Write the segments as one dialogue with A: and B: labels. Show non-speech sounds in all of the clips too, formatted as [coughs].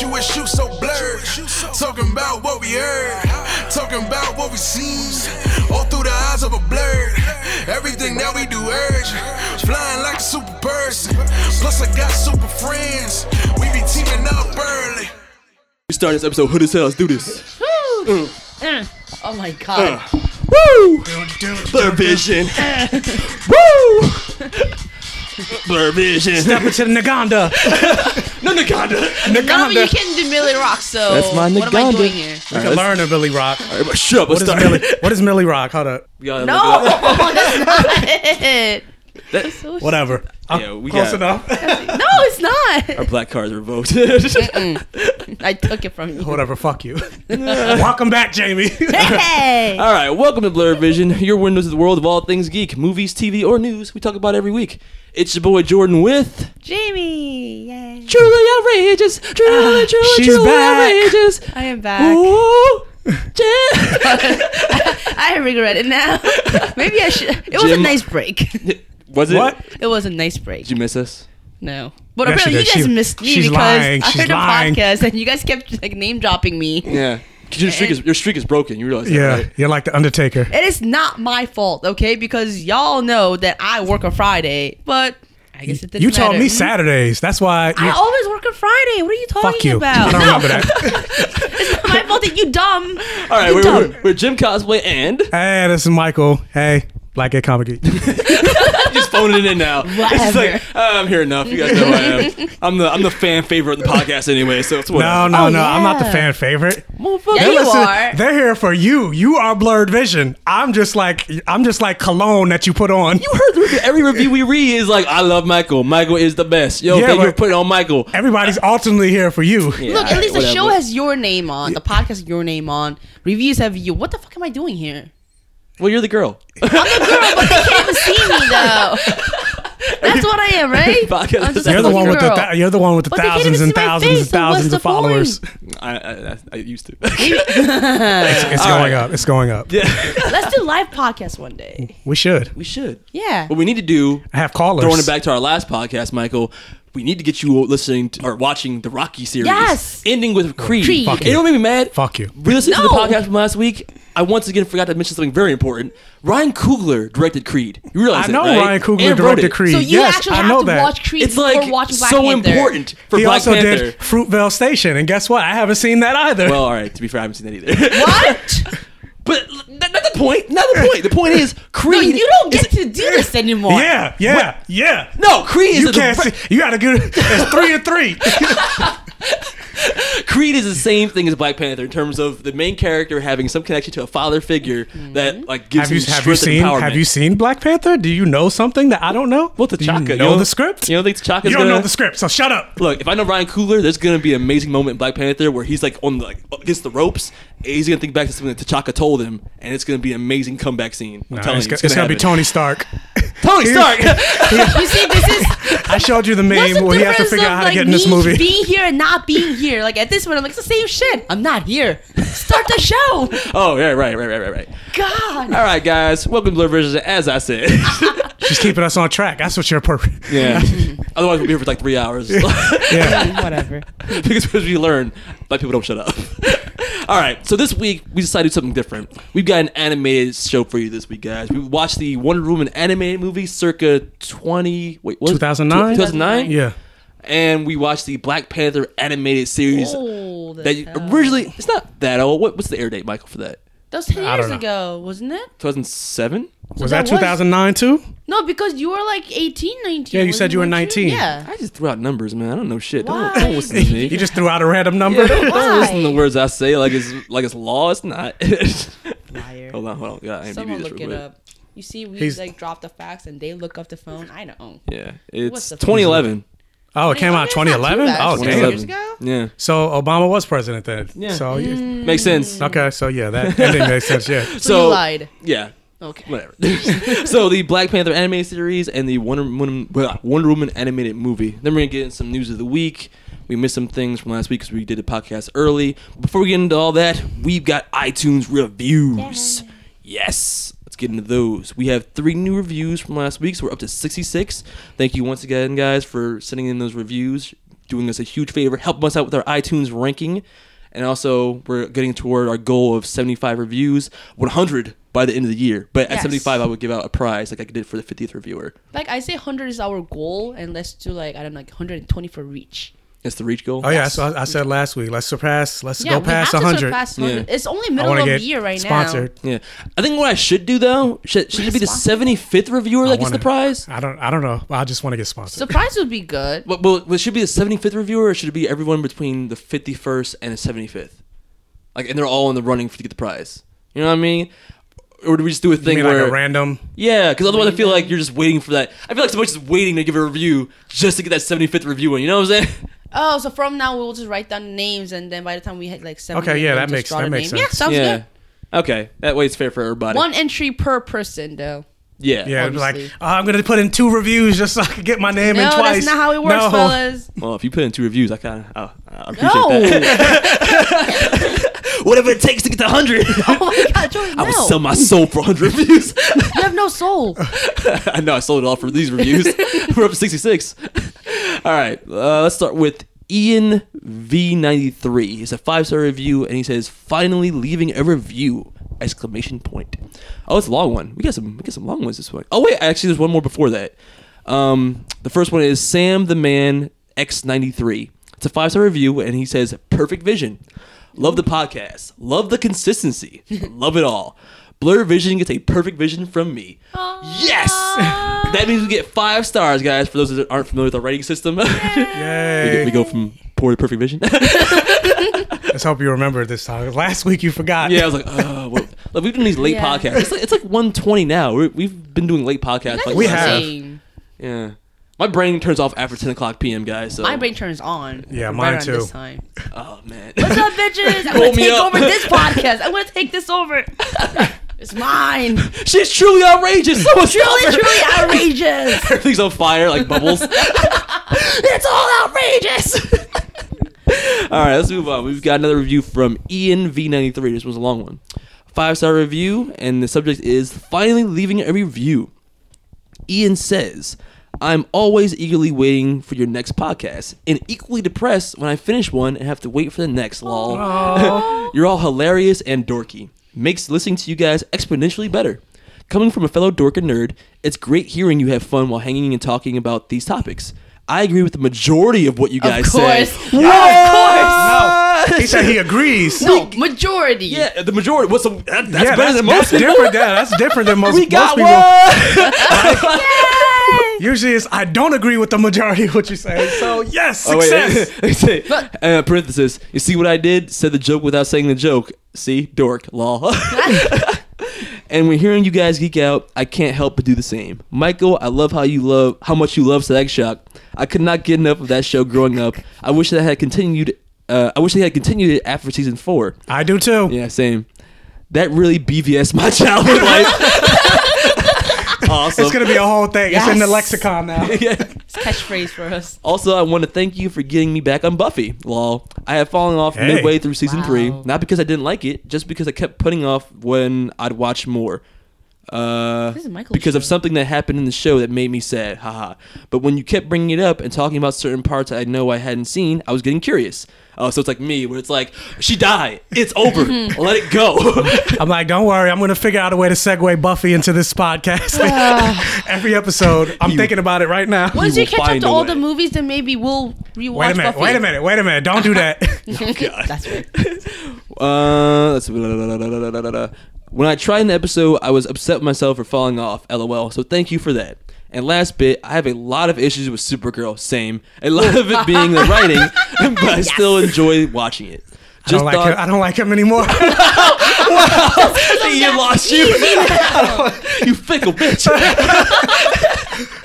A: you wish you so blurred. Talking about what we heard. Talking about what we seen. All through the eyes of a blur. Everything that we do urge. Flying like a super person. Plus I got super friends. We be teaming up early.
B: We start this episode hood as hell. Let's do this. Mm. Mm.
C: Oh my uh. god.
B: Woo! Blur vision. [laughs] Woo! Blur vision.
D: Step into the Naganda. [laughs]
B: No Naganda. Naganda!
C: No, but you can't do Millie Rock, so
B: That's my
C: what am I
B: Naganda.
C: doing here?
D: You can learn a Billy Rock.
B: All right, shut up.
D: What is
B: start.
D: Millie? What is Millie Rock? Hold up.
C: No,
B: look it up. [laughs]
C: that's not it.
B: That-
C: So
D: Whatever. I'm uh,
B: Yeah, we
D: close
B: got-
D: enough.
C: No, [laughs] it's not.
B: Our black cards revoked.
C: I took it from you.
D: Whatever. Fuck you. [laughs] Welcome back, Jamie.
C: Hey.
B: All right, welcome to Blur Vision, your windows to the world of all things geek, movies, TV, or news. We talk about every week. It's your boy Jordan with
C: Jamie. Yay.
B: truly outrageous, truly, ah, truly,
D: she's
B: truly
D: back.
B: outrageous.
C: I am back.
B: Ooh, Jim. [laughs]
C: I regret it now. Maybe I should. It was a nice break.
B: Was it?
D: What?
C: It was a nice break.
B: Did you miss us?
C: No. But
D: Yeah,
C: apparently you guys
D: She-
C: missed me
D: she's
C: because
D: lying.
C: I
D: She's
C: heard a podcast and you guys kept like name dropping me.
B: Yeah. 'Cause your streak is your streak is broken. You realize that,
D: Yeah,
B: right?
D: you're like the Undertaker.
C: It is not my fault, okay? Because y'all know that I work on Friday, but I guess it didn't
D: You told
C: matter.
D: me Saturdays. That's why.
C: I always work on Friday. What are you talking
D: fuck you.
C: about?
D: I don't
C: no,
D: remember that. [laughs]
C: it's not my fault that you dumb.
B: All right, we're,
C: dumb.
B: we're, we're Jim Cosplay and
D: hey, this is Michael. Hey, Black Gay Comic Geek.
B: just [laughs] [laughs] phoning it in now. It's just like "Ah, I'm here enough. You guys know who I am. [laughs] I'm the I'm the fan favorite of the podcast anyway. So it's whatever.
D: No, no,
C: Oh,
D: no. I'm not the fan favorite.
B: Motherfucker.
C: Yeah,
D: They're
C: you
D: listening-
C: are.
D: They're here for you. You are blurred vision. I'm just like I'm just like cologne that you put on.
B: You heard the review. Every review we read is like, I love Michael. Michael is the best. Yo,
D: Yeah,
B: thank you
D: but-
B: for putting on Michael.
D: Everybody's ultimately here for you.
B: Yeah,
C: Look, at
B: alright,
C: least the show has your name on. The podcast has your name on. Reviews have you. What the fuck am I doing here?
B: Well, you're the girl.
C: I'm the girl, but they can't see me though. That's what I am, right? [laughs]
B: Podcast
C: I'm just a
D: You're the
C: fucking
D: one with the
C: girl.
D: th- you're the one with the
C: But they can't
D: thousands
C: even
D: and
C: see my
D: thousands
C: face,
D: and
C: so what's
D: thousands
C: the
D: of followers.
B: I, I, I, I used to. [laughs]
D: It's
B: All
D: going
B: right.
D: up. It's going up.
B: yeah,
C: Let's do live podcast one day.
D: We should.
B: we should.
C: Yeah.
B: What we need to do,
D: I have callers.
B: throwing it back to our last podcast, Michael. We need to get you listening to, or watching the Rocky series.
C: Yes.
B: Ending with Creed.
C: Creed.
D: Fuck
B: And you know what made me mad?
D: Fuck you.
B: We listened to the podcast from last week. I once again forgot to mention something very important. Ryan Coogler directed Creed. You realize
D: I
B: that,
D: know
B: right?
D: Ryan Coogler
B: And wrote
D: directed
B: it.
D: Creed.
C: So you
D: yes,
C: actually
D: I
C: have
D: know
C: to
D: that.
C: watch Creed
B: It's
C: before
B: like
C: watching Black
B: so
C: Panther.
B: important for
D: he
B: Black
D: also
B: Panther.
D: did Fruitvale Station, and guess what? I haven't seen that either.
B: Well, all right. To be fair, I haven't seen that either.
C: What? [laughs]
B: but that, not the point. Not the point. The point is Creed. [laughs]
C: No,
B: Creed.
C: you don't
B: is-
C: get to do this [laughs] anymore.
D: yeah, yeah, yeah.
B: No, Creed is
D: You
B: a
D: can't.
B: direct-
D: See, you got to get it's three and three. [laughs]
B: Creed is the same thing as Black Panther in terms of the main character having some connection to a father figure mm-hmm. that like gives
D: have you
B: him
D: have you
B: strength and
D: seen
B: empowerment.
D: Have you seen Black Panther? Do you know something that I don't know?
B: Well,
D: Do
B: T'Chaka.
D: you
B: You
D: know the script?
B: You don't think T'Chaka's
D: You don't
B: gonna
D: know the script, so shut up.
B: Look, if I know Ryan Coogler, there's gonna be an amazing moment in Black Panther where he's like on the, like against the ropes. And he's gonna think back to something that T'Chaka told him, and it's gonna be an amazing comeback scene. I'm
D: Nah,
B: telling
D: it's,
B: you,
D: go- it's gonna be. Tony Stark. [laughs]
B: Tony Stark. [laughs]
C: You see, this is
D: I showed you the
C: what's
D: meme
C: the
D: where he has to
C: difference
D: figure
C: of
D: out how
C: like
D: to get in this
C: me
D: movie.
C: being here and not being here. Like at this point, I'm like, it's the same shit. I'm not here. Start the show. [laughs]
B: oh yeah, right, right, right, right, right.
C: God.
B: All right, guys, welcome to Blur Vision. As I said,
D: She's keeping us on track. That's what you're perfect.
B: Yeah. [laughs] Otherwise, we'll be here for like three hours.
D: yeah. [laughs]
C: Whatever. [laughs]
B: because as we learn, black people don't shut up. All right. So this week we decided to do something different. We've got an animated show for you this week, guys. We watched the Wonder Woman animated movie circa 20 wait,
D: 2009?
B: 2009?
D: Yeah.
B: And we watched the Black Panther animated series
C: old
B: that you, originally it's not that old. What, what's the air date, Michael, for that?
C: That was
D: 10
C: years ago, wasn't it?
B: 2007? So
D: was
C: that,
D: that
C: was,
D: 2009 too?
C: No, because you were like 18, 19.
D: Yeah, you said you were 19.
C: Yeah.
B: I just threw out numbers, man. I don't know shit.
C: Why?
B: Don't, don't listen to me. [laughs]
D: you just threw out a random number.
B: Yeah, don't,
C: don't,
B: listen to words I say like it's like it's law. It's not. [laughs]
C: Liar.
B: Hold on, hold on. Yeah,
C: Someone look it up. You see, we
D: He's,
C: like drop the facts and they look up the phone. I don't.
B: Yeah, it's 2011.
D: Oh, it came out 2011. Oh, damn.
C: Years ago?
B: Yeah.
D: So Obama was president then.
B: Yeah.
D: So mm.
B: makes sense.
D: Okay. So yeah, that ending makes sense. Yeah. [laughs]
C: So,
B: so
C: lied.
B: Yeah.
C: Okay.
B: whatever. [laughs] so the Black Panther anime series and the Wonder Woman, Wonder Woman animated movie. Then we're gonna get in some news of the week. We missed some things from last week because we did the podcast early. Before we get into all that, we've got iTunes reviews. Yes. Let's get into those. We have three new reviews from last week, so we're up to 66. Thank you once again, guys, for sending in those reviews, doing us a huge favor, helping us out with our iTunes ranking. And also, we're getting toward our goal of 75 reviews, 100 by the end of the year. But at
C: Yes.
B: 75, I would give out a prize like I did for the 50th reviewer.
C: Like I say, 100 is our goal, and let's do like I don't know, like 120 for reach.
B: It's the reach goal.
D: Oh yeah, so I, I said last week. Let's surpass. Let's
C: Yeah,
D: go
C: we
D: past
C: have to
D: 100.
C: surpass 100.
B: Yeah.
C: It's only
D: I
C: middle
D: want
C: of
D: to
C: the
D: get
C: year right now.
D: sponsored.
B: Yeah, I think what I should do though should, should it be the 75th reviewer that gets
D: wanna-
B: the prize?
D: I don't. I don't know. I just want to get
C: now.
D: sponsored.
C: Surprise would be good.
B: Well, well, well, it should be the 75th reviewer, or should it be everyone between the 51st and the 75th? Like, and they're all in the running to get the prize. You know what I mean? Or do we just do a
D: You
B: thing
D: mean
B: where
D: like a random?
B: Yeah, because otherwise I feel like you're just waiting for that. I feel like someone's just waiting to give a review just to get that 75th review in. You know what I'm saying? [laughs]
C: Oh, so from now we'll just write down names, and then by the time we hit like seven,
D: Okay, yeah, that makes- that makes
C: name. Yeah,
D: sense.
C: sounds
B: yeah.
C: good.
B: Okay, that way it's fair for everybody.
C: One entry per person, though.
B: Yeah.
D: Yeah, it'd be like
C: Obviously.
D: oh, I'm gonna put in two reviews just so I can get my name in
C: No,
D: twice.
C: that's not how it works,
D: No.
C: fellas.
B: Well, if you put in two reviews, I kind of oh, I appreciate
C: No.
B: that. [laughs] Whatever it takes to get to 100. [laughs]
C: oh my god, [laughs] Jordan, no.
B: I would sell my soul for 100 reviews.
C: you have no soul.
B: I know I sold it all for these reviews. We're up to 66. All right, uh, let's start with Ian V93. It's a five star review, and he says, "Finally leaving a review!" Exclamation point. Oh, it's a long one. We got some. We got some long ones this week. Oh wait, actually, there's one more before that. Um, the first one is Sam the Man X93. It's a five star review, and he says, "Perfect vision. Love the podcast. Love the consistency. [laughs] Love it all." Blur Vision gets a perfect vision from me. Yes! That means we get five stars, guys, for those that aren't familiar with our rating system. [laughs] we,
D: Yay!
B: go, we go from poor to perfect vision. [laughs]
D: Let's hope you remember this time. Last week you forgot.
B: yeah, I was like, oh, well, look, we've done these late
C: Yeah.
B: podcasts. It's like, it's like 120 now. We're, we've been doing late podcasts. Like
D: We
B: last-
D: have.
C: Insane.
B: Yeah. My brain turns off after 10 o'clock p.m., guys. So.
C: My brain turns on.
D: Yeah,
C: right
D: mine
C: around
D: too.
C: This time.
B: Oh, man.
C: What's up, [laughs] bitches? I'm
B: Pull
C: gonna
B: me
C: take
B: up.
C: over this [laughs] podcast. I'm gonna take this over. [laughs] It's mine.
B: She's truly outrageous. So much
C: Truly,
B: longer.
C: truly outrageous.
B: Everything's on fire like bubbles. it's all outrageous. all right, let's move on. We've got another review from Ian V93. This was a long one. Five star review, and the subject is finally leaving a review. Ian says, I'm always eagerly waiting for your next podcast and equally depressed when I finish one and have to wait for the next, lol. [laughs] You're all hilarious and dorky. Makes listening to you guys exponentially better. Coming from a fellow dork and nerd, it's great hearing you have fun while hanging and talking about these topics. I agree with the majority of what you guys say.
C: Of course.
B: What?
D: No, he said he agrees.
C: No, majority.
B: Yeah, the majority. What's the, that, that's
D: yeah,
B: better
D: that's,
B: than most
D: that's different. Yeah, that's different than [laughs] most,
B: We
D: most
B: got
D: people.
B: one. [laughs]
D: Usually, it's I don't agree with the majority of what you say. So yes,
B: Oh,
D: success. [laughs]
B: wait, say, uh, parenthesis. You see what I did? Said the joke without saying the joke. See, dork, Law. and when hearing you guys geek out, I can't help but do the same. Michael, I love how you love how much you love Static Shock. I could not get enough of that show growing up. I wish that had continued. Uh, I wish they had continued it after season four.
D: I do too.
B: Yeah, same. That really BVS my [laughs] childhood life. [laughs] awesome.
D: It's gonna be a whole thing. It's in the lexicon now. [laughs]
B: yeah.
C: It's catchphrase for us.
B: Also, I want to thank you for getting me back on Buffy. Lol. I have fallen off
D: Hey.
B: midway through season
C: Wow.
B: three, not because I didn't like it, just because I kept putting off when I'd watch more. Uh,
C: This is Michael's
B: because of something that happened in the show that made me sad. Haha. But when you kept bringing it up and talking about certain parts I know I hadn't seen, I was getting curious. Oh, so it's like me, where it's like she died. It's over. [laughs] Let it go. [laughs]
D: I'm like, don't worry. I'm gonna figure out a way to segue Buffy into this podcast. [laughs] Every episode, I'm
B: You-
D: thinking about it right now.
C: Once
B: will
C: you catch up
B: find
C: to all
B: way.
C: the movies, then maybe we'll rewatch
D: Wait a minute.
C: Buffy.
D: Wait a minute. Wait a minute. Don't do that.
C: That's right.
B: Uh, let's when I tried an episode, I was upset with myself for falling off. LOL. So thank you for that. And last bit, I have a lot of issues with Supergirl. Same. A lot of it being the writing, [laughs] [laughs] but I still enjoy watching it.
D: I don't like him. I don't like him anymore. [laughs]
B: you lost you. you fickle bitch.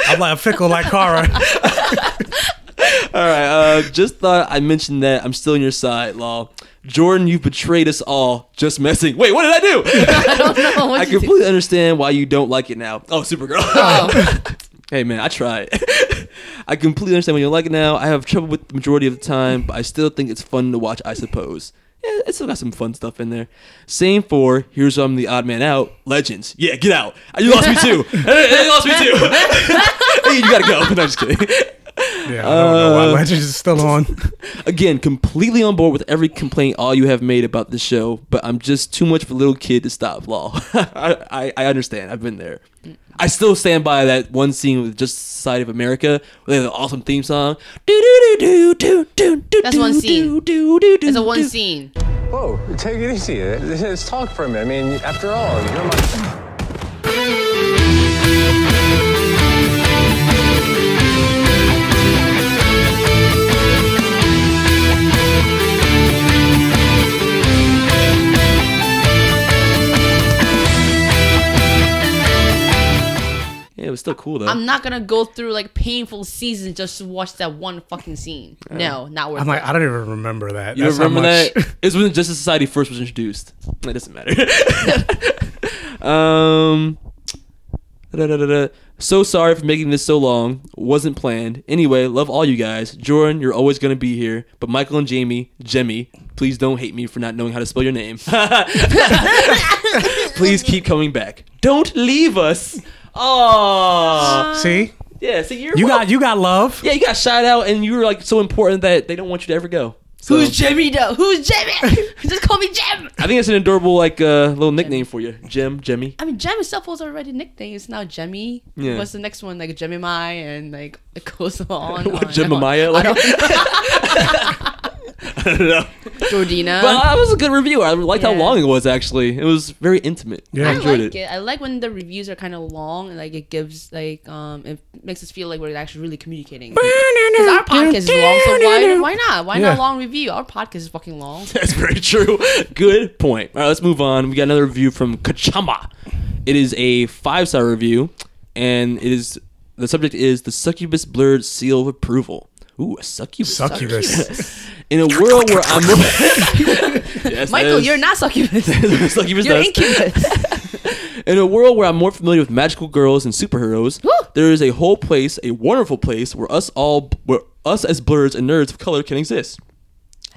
D: I'm like fickle like Kara. [laughs]
B: All right. Uh, just thought I mentioned that I'm still on your side, Law. Jordan, you've betrayed us all. Just messing. Wait, what did I do? [laughs]
C: I don't know. [laughs]
B: I
C: you do?
B: completely understand why you don't like it now. Oh, Supergirl.
C: Oh.
B: hey, man, I tried. I completely understand why you don't like it now. I have trouble with the majority of the time, but I still think it's fun to watch, I suppose. Yeah, it's still got some fun stuff in there. Same for Here's I'm the Odd Man Out. Legends. Yeah, get out. You lost me too. Hey, you lost me too. hey, you gotta go. No, I'm just kidding.
D: Yeah, I don't know why
B: Uh,
D: Legends is still on. [laughs]
B: Again, completely on board with every complaint all you have made about the show, but I'm just too much of a little kid to stop. Law, [laughs] I, I I understand. I've been there. I still stand by that one scene with Justice Society of America where they have an awesome theme song.
C: That's one scene. It's a one scene.
E: Whoa, take it easy. Let's talk for a minute. I mean, after all, you're my.
B: Still cool though.
C: I'm not gonna go through like painful seasons just to watch that one fucking scene. No, not worth
D: I'm
C: it.
D: like, I don't even remember that.
B: you
D: That's how
B: remember
D: much-
B: that? [laughs] It was when Justice Society first was introduced. It doesn't matter. [laughs] um. da-da-da-da-da. So sorry for making this so long. Wasn't planned. Anyway, love all you guys. Jordan, you're always gonna be here. But Michael and Jamie, Jemmy, please don't hate me for not knowing how to spell your name. [laughs] please keep coming back. Don't leave us. Oh,
D: See,
B: yeah. See, you're
D: you
B: wel-
D: got you got love.
B: yeah, you got shout out, and you were like so important that they don't want you to ever go. So,
C: Who's Jimmy though? Who's Jimmy? [laughs] just call me Jim.
B: I think it's an adorable like uh, little nickname for you, Jim, Jimmy.
C: I mean, Jem itself was already a nickname. It's now Jemmy.
B: Yeah.
C: What's the next one? Like Jemmy Mai, and like it goes [laughs] on.
B: What,
C: on,
B: Jemimiah?
C: on.
B: Like- [laughs]
C: I
B: I don't know.
C: don't, Jordina.
B: But that was a good review. I liked how
C: Yeah.
B: long it was. Actually, it was very intimate.
D: Yeah.
B: I
C: I
B: enjoyed
C: like
B: it.
C: it. I like when the reviews are kind of long and like it gives like um it makes us feel like we're actually really communicating. [laughs] Because our podcast is long, so why [laughs] why not? Why
D: Yeah.
C: not long review? Our podcast is fucking long. [laughs]
B: That's very true. Good point. All right, let's move on. We got another review from Kachamba. It is a five star review, and it is the subject is the succubus blurred seal of approval. Ooh, a succubus.
D: Succubus.
B: In a world where I'm [laughs] yes,
C: Michael, you're not succubus. [laughs]
B: succubus
C: you're
B: does.
C: incubus. [laughs]
B: In a world where I'm more familiar with magical girls and superheroes,
C: Woo!
B: there is a whole place, a wonderful place where us all, where us as blurs and nerds of color can exist.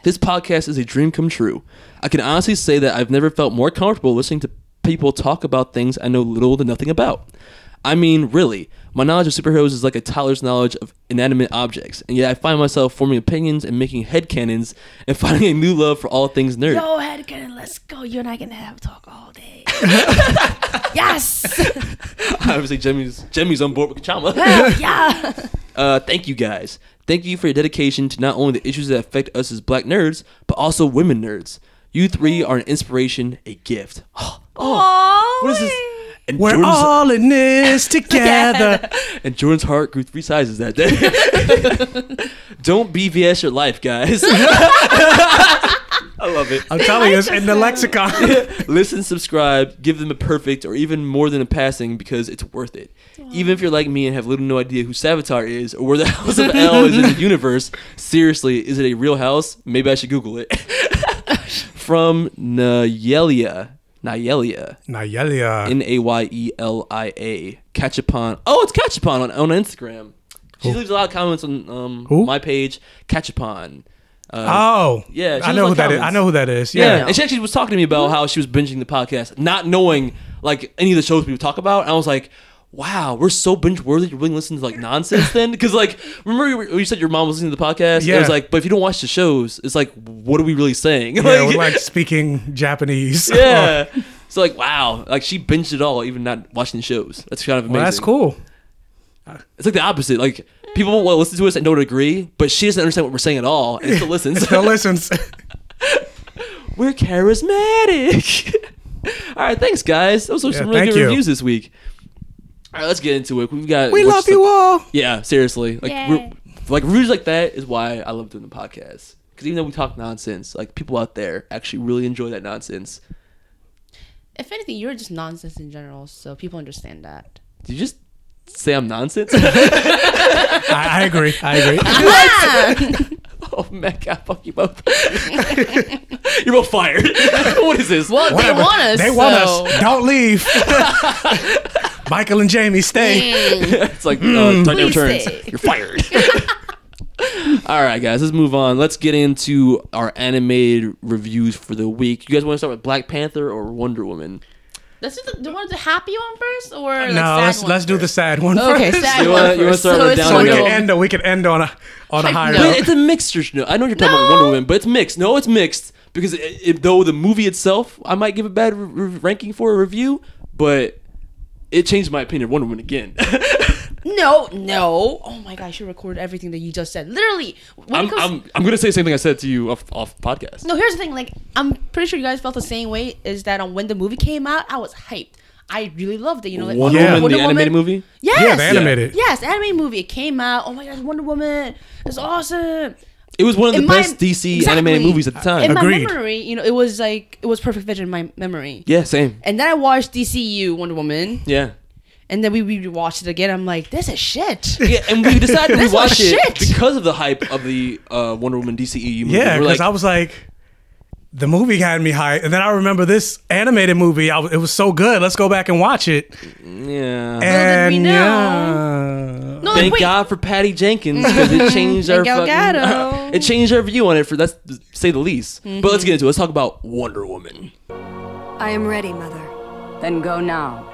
B: This podcast is a dream come true. I can honestly say that I've never felt more comfortable listening to people talk about things I know little to nothing about. I mean, really, my knowledge of superheroes is like a toddler's knowledge of inanimate objects, and yet I find myself forming opinions and making headcanons and [laughs] finding a new love for all things nerd.
C: Go ahead, Ken, let's go. You and I can have a talk all day. [laughs] [laughs] yes.
B: Obviously, Jimmy's Jimmy's on board with Kachama.
C: yeah.
B: Uh, thank you guys. Thank you for your dedication to not only the issues that affect us as black nerds, but also women nerds. You three are an inspiration, a gift. [gasps]
C: Oh,
B: What is this? And
D: We're
B: Jordan's,
D: all in this [laughs] together.
B: and Jordan's heart grew three sizes that day. [laughs] Don't BVS your life, guys. [laughs] I love it.
D: I'm telling you, it's in the lexicon.
B: Listen, subscribe, give them a perfect or even more than a passing because it's worth it. Even if you're like me and have little no idea who Savitar is or where the House of El is in the universe, seriously, is it a real house? Maybe I should Google it. From Nayelia. Nayelia.
D: Nayelia.
B: N A Y E L I A. Catchupon. Oh, it's Catchupon on, on Instagram. She leaves a lot of comments on um,
D: Who?
B: my page. Catchupon. Uh,
D: oh,
B: Yeah,
D: I know who that is.
B: comments.
D: I know who that is.
B: yeah.
D: Yeah,
B: and she actually was talking to me about how she was binging the podcast, not knowing like any of the shows we would talk about. And I was like, wow, we're so binge worthy. You're really listening to like nonsense then? Because like, remember you, you said your mom was listening to the podcast?
D: Yeah.
B: It was like, but if you don't watch the shows, it's like, what are we really saying?
D: yeah, [laughs] we're like speaking Japanese. [laughs]
B: yeah. So like, wow, like she binged it all, even not watching the shows. That's kind of amazing.
D: well, that's cool.
B: It's like the opposite. Like people won't want to listen to us and don't agree, but she doesn't understand what we're saying at all, and still [laughs] listens.
D: Still listens.
B: We're charismatic. All right, thanks guys. Those were
D: Yeah,
B: some really good
D: you.
B: reviews this week. All right, let's get into it. We've got
D: we love
B: the-
D: you all.
B: Yeah, seriously. Like
C: Yay.
B: we're, like reviews like that is why I love doing the podcast. Because even though we talk nonsense, like people out there actually really enjoy that nonsense.
C: If anything, you're just nonsense in general, so people understand that.
B: Did you just say I'm nonsense? [laughs]
D: I, I agree. I agree. [laughs]
B: oh man, God, fuck you both. [laughs] You're both fired. [laughs] what is this?
C: well, they want us.
D: They want
C: so.
D: us. Don't leave. [laughs] Michael and Jamie, stay.
B: It's like uh, Dark Knight
C: Please
B: Returns.
C: stay.
B: You're fired. All right, guys, let's move on. Let's get into our animated reviews for the week. You guys want to start with Black Panther or Wonder Woman?
C: Let's do the, do you want the happy one first, or like
D: No,
C: sad
D: let's
C: one
D: let's do the sad one
C: Okay,
D: first.
C: sad
B: You
C: one
B: wanna- you wanna start
C: so
B: down
D: So we can
B: Woman.
D: end. We can end on a on a higher
C: note.
B: It's a mixture. No, I know you're talking about Wonder Woman, but it's mixed. No, it's mixed because it, it- though the movie itself, I might give a bad re- re- ranking for a review, but it changed my opinion of Wonder Woman again. [laughs]
C: No, no. Oh my gosh, I recorded everything that you just said. Literally. When
B: I'm,
C: comes,
B: I'm I'm gonna say the same thing I said to you off off podcast.
C: no, here's the thing. Like, I'm pretty sure you guys felt the same way. Is that um, when the movie came out, I was hyped. I really loved it. You know, like
B: Wonder
D: Yeah.
B: Woman,
C: Wonder
B: the animated movie.
C: Yes.
D: Yeah, the animated.
C: Yes, animated movie. It came out. Oh my gosh, Wonder Woman. It's awesome.
B: It was one of the
C: In my-
B: best DC
C: Exactly.
B: animated movies at the time.
C: In my memory, you know, it was like it was perfect vision in my memory.
B: yeah, same.
C: And then I watched DCU Wonder Woman,
B: Yeah.
C: And then we rewatched it again. I'm like, this is shit. [laughs]
B: Yeah, and we [laughs] decided to
C: This was
B: rewatch it
C: shit.
B: because of the hype of the uh, Wonder Woman DCEU movie.
D: Yeah, because
B: like,
D: I was like, the movie had me hyped, and then I remember this animated movie. I, it was so good. Let's go back and watch it.
B: yeah.
D: And
C: we know.
D: yeah,
C: No,
B: Thank
C: wait.
B: God for Patty Jenkins [laughs] because it changed our fucking, it changed our view on it for that's say the least. But
C: Mm-hmm.
B: let's get into it. Let's talk about Wonder Woman.
F: I am ready, Mother.
G: Then go now.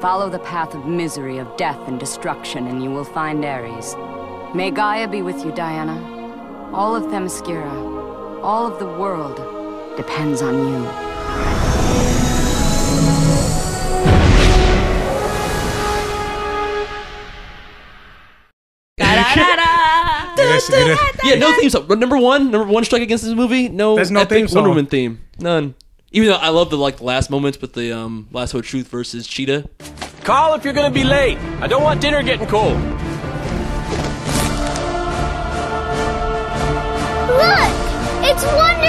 G: Follow the path of misery, of death and destruction, and you will find Ares. May Gaia be with you, Diana. All of Themyscira, all of the world, depends on you. [laughs]
B: Yeah, no theme song. Number one, number one strike against this movie. No,
D: There's no
B: epic
D: theme song.
B: Wonder Woman theme. None. Even though I love the like the last moments with the um Lasso of Truth versus Cheetah.
H: Call if you're gonna be late. I don't want dinner getting cold.
I: Look! It's Wonder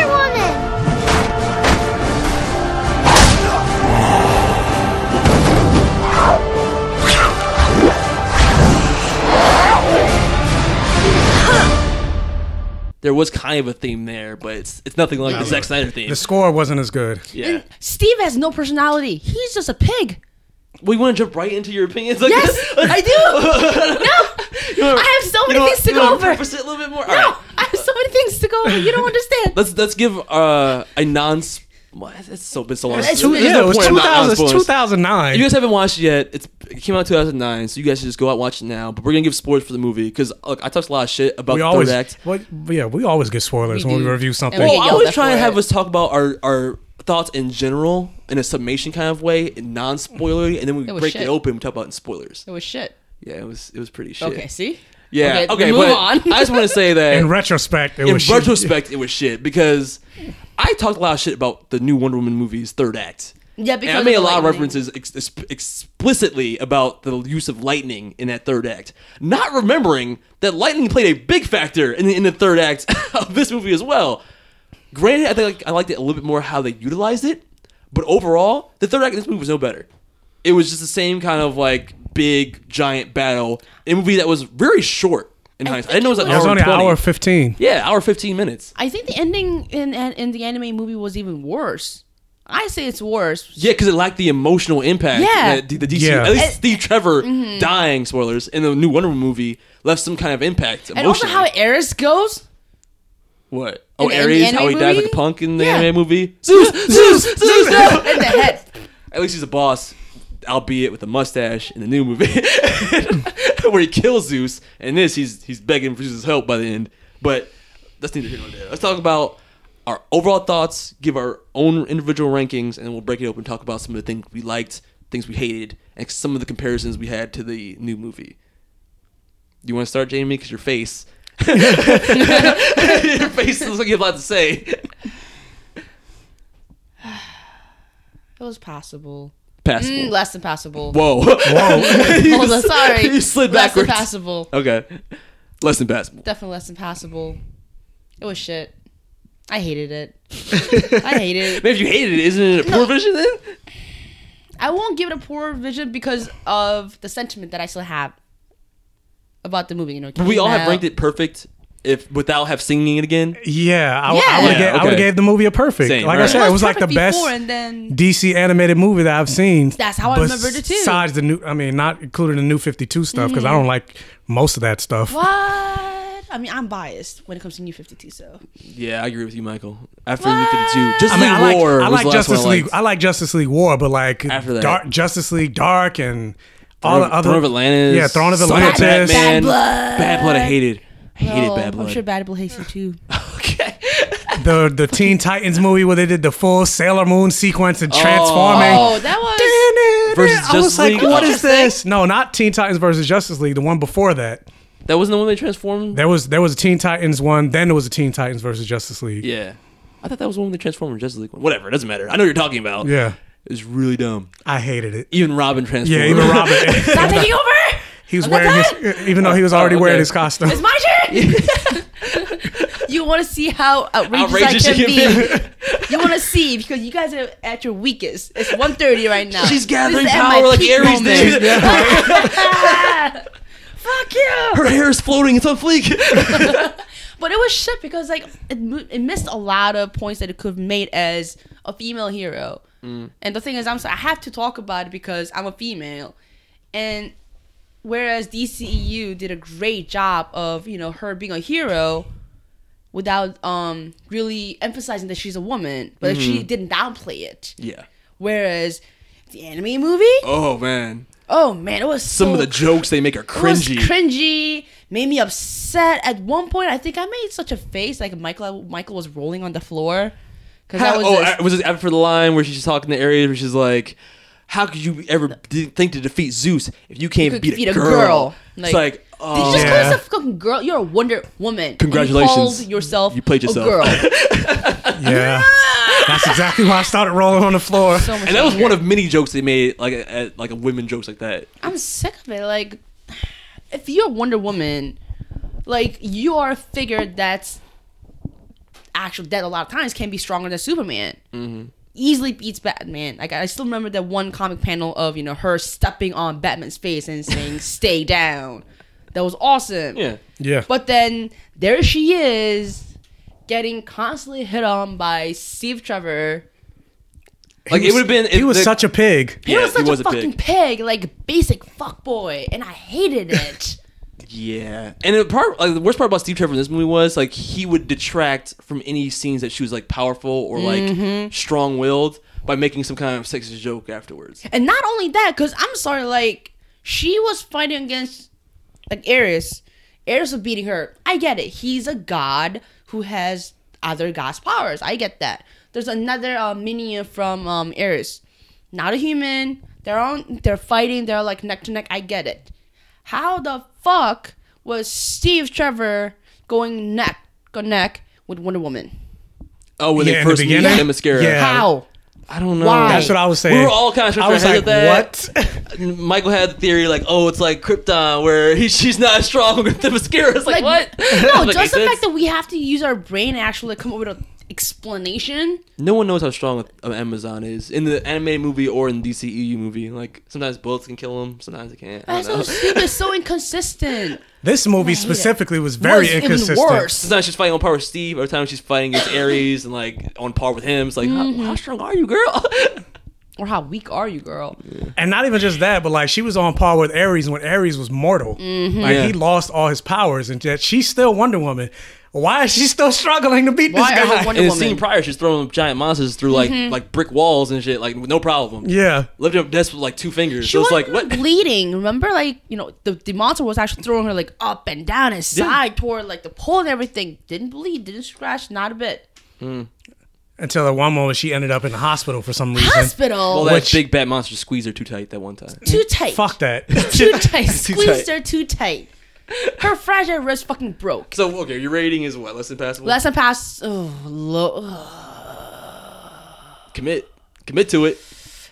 B: There was kind of a theme there, but it's it's nothing like the Zack Snyder theme.
D: the score wasn't as good.
B: yeah.
C: Steve has no personality. He's just a pig.
B: We want to jump right into your opinions. Like
C: Yes, I do. [laughs] No, I have so many things to go over.
B: Preface it a little bit more.
C: No,
B: right.
C: I have so many things to go over. You don't [laughs] understand.
B: Let's let's give uh, a non. What? It's so been so long.
C: It's-
B: There's
C: yeah,
B: no
D: it was
B: point in not- not
D: 2000,
B: spoilers.
D: 2009.
B: If you guys haven't watched it yet, it's it came out in 2009, so you guys should just go out and watch it now. But we're gonna give spoilers for the movie because look, I talked a lot of shit about
D: we
B: the
D: always,
B: third act.
D: what, yeah, we always get spoilers
C: We
D: when we review something.
C: And we
B: Well,
C: get
B: I
C: yelled
B: was
C: at
B: trying to have
C: it.
B: us talk about our our thoughts in general in a summation kind of way, non spoilery, and then we
C: It
B: break
C: shit.
B: it open. We talk about it in spoilers.
C: It was shit.
B: Yeah, it was it was pretty shit.
C: Okay, see.
B: Yeah.
C: Okay,
B: Okay.
C: move on.
B: I just want to say that
D: In retrospect, it
B: in
D: was shit.
B: retrospect, it was shit because I talked a lot of shit about the new Wonder Woman movie's third act.
C: Yeah, because
B: And I made a lot of references ex- ex- explicitly about the use of lightning in that third act, not remembering that lightning played a big factor in the, in the third act [laughs] of this movie as well. Granted, I think like, I liked it a little bit more how they utilized it, but overall, the third act of this movie was no better. It was just the same kind of like big giant battle in a movie that was very short in hindsight. I didn't know it was an
D: It was
B: hour
D: only
B: and
D: an
B: 20.
D: hour 15.
B: Yeah, hour fifteen minutes.
C: I think the ending in in the anime movie was even worse. I say it's worse.
B: Yeah, because it lacked the emotional impact.
C: Yeah.
B: that the, the DC,
D: Yeah.
B: at least
C: And-
B: Steve Trevor dying, spoilers, in the new Wonder Woman movie left some kind of impact.
C: And also
B: emotionally.
C: how Ares goes.
B: what? Oh,
C: in the- in
B: Ares, how he
C: anime
B: dies like a punk in the
C: Yeah.
B: anime movie. Zeus, Zeus, Zeus. no!
C: in the head.
B: At least he's a boss, albeit with a mustache in the new movie, [laughs] where he kills Zeus. And this, he's he's begging for Zeus' help by the end. But that's neither here nor there. Let's talk about our overall thoughts, give our own individual rankings, and then we'll break it open and talk about some of the things we liked, things we hated, and some of the comparisons we had to the new movie. You want to start, Jamie? Because your face, [laughs] your face looks like you have a lot to say. [sighs]
C: It was passable.
B: Passable.
C: Mm, less than passable.
B: Whoa. [laughs]
C: Hold on, sorry. [laughs]
B: you slid
C: less than
B: backwards.
C: passable.
B: Okay. Less than passable.
C: Definitely less than passable. It was shit. I hated it. [laughs] I hated it.
B: Maybe if you hated it, isn't it a poor vision then?
C: I won't give it a poor vision because of the sentiment that I still have about the movie. You know,
B: we all have
C: out-
B: ranked it perfect if without have singing it again.
D: Yeah, I,
C: Yeah.
D: I would have
B: Yeah,
D: gave,
B: okay.
D: gave the movie a perfect.
B: Same,
D: like I said, it was like the best
C: before, and then
D: DC animated movie that I've seen.
C: That's how I remembered it, too.
D: Besides the new, I mean, not including the new Fifty Two stuff because I don't mm-hmm. like most of that stuff.
C: what? I mean, I'm biased when it comes to New Fifty Two. So
B: Yeah, I agree with you, Michael. After New 52, Justice
D: I mean, I
B: League
D: like,
B: War
D: I
B: was
D: like
B: the last one
D: Justice
B: I
D: League. I like Justice League War, but like
B: After that.
D: Dark, Justice League Dark and all
B: Throne,
D: the other
B: Throne of Atlantis.
D: Yeah, Throne of
B: Son
D: Atlantis.
B: Batman.
C: Bad Blood.
B: Bad Blood. I hated. I hated
C: Oh,
B: Bad Blood.
C: I'm sure Bad Blood hates you too. [laughs]
B: okay.
D: the the Teen [laughs] Titans movie where they did the full Sailor Moon sequence and transforming.
C: Oh, oh that was
B: Versus
D: I was
B: Justice
D: like,
B: League?
D: what is this? No, not Teen Titans versus Justice League. The one before that.
B: That wasn't the one they transformed.
D: There was there was a Teen Titans one. Then there was a Teen Titans versus Justice League.
B: yeah. I thought that was the one they transformed in Justice League. one. Whatever. It doesn't matter. I know what you're talking about.
D: Yeah,
B: it's really dumb.
D: I hated it.
B: Even Robin transformed.
D: Yeah, even Robin. [laughs]
C: not taking over.
D: He was
C: I'm
D: wearing his, even though he was already
B: Oh, okay.
D: wearing his costume.
C: It's my turn. [laughs] [laughs] you want to see how outrageous,
B: Outrageous
C: I
B: you
C: can
B: can
C: be. [laughs] you want to see because you guys are at your weakest. It's 1.30 right now.
B: She's gathering
C: is
B: power like
C: peak
B: Ares
C: moment.
B: did.
C: Fuck you.
B: Her hair is floating. It's on fleek.
C: But it was shit because like it, it missed a lot of points that it could have made as a female hero.
B: Mm.
C: And the thing is, I'm so I have to talk about it because I'm a female, and whereas DCEU did a great job of you know her being a hero without um really emphasizing that she's a woman, but
B: Mm-hmm.
C: she didn't downplay it.
B: yeah.
C: Whereas the anime movie,
B: Oh man.
C: oh man, it was
B: Some
C: so
B: of the jokes they make are
C: it was
B: cringy.
C: cringy. Made me upset. At one point, I think I made such a face like Michael. Michael was rolling on the floor because
B: How,
C: that was.
B: oh,
C: this-
B: uh, was it after the line where she's talking to Ares, where she's like, "How could you ever d- think to defeat Zeus if you can't
C: could
B: beat,
C: defeat
B: a
C: a
B: girl?"
C: girl.
B: it's
C: Like,
B: like,
C: Did
B: oh,
C: you just oh. call
D: Yeah.
C: yourself a fucking girl? You're a Wonder Woman.
B: Congratulations.
C: You called yourself
B: You played yourself.
C: a girl. [laughs]
D: Yeah, that's exactly why I started rolling on the floor.
C: So
B: and that was
C: anger.
B: one of many jokes they made, like a, like a women jokes like that.
C: I'm sick of it. Like, if you're Wonder Woman, like you are a figure that's actually that a lot of times can be stronger than Superman. Mm-hmm. Easily beats Batman. Like I still remember that one comic panel of you know her stepping on Batman's face and saying [laughs] "Stay down." That was awesome.
B: Yeah,
D: Yeah,
C: But then there she is, getting constantly hit on by Steve Trevor.
B: like it would have been.
D: he was such a pig.
C: He
B: Yeah,
C: was such
B: he was
C: a
B: a
C: fucking
B: pig.
C: pig, like basic fuck boy, and I hated it. [laughs]
B: Yeah, and the part, like the worst part about Steve Trevor in this movie was like he would detract from any scenes that she was like powerful or like
C: Mm-hmm.
B: strong-willed by making some kind of sexist joke afterwards.
C: And not only that, because I'm sorry, like she was fighting against like Ares. Ares was beating her. I get it. He's a god who has other gods' powers. I get that. There's another uh, minion from um, Ares, not a human. They're on. They're fighting. They're like neck to neck. I get it. How the fuck was Steve Trevor going neck to neck with Wonder Woman?
B: Oh, when
D: Yeah,
B: they
D: in the
B: first meet
D: beginning?
B: Themyscira.
D: Yeah.
C: How?
B: I don't know.
C: Why?
D: That's what I was saying.
B: We were all kind of shook
D: I
B: our
D: was
B: heads
D: like,
B: at
D: what?
B: that. [laughs] Michael had the theory like, oh, it's like Krypton, where he, she's not as strong [laughs] with Themyscira. It's like,
C: Like,
B: what?
C: No, [laughs]
B: Like,
C: just
B: makes
C: the
B: sense.
C: fact that we have to use our brain and actually come up with an explanation.
B: no one knows how strong Amazon is in the animated movie or in the DCEU movie. Like sometimes bullets can kill him, sometimes they can't. I
C: That's
B: don't
C: so
B: know.
C: stupid, so inconsistent.
D: This movie
C: hate it.
D: specifically was very
C: Was even
D: inconsistent.
C: worse.
B: Sometimes she's fighting on par with Steve. Other times she's fighting against Ares and like on par with him. It's like,
C: Mm-hmm.
B: how, how strong are you, girl? [laughs]
C: Or how weak are you, girl?
D: And not even just that, but like she was on par with Ares when Ares was mortal.
C: Mm-hmm.
D: Like
B: Yeah.
D: he lost all his powers, and yet she's still Wonder Woman. Why is she still struggling to beat
C: Why
D: this
C: are
D: guy?
C: the Wonder
B: in the scene prior, she's throwing giant monsters through like
C: Mm-hmm.
B: like brick walls and shit, like no problem.
D: yeah,
B: Lifting up desks with like two fingers.
C: She
B: so
C: was
B: like what?
C: bleeding. Remember, like you know, the, the monster was actually throwing her like up and down and side toward like the pole and everything. Didn't bleed, didn't scratch, not a bit.
D: until at one moment she ended up in the hospital for some reason.
C: Hospital,
B: Well, that
D: Which-
B: big bat monster squeezed her too tight that one time.
C: too tight.
D: Fuck that.
C: Too tight. [laughs] Squeezed
B: tight.
C: her too tight. [laughs] Her fragile wrist fucking broke.
B: So okay, your rating is what? Less than passable.
C: Less than pass. Oh, low, uh,
B: Commit. Commit to it.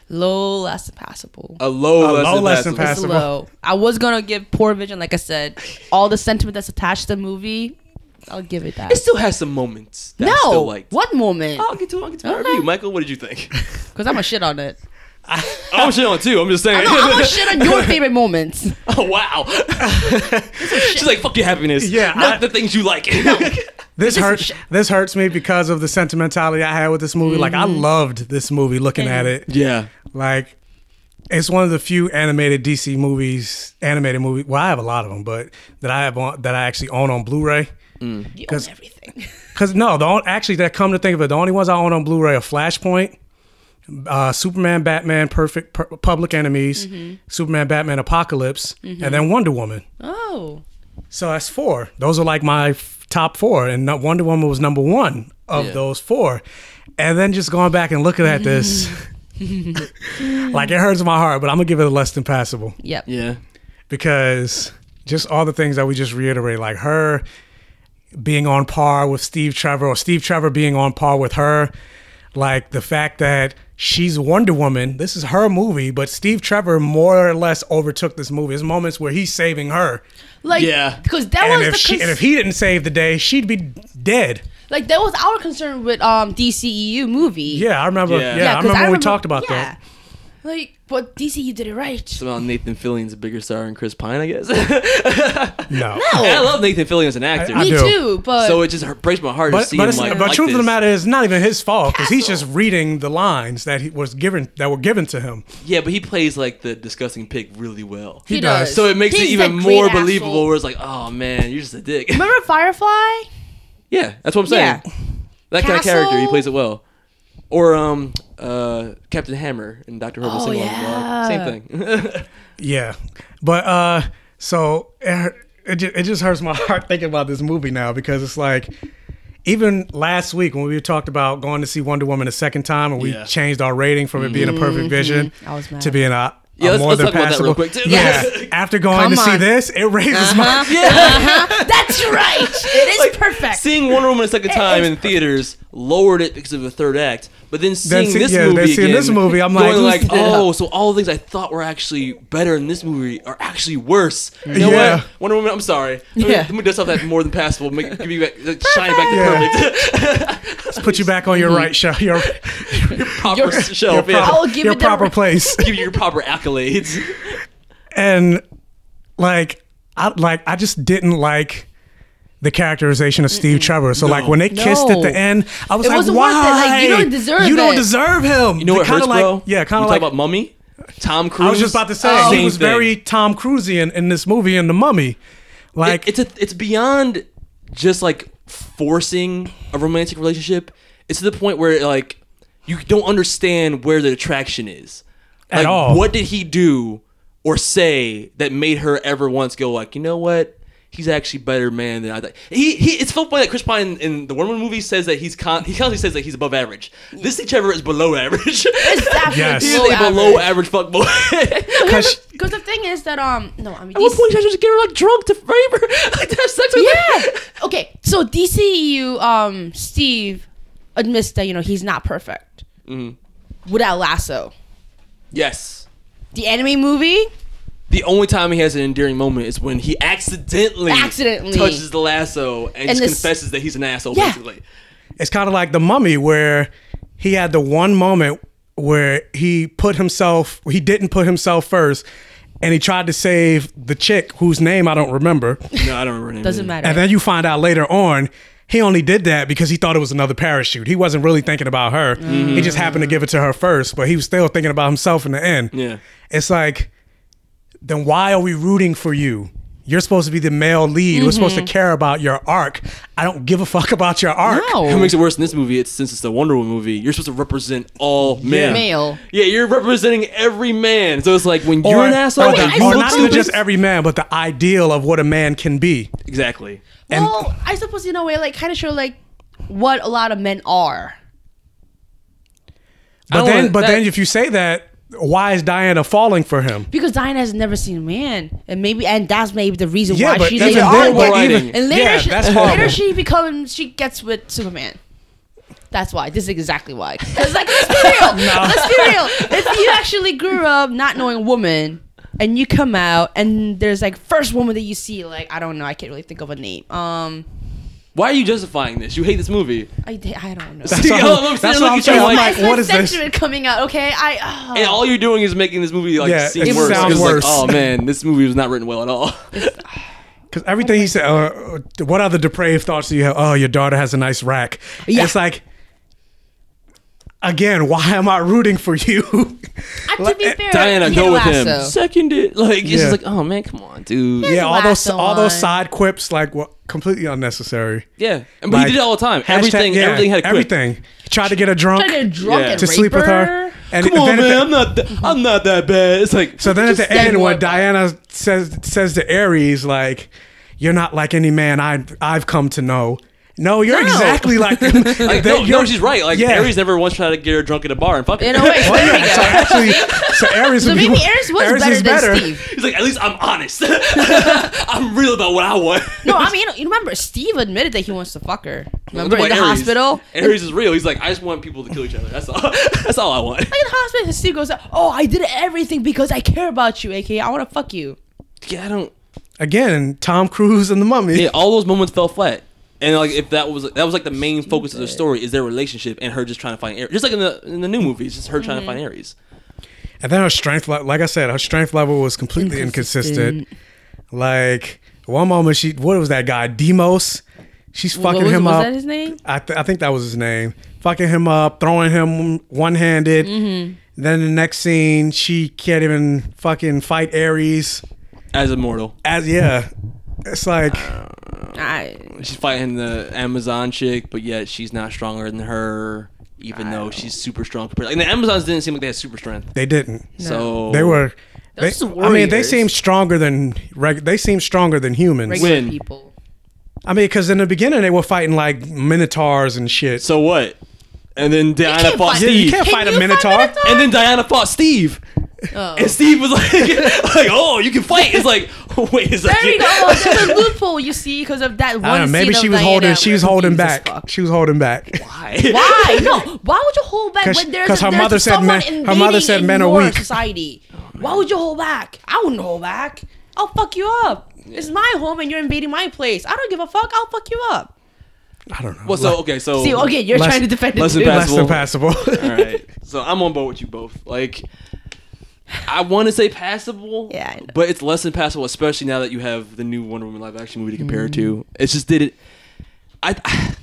C: low, less than passable.
B: A low,
D: A
B: less,
D: low
B: than
D: less than
B: passable.
C: It's
D: Passable.
C: low. I was gonna give Poor Vision, like I said, all the sentiment that's attached to the movie. I'll give it that.
B: It still has some moments that I
C: no,
B: still liked.
C: what moment?
B: I'll get to. I'll get to my
C: Okay.
B: review. Michael, what did you think? [laughs]
C: Because I'm a shit on it.
B: I'm shit on too. I'm just saying.
C: No, I'm gonna [laughs] shit on your favorite moments.
B: oh wow. She's like, fuck your happiness.
D: Yeah,
B: not
D: I-
B: the things you like. [laughs]
D: This hurts. This hurts me because of the sentimentality I had with this movie. Like I mm. loved this movie, looking at it.
B: yeah.
D: Like it's one of the few animated DC movies, animated movie. Well, I have a lot of them, but that I have on that I actually own on Blu-ray. Mm.
C: You own everything. [laughs]
D: Because no, the only, actually that come to think of it, the only ones I own on Blu-ray are Flashpoint, uh, Superman, Batman, Perfect, per, Public Enemies, Superman, Batman, Apocalypse, and then Wonder Woman.
C: Oh.
D: So that's four. Those are like my f- top four, and Wonder Woman was number one of
B: Yeah.
D: those four. And then just going back and looking at this, [laughs] like it hurts my heart, but I'm gonna give it a less than passable
C: Yep.
B: Yeah.
D: because just all the things that we just reiterate, like her being on par with Steve Trevor, or Steve Trevor being on par with her, like the fact that she's Wonder Woman. This is her movie, but Steve Trevor more or less overtook this movie. There's moments where he's saving her,
C: Like
B: Yeah.
C: because that
D: and
C: was
D: if
C: the
D: she
C: cons-
D: and if he didn't save the day, she'd be dead.
C: like that was our concern with um DCEU movie.
D: Yeah, I remember.
B: Yeah.
D: Yeah, I
C: 'cause
D: remember when we talked about
C: yeah.
D: that.
C: Like, but DC, you did it right.
B: Somehow Nathan Fillion's a bigger star than Chris Pine, I guess. [laughs]
D: No,
B: I love Nathan Fillion as an actor.
D: I
C: Me
D: do.
C: too, but
B: so it just hurt, breaks my heart to
D: but
B: see
D: but,
B: him
D: it's,
B: like.
D: but
B: like
D: truth of the
B: this.
D: matter is, not even his fault because he's just reading the lines that he was given that were given to him.
B: Yeah, but he plays like the disgusting pig really well.
C: he,
D: he
C: does.
D: does.
B: So it makes
C: He's
B: it even
C: that great
B: more
C: asshole.
B: believable. Where it's like, oh man, you're just a dick. [laughs]
C: Remember Firefly?
B: yeah, that's what I'm saying.
C: Yeah.
B: That kind of character, he
C: Castle.
B: plays it well. Or um, uh, Captain Hammer and Doctor Who.
C: Oh,
B: Same
C: yeah.
B: Same thing. [laughs]
D: Yeah, but uh, so it it just, it just hurts my [laughs] heart thinking about this movie now because it's like. Even last week when we talked about going to see Wonder Woman a second time and we
B: Yeah.
D: changed our rating from it being a perfect vision
C: Mm-hmm. I was mad.
D: to being a,
B: Yeah, let's-
D: more
B: let's
D: than
B: talk about that
D: passable.
B: real quick, too. [laughs]
D: Yeah, after going
C: Come
D: to see this, it raises my yeah
C: That's right. It is perfect.
B: seeing Wonder Woman a second time in theaters lowered it because of the third act. But then seeing
D: see-
B: this
D: yeah,
B: movie
D: then seeing
B: again,
D: this movie, I'm
B: going
D: like,
B: like, oh, so all the things I thought were actually better in this movie are actually worse. You know
D: Yeah.
B: what? Wonder Woman, I'm sorry. Let me,
C: Yeah.
B: let me dust off that more than passable. Make, give you back, like, shine it back to perfect.
D: Let's put you back on your
B: Mm-hmm. [laughs]
D: right shelf, your,
B: your proper
D: your, [laughs]
B: shelf.
D: proper,
B: yeah.
C: I'll give
D: your
C: it the-
D: proper place. [laughs]
B: give you your proper accolades.
D: and like I like I just didn't like the characterization of Steve Trevor. So like when they kissed at the end, I was
C: It
D: like,
C: wasn't
D: why?
C: worth it. Like, you don't deserve
D: You don't
C: it."
D: deserve him.
B: You know what
D: kinda
B: hurts,
D: like,
B: bro?
D: Yeah, kind
B: You
D: of
B: talk
D: like.
B: about Mummy, Tom Cruise.
D: I was just about to say oh.
B: Same
D: he was
B: thing.
D: very Tom Cruisian in this movie in The Mummy. Like
B: It- it's a, it's beyond just like forcing a romantic relationship. It's to the point where like you don't understand where the attraction is
D: At
B: Like,
D: all.
B: What did he do or say that made her ever once go like, you know what? He's actually better man than I thought. He, he it's so funny that Chris Pine in the Wonder Woman movie says that he's con- he constantly says that he's above average. This each Trevor is below average.
C: It's [laughs] definitely
D: Yes.
B: He's
C: below
B: a below
C: average.
B: average fuck boy.
D: Cause
C: the [laughs] thing is that um no I mean
B: At what
C: DC
B: point should I just get her like drunk to rape her? [laughs] like to have sex with her?
C: yeah okay so DCU um Steve admits that you know he's not perfect
B: Mm-hmm.
C: without Lasso
B: Yes.
C: the anime movie
B: The only time he has an endearing moment is when he accidentally,
C: Accidentally.
B: touches the lasso and, just
C: this-
B: confesses that he's an asshole.
C: Yeah.
B: Basically,
D: it's kind of like the mummy where he had the one moment where he put himself he didn't put himself first and he tried to save the chick whose name I don't remember.
B: no, I don't remember.
C: doesn't matter
D: And then you find out later on he only did that because he thought it was another parachute. He wasn't really thinking about her. He just mm. happened to give it to her first, but he was still thinking about himself in the end.
B: Yeah.
D: It's like, then why are we rooting for you? You're supposed to be the male lead. We're supposed to mm-hmm. care about your arc. I don't give a fuck about your arc.
C: No.
B: What makes it worse in this movie? It's since it's the Wonder Woman movie. You're supposed to represent all men.
C: male
B: Yeah, you're representing every man. So it's like when
D: Or,
B: you're an asshole,
D: or, the-
B: and you
D: or not even just every man, but the ideal of what a man can be.
B: exactly.
C: well I suppose in a way like kind of show like what a lot of men are
D: But then,
B: wanna-
D: but
B: that-
D: then, if you say that, why is Diana falling for him?
C: because Diana has never seen a man and maybe and that's maybe the reason
D: Yeah,
C: why
D: but
C: she
D: even
C: later
D: then,
C: on
B: writing.
D: even,
C: and later
D: yeah,
C: she,
D: that's
C: later she becomes she gets with Superman. That's why. This is exactly why. [laughs] Because like, let's be real. [laughs] Let's be real. If you actually grew up not knowing a woman, and you come out, and there's like first woman that you see, like I don't know, I can't really think of a name. Um,
B: Why are you justifying this? You hate this movie.
C: I, I don't know.
D: That's
B: See,
D: what [laughs]
B: I'm-
D: I'm-
B: I'm
D: that's
B: sitting
D: what I'm
B: looking
D: saying.
B: at you
D: I'm
B: like-
D: like, what is this?
C: sentiment coming out? Okay, I. Oh.
B: And all you're doing is making this movie like
D: Yeah,
B: seem
D: it
B: worse.
D: sounds
B: 'cause, like,
D: worse.
B: oh man, this movie was not written well at all. [laughs]
D: Because everything he said, uh, uh, what other depraved thoughts do you have? Oh, your daughter has a nice rack.
C: Yeah.
D: It's like, again, why am I rooting for you? [laughs]
C: Uh, to be fair,
B: Diana, go with him.
C: Lasso.
B: Second it. Like it's
D: Yeah.
B: just like, oh man, come on, dude.
D: yeah, all those
C: Lasso
D: all those side quips, like, what completely unnecessary.
B: Yeah, and but
D: Like,
B: he did it all the time.
D: hashtag-
B: everything,
D: yeah,
B: everything had a quip.
D: everything. He tried to get her drunk.
C: Trying to drunk
B: Yeah.
C: and
D: to
C: rape
D: sleep with her. And
B: Come on, man.
D: the-
B: I'm not. That, I'm not that bad. It's like
D: So then at the
C: Just saying
D: end, when Diana says says to Ares, like, "You're not like any man I I've come to know." No, you're
C: No.
D: exactly like them. [laughs]
B: Like,
D: That
B: no, no,
D: you're-
B: she's right. Like
D: Yeah.
B: Ares never once tried to get her drunk at a bar and fuck her.
C: In a way, so [laughs]
D: Well,
C: there we
D: yeah, so
C: go.
D: actually, so Ares
C: So
D: would be-
C: maybe Ares was
D: Ares
C: better
D: is
C: than
D: better.
C: Steve.
B: He's like, at least I'm honest. [laughs] I'm real about what I want.
C: No, I mean, you, remember Steve admitted that he wants to fuck her. Remember in the
B: Ares.
C: hospital?
B: Ares is real. He's like, I just want people to kill each other. That's all. That's all I want.
C: Like in the hospital, Steve goes, "Oh, I did everything because I care about you, aka I want to fuck you."
B: Yeah, I don't.
D: Again, Tom Cruise and the Mummy.
B: Yeah, all those moments fell flat. And like, if that was that was like the main focus of the story is their relationship and her just trying to find Ares. Just like in the in the new movies, just her trying to find Ares.
D: And then her strength, le- like I said, her strength level was completely inconsistent. Like one moment, she what was that guy Deimos? She's
C: What
D: fucking
C: was,
D: him
C: was
D: up.
C: that his name?
D: I, th- I think that was his name. Fucking him up, throwing him one handed.
C: Mm-hmm.
D: Then the next scene, she can't even fucking fight Ares.
B: As immortal,
D: As yeah, it's like
C: I,
B: she's fighting the Amazon chick, but yet she's not stronger than her, even though she's super strong. Compared, like the Amazons didn't seem like they had super strength.
D: they didn't.
B: So
D: They were. They,
C: Those
D: I mean, they
C: warriors.
D: seem stronger than reg- they seem stronger than humans.
C: regular
B: When?
C: people.
D: I mean, because in the beginning they were fighting like minotaurs and shit.
B: So what? And then Diana fought
C: Steve.
D: Yeah, you can't
C: Can
D: fight a
C: you fight
D: minotaur.
C: Minotaur?
B: And then Diana fought Steve.
C: Oh.
B: And Steve was like, [laughs] like, [laughs] oh, you can fight. It's like, [laughs] wait a second.
C: There we go. Oh, there's a loophole, you see, because of that one.
D: I don't know, maybe
C: scene
D: she
C: of
D: was holding.
C: Diana
D: She was holding
C: Jesus
D: back.
C: fuck.
D: She was holding back.
B: Why?
C: Why? No. Why would you hold back
D: 'Cause-
C: when there's
D: 'cause
C: a,
D: her
C: there's
D: mother said men- her mother said men are weak.
C: Society. Why would you hold back? I wouldn't hold back. I'll fuck you up. It's my home and you're invading my place. I don't give a fuck. I'll fuck you up.
D: I don't know.
B: Well, so okay, so
C: See, okay, you're
D: less-
C: trying to defend it
B: less
C: too.
B: than
D: less than passable.
B: All right, so I'm on board with you both. Like, I want to say passable,
C: Yeah, I
B: but it's less than passable, especially now that you have the new Wonder Woman live action movie to compare it to.
C: Mm.
B: It just did it. I.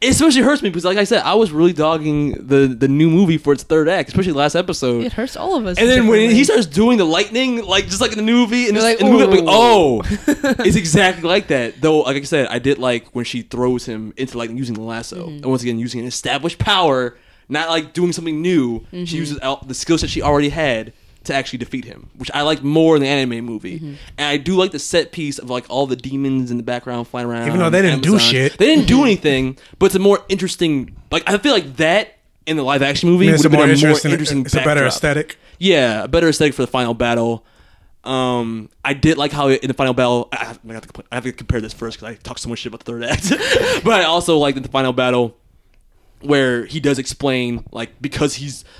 B: It especially hurts me because, like I said, I was really dogging the the new movie for its third act, especially the last episode.
C: It hurts all of us.
B: And then when he starts doing the lightning, like just like in the new movie, and
C: You're like,
B: in the movie, like, oh, [laughs] it's exactly like that. Though, like I said, I did like when she throws him into lightning using the lasso,
C: Mm-hmm.
B: and once again using an established power, not like doing something new.
C: Mm-hmm.
B: She uses out the skill set she already had to actually defeat him, which I like more in the anime movie.
C: Mm-hmm.
B: And I do like the set piece of like all the demons in the background flying around.
D: Even though they didn't do shit.
B: they didn't do anything, but it's a more interesting. Like I feel like that in the live action movie
D: it's
B: would
D: a
B: have
D: more
B: been a more
D: interesting.
B: interesting.
D: It's a better aesthetic.
B: Yeah, a better aesthetic for the final battle. Um, I did like how in the final battle, I have, I have, to, compl- I have to compare this first because I talk so much shit about the third act. [laughs] but I also like the final battle where he does explain like because he's s-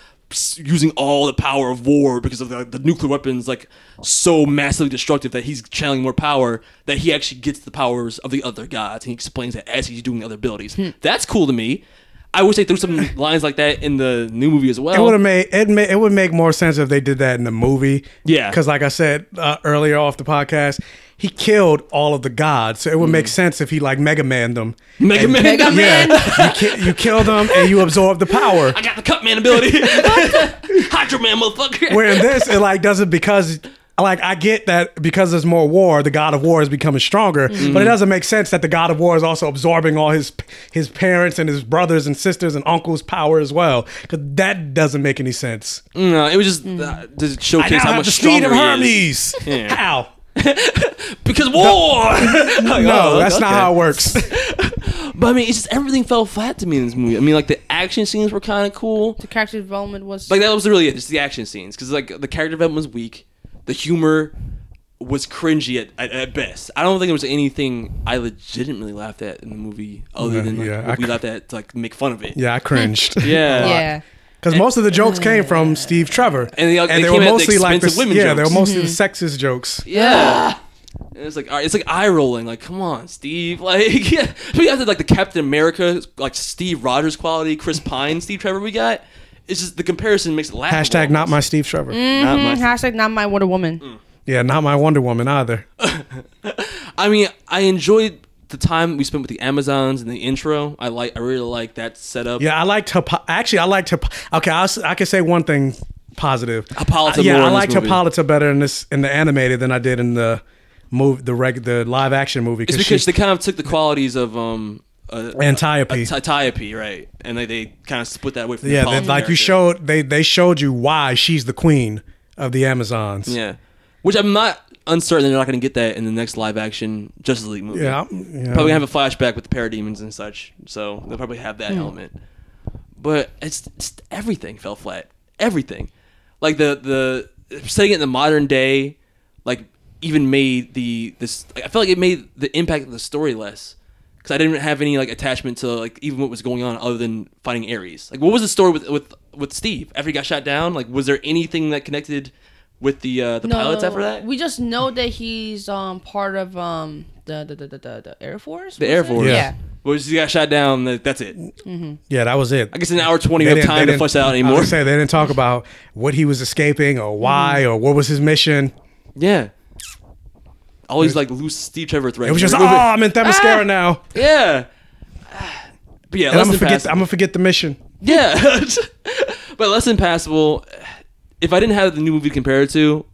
B: using all the power of war because of the, the nuclear weapons like so massively destructive that he's channeling more power that he actually gets the powers of the other gods and he explains that as he's doing the other abilities. That's cool to me. I wish they threw some [laughs] lines like that in the new movie as well.
D: It would have made it. It would make more sense if they did that in the movie.
B: Yeah.
D: because like I said uh, earlier off the podcast, he killed all of the gods, so it would make sense if he like Mega Man them.
B: Mm. Mega Man.
C: Mega Man.
D: Yeah, you, ki- you kill them and you absorb the power.
B: I got the Cut Man ability. [laughs] Hydro Man, motherfucker.
D: Where in this, it like does it because like I get that because there's more war, the god of war is becoming stronger,
B: Mm-hmm.
D: but it doesn't make sense that the god of war is also absorbing all his his parents and his brothers and sisters and uncles' power as well. Because that doesn't make any sense.
B: No, it was just uh, to
D: I
B: showcase
D: now
B: how
D: have
B: much
D: the speed
B: stronger
D: of
B: he is.
D: Hermes.
B: Yeah.
D: How? [laughs]
B: Because war. [laughs] Like,
D: No,
B: oh,
D: that's not how it works. [laughs]
B: But I mean, it's just everything fell flat to me in this movie. I mean, like the action scenes were kind of cool.
C: the character development was
B: Like that was really it. Just the action scenes, because like the character development was weak. The humor was cringy at, at, at best. I don't think there was anything I legitimately laughed at in the movie other
D: Yeah,
B: than like,
D: yeah,
B: what
D: I
B: we
D: cr-
B: laughed at to like make fun of it.
D: yeah, I cringed.
B: Yeah.
C: yeah.
D: Because most of the jokes came from Steve Trevor,
B: And they- they
D: were
B: came at the
D: mostly like the,
B: of women
D: yeah, they were
B: jokes.
D: mostly the sexist jokes.
B: Yeah. And it's like all right, it's like eye rolling. Like, come on, Steve. [laughs] Like, yeah, we have the, like the Captain America, like Steve Rogers quality, Chris Pine, Steve Trevor. We got. It's just the comparison makes it laugh.
D: Hashtag not my Steve Trevor.
B: Not my-
C: Hashtag not my Wonder Woman.
B: Mm.
D: Yeah, not my Wonder Woman either. [laughs]
B: I mean, I enjoyed the time we spent with the Amazons and the intro. I like, I really like that setup.
D: Yeah, I liked Hippo- actually I liked Hippo- okay, I, was, I can say one thing positive.
B: Hippolyta
D: Uh, yeah,
B: more
D: I liked
B: movie.
D: Hippolyta better in this in the animated than I did in the move the reg the live action movie
B: It's
D: because she
B: they kind of took the qualities of um. Uh,
D: Antiope.
B: Antiope, right? And they, they kind of split that away from the
D: yeah, they, like you showed they they showed you why she's the queen of the Amazons.
B: Yeah, which I'm not uncertain they're not going to get that in the next live action Justice League movie.
D: Yeah, yeah.
B: probably gonna have a flashback with the parademons and such, so they'll probably have that
C: Hmm.
B: element. But it's, it's everything fell flat. Everything, like the the setting it in the modern day, like even made the this. I felt like it made the impact of the story less. Because I didn't have any like attachment to like even what was going on other than fighting Ares. Like, what was the story with with with Steve after he got shot down? Like, was there anything that connected with the uh, the pilots after that?
C: We just know that he's um part of um the the the, the, the, the Air Force.
B: The Air
C: it?
B: Force.
C: Yeah.
B: Well, he got shot down. That's it.
D: Yeah, that was it.
B: I guess an hour twenty
D: They
B: of time to
D: didn't-
B: flesh out
D: I was
B: anymore.
D: gonna say they didn't talk about what he was escaping or why
B: Mm-hmm.
D: or what was his mission.
B: Yeah. Always like loose Steve Trevor threads.
D: It was just oh, I'm in Themyscira now,
B: Yeah. But yeah,
D: and I'm gonna forget.
B: passable.
D: I'm gonna forget the mission.
B: Yeah. [laughs] but less than passable. If I didn't have the new movie to compare it to,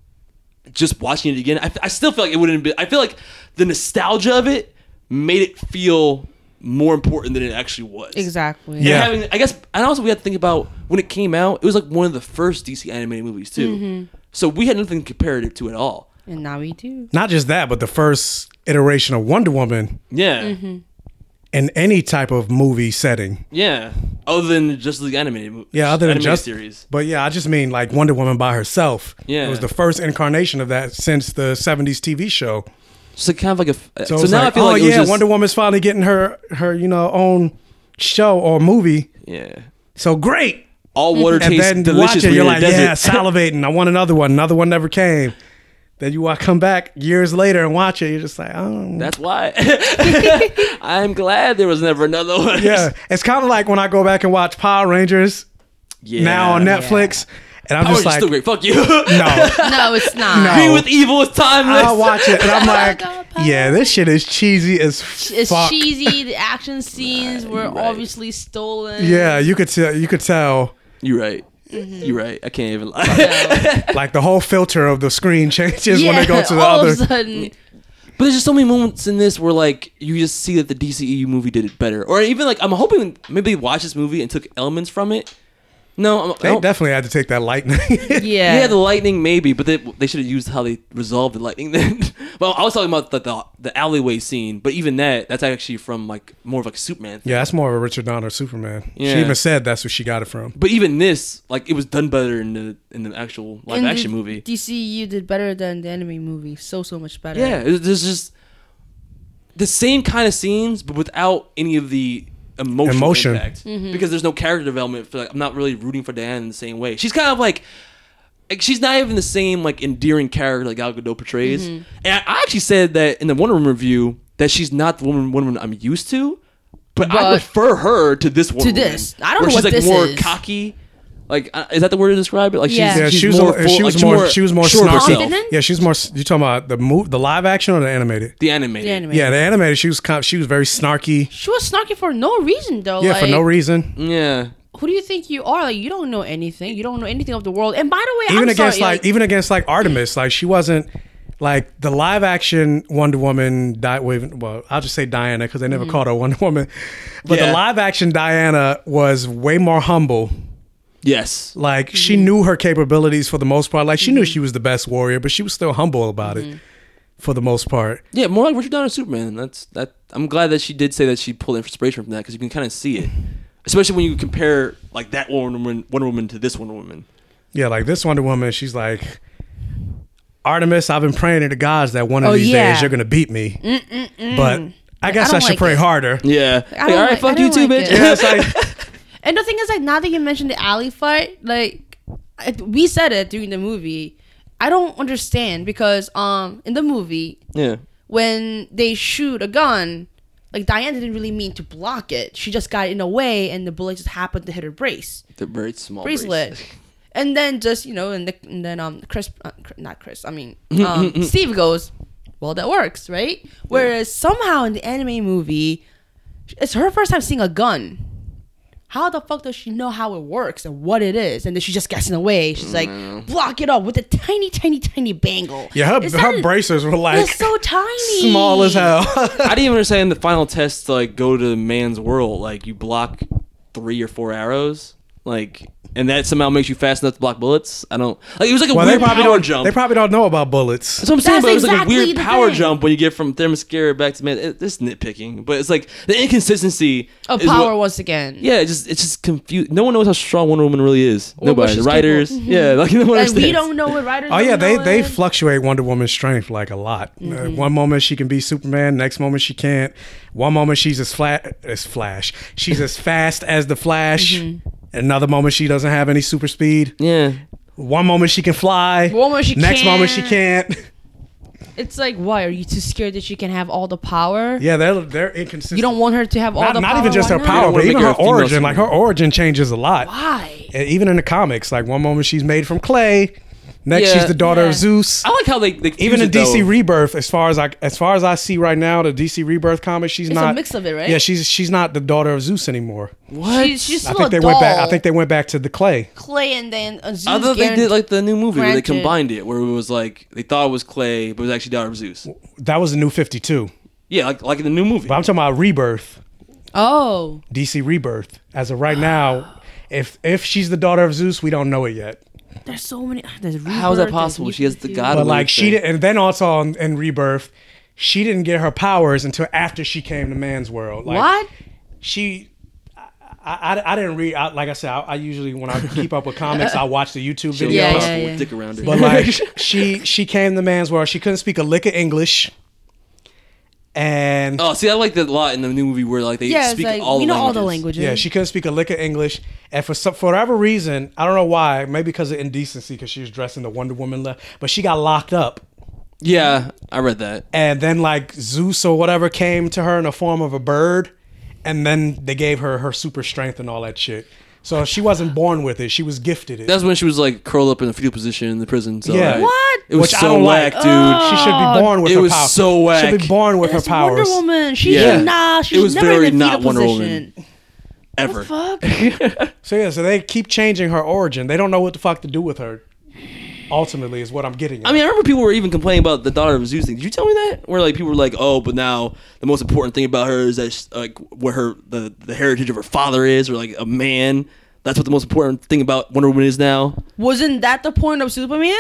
B: just watching it again, I, I still feel like it wouldn't be. I feel like the nostalgia of it made it feel more important than it actually was.
C: Exactly.
B: And
D: Yeah.
B: having, I guess, and also we had to think about when it came out. It was like one of the first DC animated movies too.
C: Mm-hmm.
B: So we had nothing to it to at all.
C: And now we do.
D: Not just that, but the first iteration of Wonder Woman
B: Yeah,
C: Mm-hmm.
D: In any type of movie setting.
B: yeah. Other than just the animated movie.
D: Yeah, other than just
B: series.
D: But yeah, I just mean like Wonder Woman by herself.
B: Yeah.
D: it was the first incarnation of that since the '70s TV show.
B: So kind of like a.
D: So,
B: So, now
D: like,
B: I feel
D: oh
B: like
D: yeah,
B: just,
D: Wonder Woman's finally getting her her you know own show or movie.
B: Yeah.
D: So great.
B: All water
D: And
B: tastes
D: then
B: delicious.
D: watch it, you're like, yeah, [laughs] salivating. I want another one. Another one never came. Then you wa- come back years later and watch it. You're just like, oh,
B: That's why. [laughs] I'm glad there was never another one.
D: yeah. It's kind of like when I go back and watch Power Rangers
B: Yeah.
D: now on Netflix, and I'm
B: Power
D: just like,
B: still great. Fuck you.
D: no, [laughs]
C: No, it's not.
D: No.
B: Being with evil is timeless.
D: I'll watch it, and I'm [laughs] like, yeah, this shit is cheesy as
C: It's
D: fuck.
C: cheesy. The action scenes were
B: right.
C: obviously stolen.
D: Yeah, you could tell. You could tell.
B: You're right.
C: Mm-hmm.
B: You're right. I can't even lie. [laughs]
D: Like the whole filter of the screen changes when they go to the
C: all
D: other.
C: of a sudden,
B: But there's just so many moments in this where like you just see that the DCEU movie did it better, or even like I'm hoping maybe they watched this movie and took elements from it. No, I'm,
D: They definitely had to take that lightning. [laughs]
C: yeah,
B: yeah, the lightning maybe, but they they should have used how they resolved the lightning then. [laughs] well, I was talking about the, the the alleyway scene, but even that that's actually from like more of like a Superman. Thing.
D: yeah, that's more of a Richard Donner Superman.
B: Yeah.
D: She even said that's where she got it from.
B: But even this, like, it was done better in the in the actual live
C: And
B: action
C: the
B: movie.
C: DCU did better than the anime movie. So so much better.
B: Yeah, it- there's just the same kind of scenes, but without any of the emotional
D: Emotion.
B: impact. Mm-hmm. Because there's no character development. For, like, I'm not really rooting for Diana in the same way. She's kind of like, like she's not even the same like endearing character like Gal Gadot portrays. Mm-hmm. And I, I actually said that in the Wonder Woman review that she's not the woman Wonder Woman I'm used to. But, I
C: But-
B: prefer her to this Wonder Woman. To this.
C: I don't
B: where
C: know
B: she's
C: what
B: like
C: this
B: more
C: is.
B: cocky. Like, uh, is that the word to describe it? Like,
C: Yeah.
B: she's,
D: Yeah,
B: she's
D: she was
B: more
D: a-
B: full,
D: she was
B: like,
D: more she was more
B: sure of
D: snarky.
B: herself.
C: Confident?
D: Yeah, she's more. You talking about the move, the live action or the animated?
B: The animated.
C: The anime.
D: Yeah, the animated. She was kind. She was very snarky.
C: She was snarky for no reason though.
D: Yeah,
C: like,
D: for no reason.
B: Yeah.
C: Who do you think you are? Like you don't know anything. You don't know anything of the world. And by the way,
D: Even
C: I'm
D: against
C: sorry,
D: like, even against like Artemis, like she wasn't like the live action Wonder Woman. Di- well, I'll just say Diana because they never called her Wonder Woman. But
B: Yeah.
D: the live action Diana was way more humble.
B: Yes.
D: Like she mm-hmm. knew her capabilities for the most part. Like she knew mm-hmm. she was the best warrior, but she was still humble about it mm-hmm. for the most part.
B: Yeah, more like Richard Donner Superman. That's that. I'm glad that she did say that she pulled inspiration from that because you can kind of see it, especially when you compare like that Wonder Woman, Wonder Woman to this Wonder Woman.
D: Yeah, like this Wonder Woman, she's like, Artemis, I've been praying to the gods that one of
C: Oh,
D: these
C: yeah.
D: days you're gonna beat me. But I guess I,
C: don't
D: should
C: like
D: pray
C: it.
D: harder.
B: Yeah.
C: I
B: Hey, all right,
C: like-
B: fuck you too,
C: like
B: bitch.
C: it.
D: Yeah, it's like [laughs]
C: And the thing is, like, now that you mentioned the alley fight, like, I- we said it during the movie. I don't understand because um in the movie
B: Yeah.
C: when they shoot a gun, like Diane didn't really mean to block it. She just got in a way, and the bullet just happened to hit her brace
B: The very small
C: bracelet.
B: bracelet. [laughs]
C: And then just you know, and, the, and then um Chris, uh, not Chris, I mean [laughs] um, Steve goes, well that works, right? Whereas somehow in the anime movie, it's her first time seeing a gun. How the fuck does she know how it works and what it is? And then she just gets in the way. She's like, mm. block it up with a tiny, tiny, tiny bangle.
D: Yeah, her,
C: Is
D: her
C: that-
D: bracers were
C: They're
D: like
C: so tiny. [laughs]
D: small as hell. [laughs] [laughs]
B: I didn't even understand the final test to like go to man's world. Like you block three or four arrows, like, and that somehow makes you fast enough to block bullets. I don't like. It was like a
D: well,
B: weird power
D: don't.
B: jump.
D: They probably don't know about bullets.
B: That's what I'm saying,
C: That's
B: but it was like a
C: exactly
B: weird
C: the
B: power
C: thing.
B: jump when you get from Themyscira back to man. It, this nitpicking, but it's like the inconsistency
C: Of
B: is
C: power
B: what-
C: once again.
B: Yeah, it's just it's just confused. No one knows how strong Wonder Woman really is.
C: Or what
B: Nobody. The
C: she's
B: writers,
C: capable-
B: yeah, like no one
C: Like
B: understands.
C: we don't know what writers.
D: Oh
C: don't
D: yeah, they
C: know
D: they
C: it.
D: fluctuate Wonder Woman's strength like a lot. Uh,
C: Mm-hmm.
D: one moment she can be Superman, next moment she can't. One moment she's as flat as Flash. She's as fast as the Flash.
C: Mm-hmm.
D: Another moment she doesn't have any super speed.
B: Yeah,
D: One moment she can fly.
C: One moment she
D: next moment she
C: can't.
D: can't.
C: It's like, why are you too scared that she can have all the power?
D: Yeah, they're they're inconsistent.
C: You don't want her to have all
D: not,
C: the
D: not
C: power.
D: even just her
C: not?
D: power, but even
B: her
D: her origin. Like her origin changes a lot.
C: Why?
D: And even in the comics, like one moment she's made from clay, next
B: Yeah.
D: she's the daughter
C: Yeah.
D: of Zeus.
B: I like how they, they
D: even
B: use
D: in
B: it,
D: DC
B: though.
D: Rebirth, as far as I as far as I see right now, the DC Rebirth comic, she's
C: It's a
D: not
C: mix of it, right?
D: Yeah, she's she's not the daughter of Zeus anymore.
B: What?
C: She's, she's
D: I
C: still
D: think
C: a
D: they
C: doll.
D: went back. I think they went back to the clay.
C: clay and then uh, Zeus
B: I thought they
C: guaran-
B: did like the new movie where they
C: granted-
B: combined it, where it was like they thought it was Clay, but it was actually daughter of Zeus.
D: That was the new Fifty Two.
B: Yeah, like like in the new movie.
D: But I'm talking about Rebirth,
C: Oh,
D: DC Rebirth. As of right now, if if she's the daughter of Zeus, we don't know it yet.
C: There's so many. Ah, there's
B: How is that possible? She has the
C: New
B: god-
D: But like she did, and then also in, in Rebirth, she didn't get her powers until after she came to man's world. Like,
C: What?
D: she I, I, I didn't read I, like I said I, I usually when I keep up with comics I watch the YouTube videos
C: Yeah,
B: yeah,
C: yeah, yeah.
B: dick around her.
D: but like [laughs] she she came to man's world she couldn't speak a lick of English and
B: oh, see, I like that a lot in the new movie where like they
C: Yeah, it's
B: speak
C: like
B: all
C: we
B: the
C: know all the
B: languages.
C: languages.
D: yeah she couldn't speak a lick of English and for some, for whatever reason I don't know why maybe because of indecency because she was dressed in the Wonder Woman le- but she got locked up
B: Yeah, I read that.
D: and then like Zeus or whatever came to her in the form of a bird, and then they gave her her super strength and all that shit. So she wasn't born with it; she was gifted it.
B: That's when she was like curled up in a fetal position in the prison. So
D: Yeah.
B: like,
C: What?
B: It was
D: Which
B: so
D: don't
B: whack,
D: like.
B: dude. Oh.
D: she should be born with
B: It
D: her
B: was
D: power.
B: so whack.
D: Should be born with
C: That's
D: her powers.
C: Wonder Woman. She
B: Yeah.
C: should not. She
B: It was
C: never
B: very
C: in a
B: not
C: fetal
B: Wonder
C: position.
B: Woman. Ever.
C: Fuck. [laughs]
D: So yeah, so they keep changing her origin. They don't know what the fuck to do with her. Ultimately, is what I'm getting. At.
B: I mean, I remember people were even complaining about the daughter of Zeus thing. Did you tell me that? Where like people were like, "Oh, but now the most important thing about her is that she, like what her the the heritage of her father is, or like a man. That's what the most important thing about Wonder Woman is now."
C: Wasn't that the point of Superman?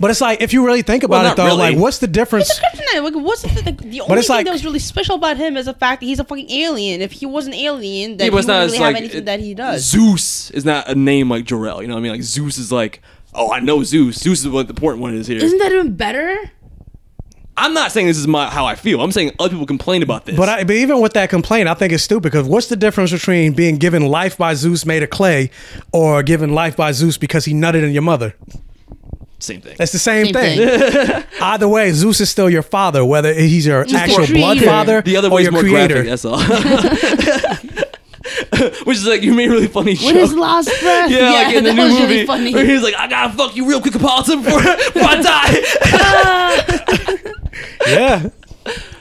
D: but it's like if you really think about
B: Well,
D: it, though,
B: really.
D: like what's the difference?
C: He's a kryptonite. Like, what's the, the, the only
D: it's
C: thing
D: like-
C: that was really special about him is the fact that he's a fucking alien. If he was an alien, then
B: Yeah,
C: he
B: but
C: wouldn't
B: not
C: really have
B: like
C: anything
B: it-
C: that he does.
B: Zeus is not a name like Jor-El. You know what I mean? Like Zeus is like, oh, I know Zeus. Zeus is what the important one is here.
C: Isn't that even better?
B: I'm not saying this is my how I feel. I'm saying other people complain about this.
D: But, I, but even with that complaint, I think it's stupid because what's the difference between being given life by Zeus made of clay or given life by Zeus because he nutted in your mother?
B: same thing.
D: That's the same,
C: Same
D: thing.
C: thing. [laughs]
D: Either way, Zeus is still your father, whether he's your actual blood father
B: The other
D: or
B: way is
D: your
B: more
D: creator.
B: graphic. That's all. [laughs] [laughs] [laughs] Which is like you made a really funny
C: With his last breath.
B: Yeah, like in the new movie,
C: really funny.
B: where he's like, "I gotta fuck you real quick, Hippolyta, before, [laughs] before I die." [laughs]
D: yeah, that's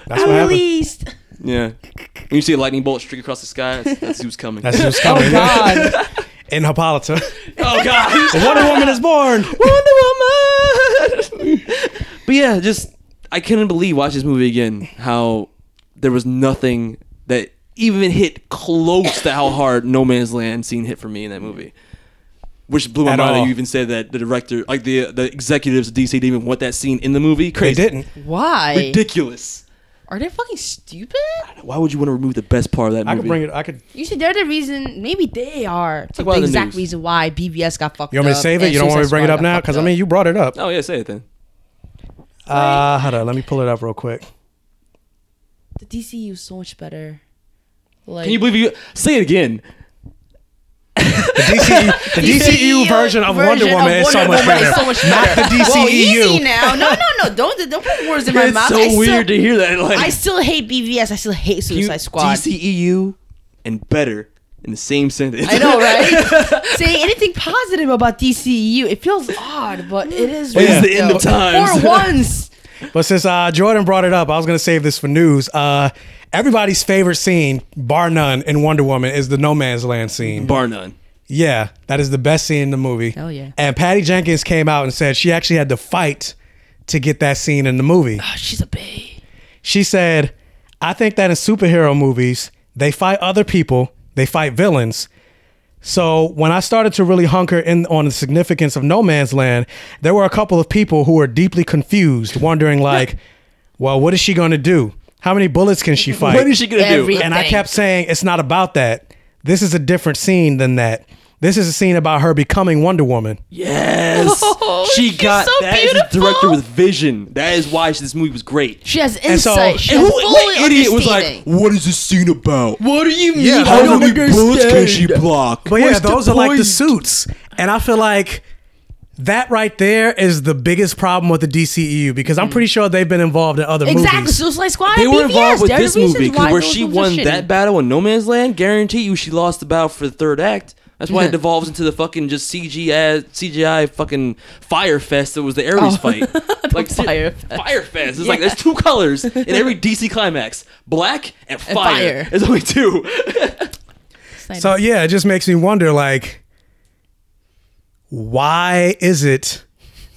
D: what
C: At
D: happened.
C: least.
B: yeah. When you see a lightning bolt streak across the sky, that's, that's Zeus coming.
D: That's Zeus oh, coming.
C: Oh God.
D: In Hippolyta,
B: oh god,
D: Wonder Woman is born.
B: Wonder Woman. but yeah, just I couldn't believe watching this movie again how there was nothing that even hit close to how hard No Man's Land scene hit for me in that movie. Which blew my
D: At
B: mind that you even said that the director, like the the executives of DC, didn't even want that scene in the movie.
D: They
B: Crazy,
D: didn't.
C: Why?
B: ridiculous.
C: Are they fucking stupid?
B: Why would you want to remove the best part of that movie?
D: I could bring it. I could.
C: You see, they're the reason. Maybe they are
B: Talk
C: the
B: about the
C: exact
B: news.
C: reason why BVS got fucked up.
D: You want me to save it?
C: and
D: You don't want me to
C: Suicide
D: bring it
C: Squad
D: up
C: got
D: now?
C: fucked
D: Because I
C: up.
D: mean, you brought it up.
B: Oh yeah, say it then.
D: Uh, hold on. Let me pull it up real quick.
C: the DCU is so much better. Like,
B: Can you believe you say it again?
D: The DCEU, the [laughs] DCEU version of Wonder
C: version
D: Woman is so
C: Wonder
D: much
C: Woman
D: better.
C: so much
D: Not
C: better.
D: the
C: Whoa, easy now. [laughs] No, no, no. Don't don't put words in my mouth.
B: It's
C: mouth.
B: so
C: I still-
B: weird to hear that. Like
C: I still hate BVS. I still hate Suicide Squad.
B: DCEU and better in the same sentence.
C: I know, right? [laughs] Saying anything positive about DCEU, it feels odd, but it is.
B: It's the end of
C: though.
B: times.
C: For once.
D: But since uh, Jordan brought it up, I was gonna save this for news. Uh, everybody's favorite scene, bar none, in Wonder Woman is the No Man's Land scene.
B: Bar none.
D: Yeah, that is the best scene in the movie.
C: Hell yeah.
D: And Patty Jenkins came out and said she actually had to fight to get that scene in the movie.
C: Oh, she's a babe.
D: She said, I think that in superhero movies, they fight other people, they fight villains. So when I started to really hunker in on the significance of No Man's Land, there were a couple of people who were deeply confused, wondering like, [laughs] well, what is she going to do? How many bullets can she [laughs] fight?
B: What is she gonna do?
C: Every-
D: and I kept saying it's not about that. This is a different scene than that. This is a scene about her becoming Wonder Woman.
B: Yes. [laughs]
C: Oh,
B: she
C: she's
B: got
C: so
B: that is a
C: beautiful.
B: director with vision. That is why this movie was great.
C: She has
D: And so-
C: insight. she
B: And
C: has
B: who,
C: fully
B: what idiot was like,
C: understanding.
B: "What is this scene about?
C: What do you mean?
D: Yeah,
B: How
D: those are
B: many
D: the
B: bullets can she block?"
D: But yeah,
B: What's the
D: those are like the
B: point?
D: suits. And I feel like that right there is the biggest problem with the DCEU because I'm mm. pretty sure they've been involved in other movies.
C: Exactly.
D: movies.
C: Suicide Squad.
B: They were
C: BVS.
B: involved with this movie
C: reasons
B: because
C: why
B: where she won that battle in No Man's Land, guarantee you she lost the battle for the third act. That's why it devolves into the fucking just CGI, CGI fucking fire fest that was the Ares oh. fight. [laughs] like
C: Oh. Fire Fest.
B: Fire fest. It's like there's two colors [laughs] in every DC climax: black and fire.
C: fire.
B: There's only two. [laughs]
D: So yeah, it just makes me wonder like why is it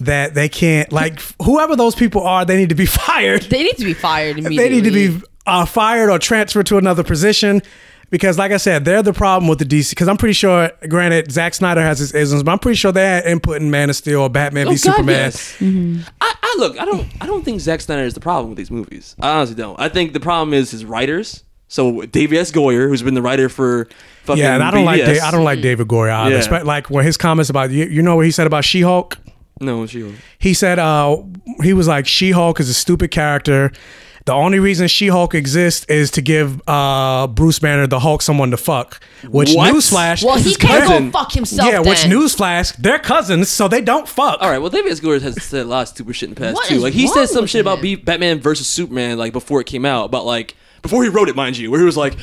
D: that they can't like whoever those people are, they need to be [laughs] fired.
C: They need to be fired immediately. [laughs]
D: They need to be uh, fired or transferred to another position. Because, like I said, they're the problem with the DC. Because I'm pretty sure, granted, Zack Snyder has his isms, but I'm pretty sure they had input in Man of Steel or Batman v
B: Oh, God,
D: Superman.
B: yes. I, I look. I don't. I don't think Zack Snyder is the problem with these movies. I honestly don't. I think the problem is his writers. So David S. Goyer, who's been the writer for fucking
D: Yeah, and I don't like
B: BVS.
D: Da- I don't like David Goyer either.
B: Yeah.
D: Espe- Like when his comments about you, you know what he said about She Hulk.
B: No, she. Hulk.
D: He said uh, he was like She Hulk is a stupid character. The only reason She Hulk exists is to give uh, Bruce Banner the Hulk someone to fuck. Which
B: What?
D: newsflash?
C: Well, he can't
D: cousin.
C: go fuck himself.
D: Yeah, which newsflash? They're cousins, so they don't fuck.
B: All right. Well, David S. Goyer has said a lot of stupid shit in the past
C: What
B: too. Like he said some
C: with
B: shit about
C: him?
B: B- Batman versus Superman, like before it came out, about like before he wrote it, mind you, where he was like,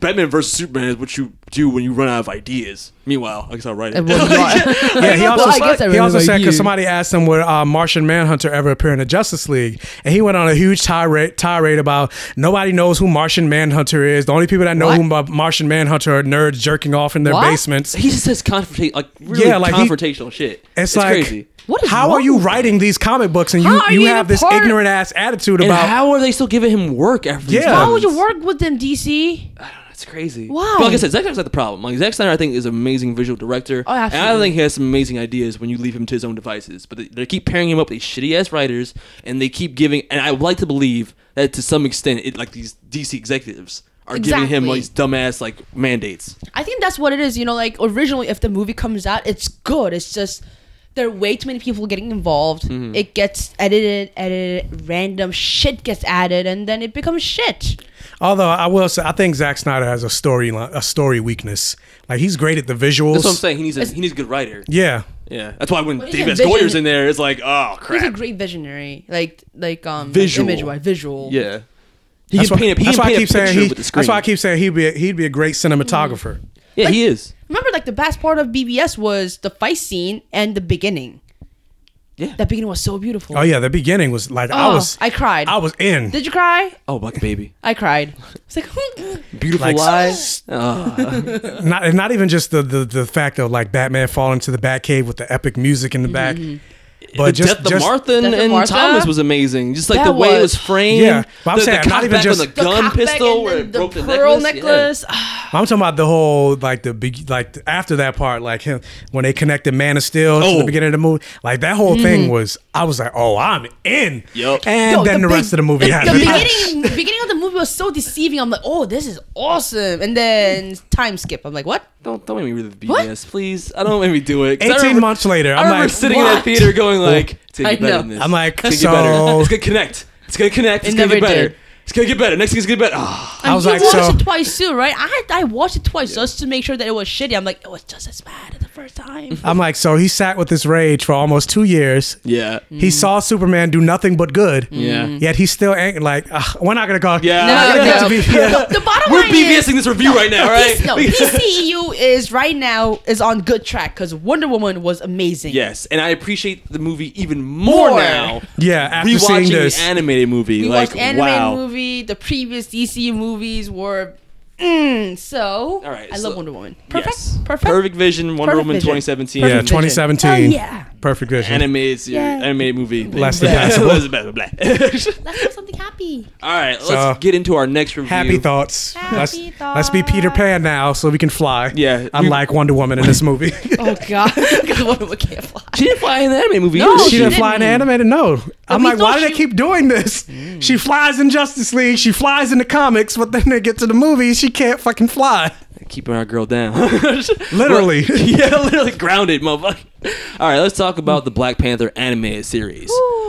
B: "Batman versus Superman is what you do when you run out of ideas." Meanwhile, I guess I'll write it.
C: And [laughs]
D: Yeah, he [laughs] also,
C: Well, I guess I
D: he also said because somebody asked him would uh, Martian Manhunter ever appear in the Justice League, and he went on a huge tirade, tirade about nobody knows who Martian Manhunter is. The only people that know
C: What?
D: who Martian Manhunter are nerds jerking off in their
C: What?
D: basements.
B: he just says confrontation, like really
D: Yeah, like he-
B: confrontational shit.
D: It's,
B: It's,
D: like,
B: crazy.
C: What is
D: how are you
C: with
D: writing these comic books and you,
C: How are
D: you
C: you
D: have this
C: part-
D: ignorant ass attitude
B: And
D: about?
B: how are they still giving him work after these
D: Yeah.
C: How would you
B: movies?
C: work with them, DC?
B: It's crazy.
C: Why?
B: But like I said, Zack Snyder's not the problem. Like Zack Snyder, I think is an amazing visual director.
C: Oh,
B: And I
C: absolutely.
B: think he has some amazing ideas when you leave him to his own devices. But they, they keep pairing him up with these shitty ass writers, and they keep giving. And I would like to believe that to some extent, it like these DC executives are giving him
C: Exactly.
B: like these dumbass like mandates.
C: I think that's what it is. You know, like originally, if the movie comes out, it's good. It's just there are way too many people getting involved.
B: Mm-hmm.
C: It gets edited, edited, random shit gets added, and then it becomes shit.
D: Although I will say, I think Zack Snyder has a story a story weakness. Like he's great at the visuals.
B: That's what I'm saying. He needs a he needs a good writer.
D: Yeah,
B: Yeah, that's why when
C: he's
B: David
C: a
B: S. Goyer's in there, it's like, oh crap.
C: He's a great visionary, like like um
B: Visual.
C: image wise, visual.
B: Yeah, he
D: that's
B: can
D: why,
B: paint a, he
D: that's
B: can
D: why I
B: paint a
D: keep saying
B: picture
D: he.
B: with the screen.
D: That's why I keep saying he'd be a, he'd be a great cinematographer.
B: Yeah, he is.
C: Remember, like the best part of BVS was the fight scene and the beginning.
B: Yeah.
C: That beginning was so beautiful.
D: Oh yeah, the beginning was like I
C: Oh,
D: was
C: I cried.
D: I was in.
C: Did you cry?
B: Oh, Buck baby,
C: I cried. It's like [laughs]
B: beautiful
D: Like,
B: lies. Oh. [laughs]
D: not not even just the, the the fact of like Batman falling to the Batcave with the epic music in the back, mm-hmm. But
B: the
D: just
B: death of
D: just
B: Martha and,
C: Death
B: and
C: Martha?
B: Thomas was amazing. Just like
C: That
B: the way it
C: was-
B: was framed.
D: Yeah, but I'm
B: the,
D: saying,
B: the
D: not even just-
B: the
C: the
B: gun
C: cockback
B: pistol
C: and
B: where
C: then
B: it broke the,
C: pearl
B: necklace.
C: necklace. [sighs]
D: I'm talking about the whole like the big like after that part like him when they connected Man of Steel to
B: Oh.
D: the beginning of the movie like that whole thing mm-hmm. was I was like oh I'm in
B: Yup.
D: and
C: Yo,
D: then the,
C: big-
D: rest of the movie
C: The
D: happened
C: beginning, beginning of the movie was so deceiving. I'm like, oh, this is awesome, and then time skip. I'm like, what?
B: Don't don't make me read the
C: What?
B: BVS, please. I don't make me do it.
D: 18
B: remember-
D: months later
B: I
D: I'm like
B: sitting in that theater going like, "It's [laughs] gonna
C: I
B: get better
C: know.
B: than this."
D: I'm like,
B: it's gonna get better.
D: so-
B: It's gonna connect. It's gonna connect. It's
C: It
B: gonna get better.
C: did.
B: It's gonna get better. Next thing's gonna get better. Ah.
C: And
D: I was
C: you
D: like,
C: watched
D: so-
C: it twice too, right? I I watched it twice just to make sure that it was shitty. I'm like, it was just as bad as the first time. [laughs]
D: I'm like, so he sat with this rage for almost two years.
B: Yeah.
D: He mm. saw Superman do nothing but good. Mm.
B: Yeah.
D: Yet he's still ang- like, "Ugh, we're not gonna go.
B: Yeah.
C: No,
B: Yeah.
C: no.
D: to be- yeah.
C: The [laughs] bottom
B: We're
C: line
B: BBSing
C: is,
B: this review right now, right?
C: no, [laughs] DCEU is right now is on good track because Wonder Woman was amazing.
B: Yes, and I appreciate the movie even more,
C: More.
B: now.
D: Yeah, after seeing
B: Rewatching
D: this.
B: the animated movie,
C: we
B: like
C: watched animated
B: wow.
C: movie. The previous DC movies were, mm, so.
B: All right,
C: I
B: so-
C: love Wonder Woman. Perfect.
B: Yes.
C: Perfect.
B: Perfect Vision, Wonder
C: Perfect
B: Woman
C: Vision.
B: 2017.
D: yeah,
C: Perfect vision.
D: 2017.
C: Oh, yeah.
D: Perfect vision.
B: Animated, series,
C: Yeah.
B: animated movie.
D: Less than
B: Yeah.
D: passable.
B: Less than passable. Blah.
C: Let's do something happy.
B: All right, let's
D: So,
B: get into our next review.
D: Happy thoughts.
C: Happy
D: let's, let's be Peter Pan now so we can fly.
B: Yeah,
D: Unlike Wonder Woman in this movie. [laughs]
C: Oh God, [laughs] because Wonder Woman can't fly.
B: She didn't fly in the animated movie.
C: No,
B: either,
D: she
C: she
D: didn't fly in the
C: didn't.
D: animated. No, I'm
C: we
D: like, why
C: thought
D: do they
C: she-
D: keep doing this? She flies in Justice League. She flies in the comics, but then they get to the movie, she can't fucking fly.
B: Keeping our girl down. [laughs]
D: Literally. [laughs]
B: Yeah, literally grounded, motherfucker. All right, let's talk about the Black Panther animated series.
C: Ooh.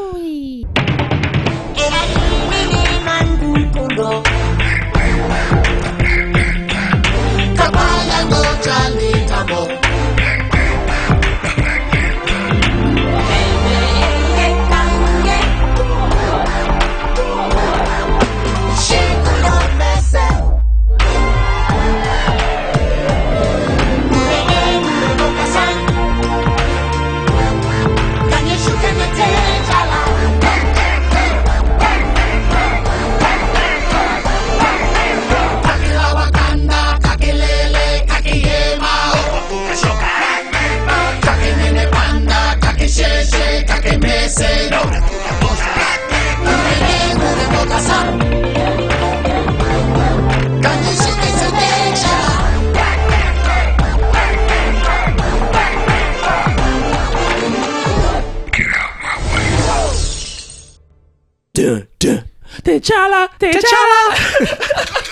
B: T'Challa, [laughs] T'Challa.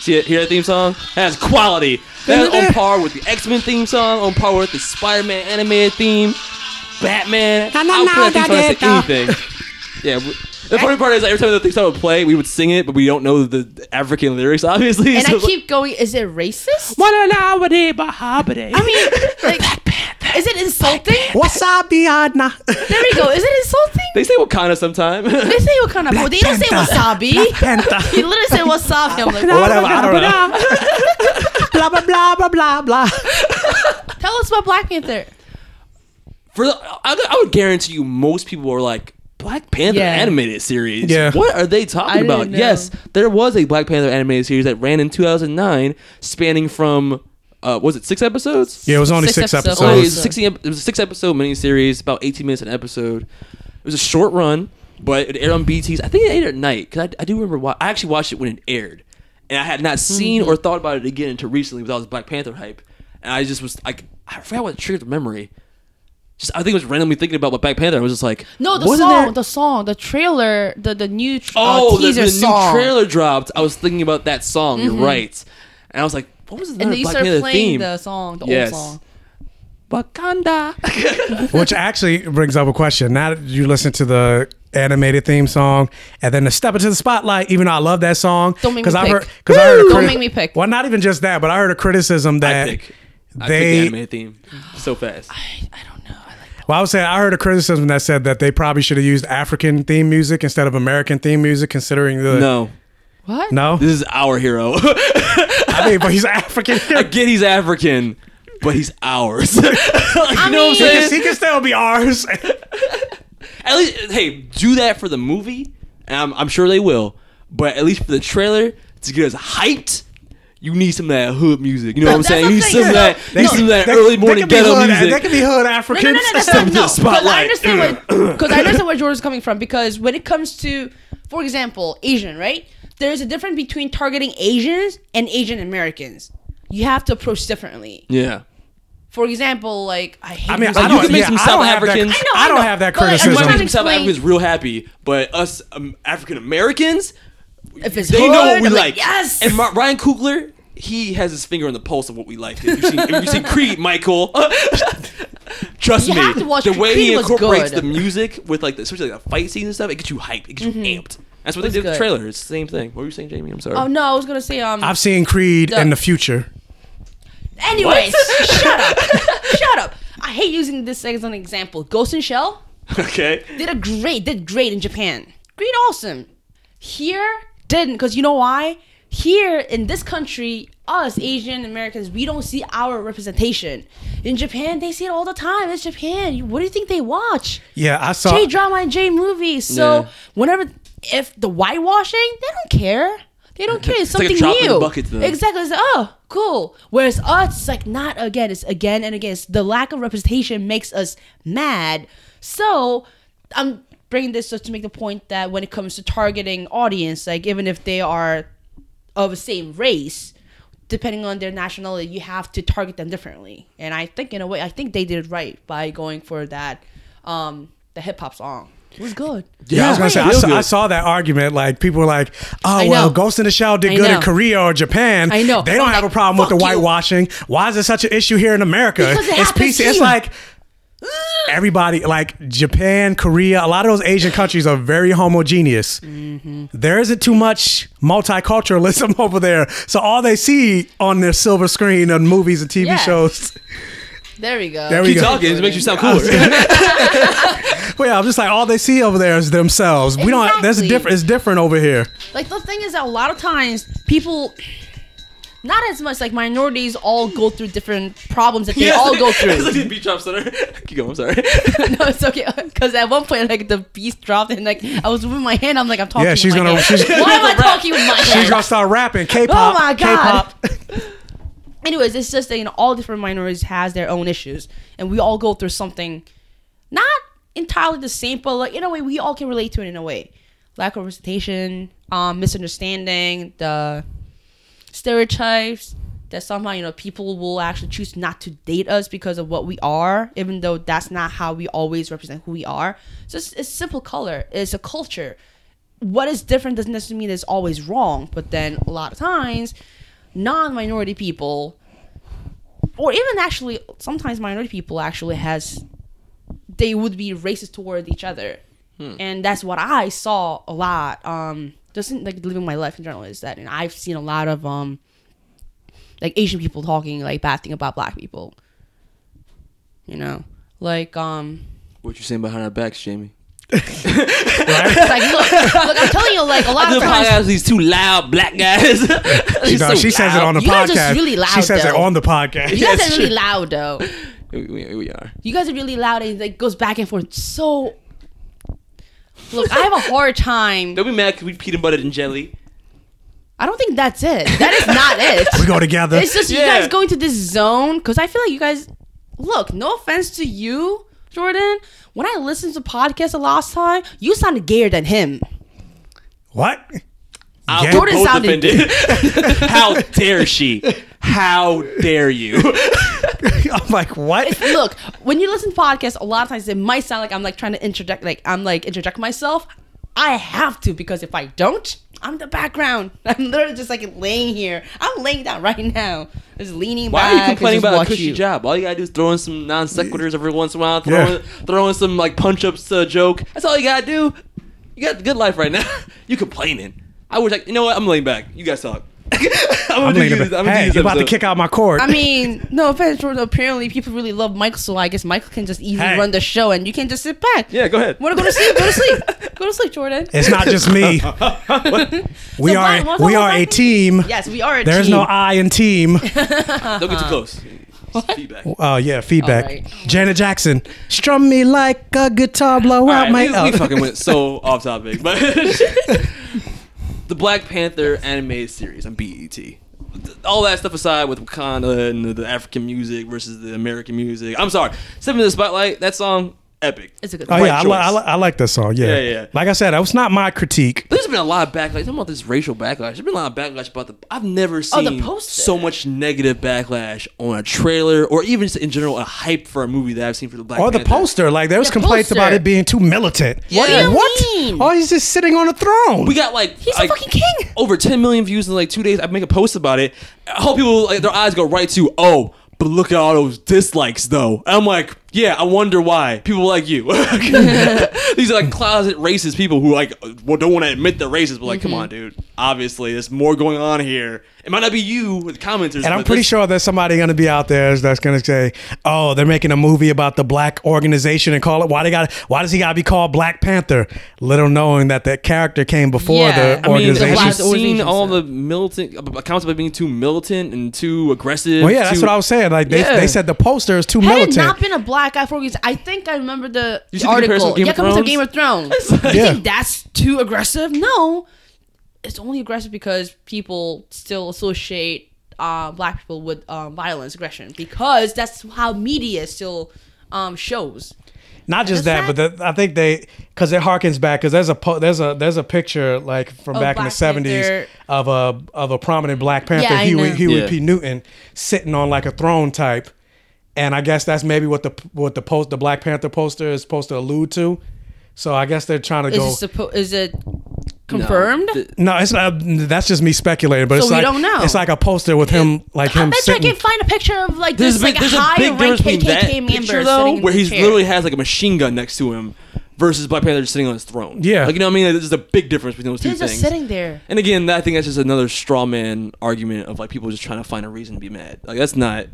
B: See it? Hear that theme song? That has quality. That is on par with the X Men theme song, on par with the Spider Man animated theme, Batman. I'll put that theme song to say anything. Yeah. w- The funny part is every time the theme song would play, we would sing it, but we don't know the African lyrics, [laughs] obviously.
C: And
B: so
C: I keep going. Is it racist?
B: I
C: I mean, [laughs] like, is it insulting? [laughs]
D: Wasabi Adna.
C: There we go. Is it insulting?
B: They say Wakanda sometimes.
C: They say Wakanda, kind of? They don't say wasabi.
D: Panther.
C: He literally said wasabi. I'm like,
D: Or whatever. I don't know. blah, blah, blah, blah, blah, blah.
C: tell us about Black Panther.
B: For the, I, I would guarantee you, most people are like Black Panther
C: Yeah.
B: animated series.
D: Yeah.
B: What are they talking
C: I didn't
B: about?
C: know.
B: Yes, there was a Black Panther animated series that ran in 2009, spanning from uh, was it six episodes?
D: Yeah, it was only
C: Six
D: six,
C: episodes.
B: Oh, it was
D: episodes.
B: a 16 it was a six episode miniseries, about 18 minutes an episode. It was a short run, but it aired on BET's. I think it aired at night because I, I do remember. Wa- I actually watched it when it aired, and I had not seen
C: Mm-hmm.
B: or thought about it again until recently because without this Black Panther hype. And I just was like, I forgot what triggered the memory. Just I think it was randomly thinking about Black Panther. I was just like,
C: No, the
B: wasn't
C: song,
B: there-
C: the song, the trailer, the the new tr-
B: oh,
C: uh,
B: the,
C: teaser
B: the
C: song. Mm-hmm.
B: new trailer dropped. I was thinking about that song. You're right, and I was like, what was the
C: and then you
B: Black
C: start
B: Panther
C: playing
B: theme?
C: the song, the
B: Yes.
C: old song.
B: Wakanda. [laughs]
D: Which actually brings up a question. Now that you listen to the animated theme song and then the step into the spotlight, even though I love that song,
C: Don't make me
D: I
C: pick.
D: heard because I heard a
C: Don't make me pick.
D: Well, not even just that, but I heard a criticism
B: I
D: that
B: pick. I pick the
D: they.
B: animated theme so fast. I, I don't know.
D: I like well, I was saying I heard a criticism that said that they probably should have used African theme music instead of American theme music, considering the
B: No,
C: What?
D: no.
B: this is our hero. [laughs]
D: I mean, but he's African. [laughs]
B: I get he's African, but he's ours. [laughs] Like, you know what I'm
D: he, can,
B: saying?
D: he can still be ours.
B: At least, hey, do that for the movie, and I'm, I'm sure they will. But at least for the trailer, to get us hyped, you need some of that hood music. You know what I'm
C: That's
B: saying? You
C: I'm
B: need some of that,
C: No,
B: you need some of that
D: They-
B: early morning
D: could be
B: ghetto
D: hood-
B: music.
D: They could be hood
C: No,
D: Africans.
C: no, no, no, no,
B: Step
C: no, no. Because I
B: spotlight.
C: understand what [clears throat] because I understand where Jordan's coming from. Because when it comes to, for example, Asian, right? There's a difference between targeting Asians and Asian Americans. You have to approach differently.
B: yeah.
C: For example, like I hate
D: I mean,
C: music.
D: I
B: you
D: don't,
B: can make
D: yeah,
B: some
D: I
B: South
D: don't have that-
C: I know,
D: I
C: I
D: don't
C: know.
D: have that
C: But, like,
D: criticism.
C: trying
B: Everyone South
C: explain-
B: Africa is real happy, but us um, African Americans,
C: if it's
B: they
C: hood,
B: know what we
C: I'm
B: like.
C: Yes.
B: And Ma- Ryan Coogler, he has his finger on the pulse of what we like. If you've seen, if you've seen Creed, [laughs] Michael, [laughs] Trust
C: You
B: me,
C: have to watch
B: the way
C: Creed
B: he incorporates the music with like, the, especially like the fight scenes and stuff, it gets you hyped. It gets you amped. That's what they did with the trailer. It's the same thing. What were you saying, Jamie? I'm sorry.
C: Oh no, I was gonna say um.
D: I've seen Creed
C: The-
D: in the future.
C: Anyways, [laughs] shut up, [laughs] shut up. I hate using this as an example. Ghost in Shell [laughs]
B: Okay.
C: did a great, did great in Japan. Great, awesome. Here didn't, because you know why? Here in this country, us Asian Americans, we don't see our representation. In Japan, they see it all the time. It's Japan. What do you think they watch?
D: Yeah, I saw.
C: J drama and J movies. So
B: Yeah.
C: whenever if the whitewashing, they don't care. They don't care. It's, [laughs]
B: It's like a
C: something
B: the
C: new.
B: bucket to them.
C: Exactly. It's like, oh, cool. Whereas us, it's like not again. It's again and again. It's the lack of representation makes us mad. So I'm bringing this just to make the point that when it comes to targeting audience, like even if they are of the same race, depending on their nationality, you have to target them differently. And I think in a way, I think they did it right by going for that, um, the hip hop song. It was good.
D: Yeah, I was gonna say I
B: Real
D: saw, I saw that argument. Like people were like, "Oh
C: I
D: well,
C: know.
D: Ghost in the Shell did
C: I
D: good in. Korea or Japan.
C: I know.
D: they don't
C: I'm
D: have a problem with the
C: fuck you.
D: whitewashing. Why is it such an issue here in America?
C: Because it
D: it's
C: happens
D: PC. It's
C: here.
D: like everybody, like Japan, Korea, a lot of those Asian countries are very homogeneous.
C: Mm-hmm.
D: There isn't too much multiculturalism [laughs] over there, so all they see on their silver screen of movies and TV
C: Yeah.
D: shows.
C: There we go.
D: There we
B: Keep
D: go.
B: talking. It makes you sound cooler. [laughs]
D: Well, yeah, I'm just like all they see over there is themselves. We don't. There's a
C: Exactly.
D: different. It's different over here.
C: Like the thing is that a lot of times people not as much like minorities all go through different problems that they all go [laughs]
B: It's like
C: through.
B: the beat drop center. [laughs] Keep going. I'm sorry.
C: no, it's okay. Because at one point, like the beast dropped, and like I was moving my hand. I'm like, I'm talking.
D: Yeah, she's
C: with my
D: gonna-
C: Hand.
D: she's-
C: Why am I talking with my hand?
D: She's gonna start rapping K-pop.
C: Oh my God.
D: K-pop.
C: Anyways, it's just that you know all different minorities has their own issues, and we all go through something, not entirely the same, but like in a way we all can relate to it in a way. Lack of representation, um, misunderstanding, the stereotypes that somehow you know people will actually choose not to date us because of what we are, even though that's not how we always represent who we are. So it's, it's simple color. It's a culture. What is different doesn't necessarily mean it's always wrong, but then a lot of times non-minority people or even actually sometimes minority people actually has they would be racist toward each other. And that's what i saw a lot um just in, like living my life in general is that and i've seen a lot of um like asian people talking like bad thing about black people. You know? Like um
B: what you saying behind our backs, Jamie?
C: It's like look, look i'm telling you like a lot
B: I
C: of
B: do
C: times
B: podcast with these two loud black guys. [laughs]
D: She, does. she says it on the
C: You guys are
D: podcast.
C: really loud,
D: she says it
C: though.
D: on the podcast.
C: you guys are really loud though
B: We, we, we are.
C: You guys are really loud and it like, goes back and forth. So, look, I have a hard time.
B: Don't be mad because we peanut butter and jelly.
C: I don't think that's it. That is not it. [laughs]
D: We go together.
C: It's just you
B: Yeah.
C: guys going to this zone because I feel like you guys. Look, no offense to you, Jordan. When I listened to podcasts the last time, you sounded gayer than him.
D: what?
B: I'll
D: Yeah.
C: Jordan
B: both
C: sounded-
B: offended. [laughs] How dare she? How dare you? [laughs]
D: I'm like, what?
C: Look, when you listen to podcasts, a lot of times it might sound like I'm like trying to interject, like I'm like interject myself. I have to because if I don't, I'm the background. [laughs] I'm literally just like laying here. I'm laying down right now, just leaning
B: Why
C: back.
B: are you complaining about a cushy
C: you.
B: job? All you gotta do is throw in some non sequiturs every once in a while,
D: Yeah.
B: throwing, throwing some like punch ups to a joke. That's all you gotta do. You got the good life right now. [laughs] you complaining. I wish, like, you know what? I'm laying back. You guys talk. [laughs] I'm gonna
D: I'm
B: do
D: leaning
B: these-
D: back.
B: I'm gonna do
D: Hey,
B: these
D: you're about to kick out my cord.
C: I mean, no offense, Jordan. Apparently, people really love Michael, so I guess Michael can just easily
D: Hey.
C: run the show, and you can just sit back.
B: Yeah, go ahead.
C: Want to go to sleep? Go to sleep. Go to sleep, Jordan.
D: it's not just me. [laughs] we
C: So
D: are
C: why- what's
D: we
C: up
D: are a team.
C: Yes, we are a team.
D: There's
C: team.
D: no I in team. [laughs]
B: Don't get too close. Feedback.
D: Oh uh, yeah, feedback.
C: All right.
D: Janet Jackson, strum me like a guitar, blow
B: All
D: out
B: right,
D: my.
B: we, we fucking went so [laughs] off topic, but the Black Panther animated series on BET. All that stuff aside with Wakanda and the, the African music versus the American music. I'm sorry, Step into the Spotlight. That song, epic.
C: It's a good.
D: Oh
C: song.
D: yeah, I,
B: choice.
D: li- I, li- I like that song. Yeah.
B: Yeah, yeah.
D: Like I said, that was not my critique.
B: There's been a lot of backlash. Talking about this racial backlash. There's been a lot of backlash about the. I've never
C: Oh,
B: seen
C: the poster.
B: so much negative backlash on a trailer or even just in general a hype for a movie that I've seen for the Black
D: Or the
B: Panther.
D: poster, like there was
C: The
D: complaints about
C: poster.
D: it being too militant.
B: What do you
D: what?
C: mean?
D: Oh, he's just sitting on a throne.
B: We got like
C: He's a
B: like,
C: fucking king.
B: Over 10 million views in like two days. I make a post about it. I hope people like their eyes go right to oh, but look at all those dislikes though. And I'm like, Yeah, I wonder why people like you. [laughs] These are like closet racist people who like well, don't want to admit they're racist, but like, come mm-hmm. on, dude. Obviously, there's more going on here. It might not be you, the commenters,
D: And I'm pretty sure there's somebody going to be out there that's going to say, "Oh, they're making a movie about the black organization and call it why they got why does he got to be called Black Panther?" Little knowing that that character came before
C: Yeah,
D: the
B: I mean,
D: organization.
C: black
B: have seen all
C: stuff.
B: the militant accounts about being too militant and too aggressive?
D: well, yeah, that's what I was saying. Like they,
B: Yeah.
D: they said the poster is too
C: Had it
D: militant.
C: not been a black guy for organization, I think I remember the,
B: You
C: the
B: see the comparison
C: article.
B: Game
C: yeah,
B: of
C: coming to Game of Thrones. [laughs] you
D: Yeah.
C: think that's too aggressive? No, it's only aggressive because people still associate uh, black people with um, violence, aggression, because that's how media still um, shows.
D: Not just
C: Does
D: that, but the, I think they because it harkens back because there's a po- there's a there's a picture like from
C: Oh,
D: back in the seventies of a of a prominent Black Panther
C: Yeah, I
D: Huey. Huey
B: Yeah.
D: P Newton sitting on like a throne type, and I guess that's maybe what the what the post the Black Panther poster is supposed to allude to. So I guess they're trying to
C: Is
D: go.
C: it suppo- Is it confirmed?
B: th-
D: no, it's not. That's just me speculating. But
C: So
D: it's
C: we
D: like
C: don't know.
D: it's like a poster with him like him.
C: I
D: him
C: bet you I
D: sitting.
C: can find a picture of like
B: There's
C: this
B: a
C: like
B: there's a
C: high
B: big
C: rank
B: between that
C: KKK member
B: picture
C: sitting
B: though, where
C: he
B: literally has like a machine gun next to him, versus Black Panther just sitting on his throne.
D: Yeah.
B: like you know what I mean. There's a big difference between those two things.
C: He's just
B: things.
C: sitting there.
B: And again, I think that's just another straw man argument of like people just trying to find a reason to be mad. Like that's not.